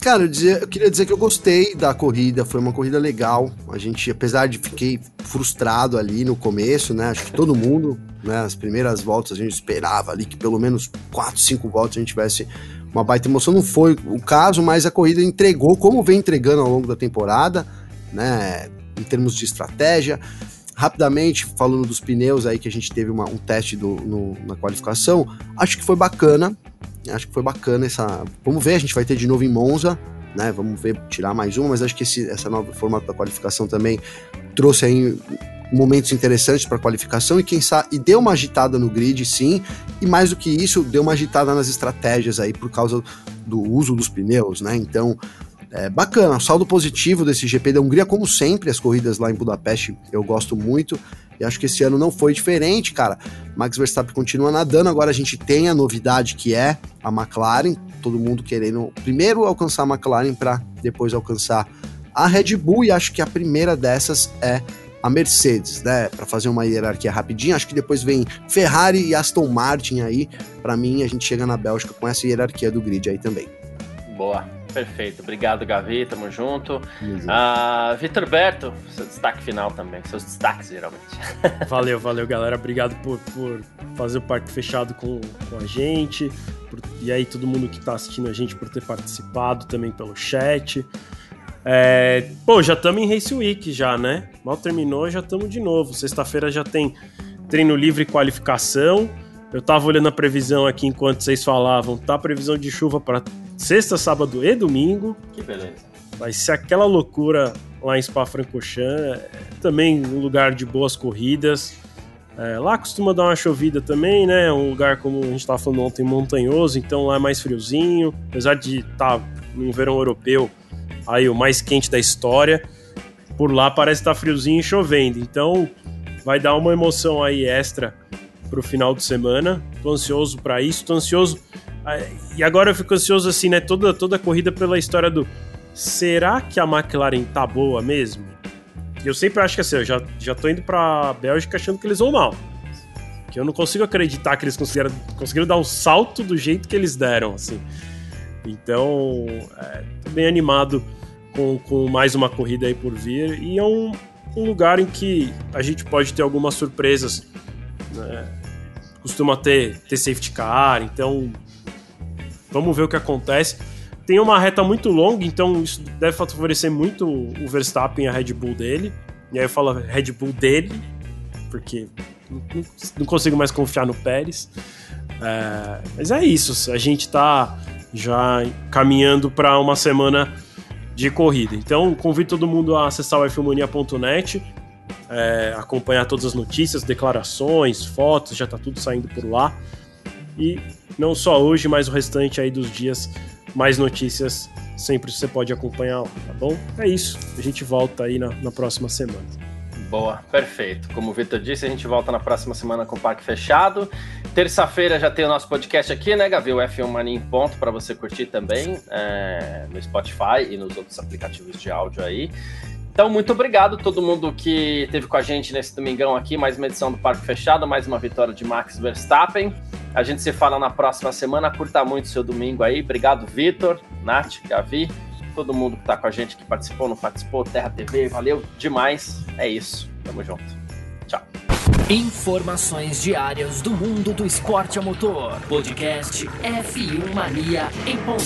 Cara, eu, eu queria dizer que eu gostei da corrida, foi uma corrida legal. A gente, apesar de fiquei frustrado ali no começo, né? Acho que todo mundo, né? As primeiras voltas a gente esperava ali que pelo menos 4, 5 voltas a gente tivesse uma baita emoção. Não foi o caso, mas a corrida entregou, como vem entregando ao longo da temporada, né? Em termos de estratégia. Rapidamente, falando dos pneus aí que a gente teve uma- um teste do- no- na qualificação, acho que foi bacana. Acho que foi bacana essa. Vamos ver, a gente vai ter de novo em Monza, né? Vamos ver, tirar mais uma, mas acho que esse, essa nova formato da qualificação também trouxe aí momentos interessantes para qualificação e quem sabe e deu uma agitada no grid, sim, e mais do que isso, deu uma agitada nas estratégias aí por causa do uso dos pneus, né? Então, é bacana, saldo positivo desse GP da Hungria, como sempre, as corridas lá em Budapeste eu gosto muito. E acho que esse ano não foi diferente, cara. Max Verstappen continua nadando. Agora a gente tem a novidade que é a McLaren. Todo mundo querendo primeiro alcançar a McLaren para depois alcançar a Red Bull. E acho que a primeira dessas é a Mercedes, né? Para fazer uma hierarquia rapidinha. Acho que depois vem Ferrari e Aston Martin aí. Para mim, a gente chega na Bélgica com essa hierarquia do grid aí também. Boa, perfeito. Obrigado, Gavi. Tamo junto. Uh, Vitor Berto, seu destaque final também. Seus destaques, geralmente. Valeu, valeu, galera. Obrigado por, por fazer o parque fechado com, com a gente. Por, e aí, todo mundo que tá assistindo a gente por ter participado também pelo chat. É, pô, já estamos em Race Week já, né? Mal terminou, já estamos de novo. Sexta-feira já tem treino livre e qualificação. Eu tava olhando a previsão aqui enquanto vocês falavam. Tá previsão de chuva para sexta, sábado e domingo. Que beleza. Vai ser aquela loucura lá em Spa-Francorchamps. É, também um lugar de boas corridas. É, lá costuma dar uma chovida também, né? Um lugar, como a gente estava falando ontem, montanhoso, então lá é mais friozinho. Apesar de estar tá no verão europeu, aí o mais quente da história. Por lá parece estar tá friozinho e chovendo. Então vai dar uma emoção aí extra pro final de semana. Tô ansioso para isso, tô ansioso. E agora eu fico ansioso assim, né? Toda, toda a corrida pela história do. Será que a McLaren tá boa mesmo? Eu sempre acho que assim, eu já, já tô indo pra Bélgica achando que eles vão mal. Que eu não consigo acreditar que eles conseguiram, conseguiram dar um salto do jeito que eles deram, assim. Então, é, tô bem animado com, com mais uma corrida aí por vir. E é um, um lugar em que a gente pode ter algumas surpresas. Né? Costuma ter, ter safety car, então vamos ver o que acontece. Tem uma reta muito longa, então isso deve favorecer muito o Verstappen e a Red Bull dele. E aí eu falo Red Bull dele, porque não consigo mais confiar no Pérez. É, mas é isso, a gente tá já caminhando para uma semana de corrida. Então, convido todo mundo a acessar o f é, acompanhar todas as notícias, declarações, fotos, já está tudo saindo por lá. E não só hoje, mas o restante aí dos dias, mais notícias sempre você pode acompanhar, tá bom? É isso, a gente volta aí na, na próxima semana. Boa, perfeito. Como o Vitor disse, a gente volta na próxima semana com o parque fechado. Terça-feira já tem o nosso podcast aqui, né, Gavi? O F1 Mania em ponto para você curtir também é, no Spotify e nos outros aplicativos de áudio aí. Então, muito obrigado a todo mundo que esteve com a gente nesse domingão aqui, mais uma edição do Parque Fechado, mais uma vitória de Max Verstappen. A gente se fala na próxima semana. Curta muito seu domingo aí. Obrigado, Vitor, Nath, Gavi todo mundo que tá com a gente, que participou, não participou, Terra TV, valeu demais. É isso. Tamo junto. Tchau. Informações diárias do mundo do esporte a motor. Podcast F1 Mania em ponto.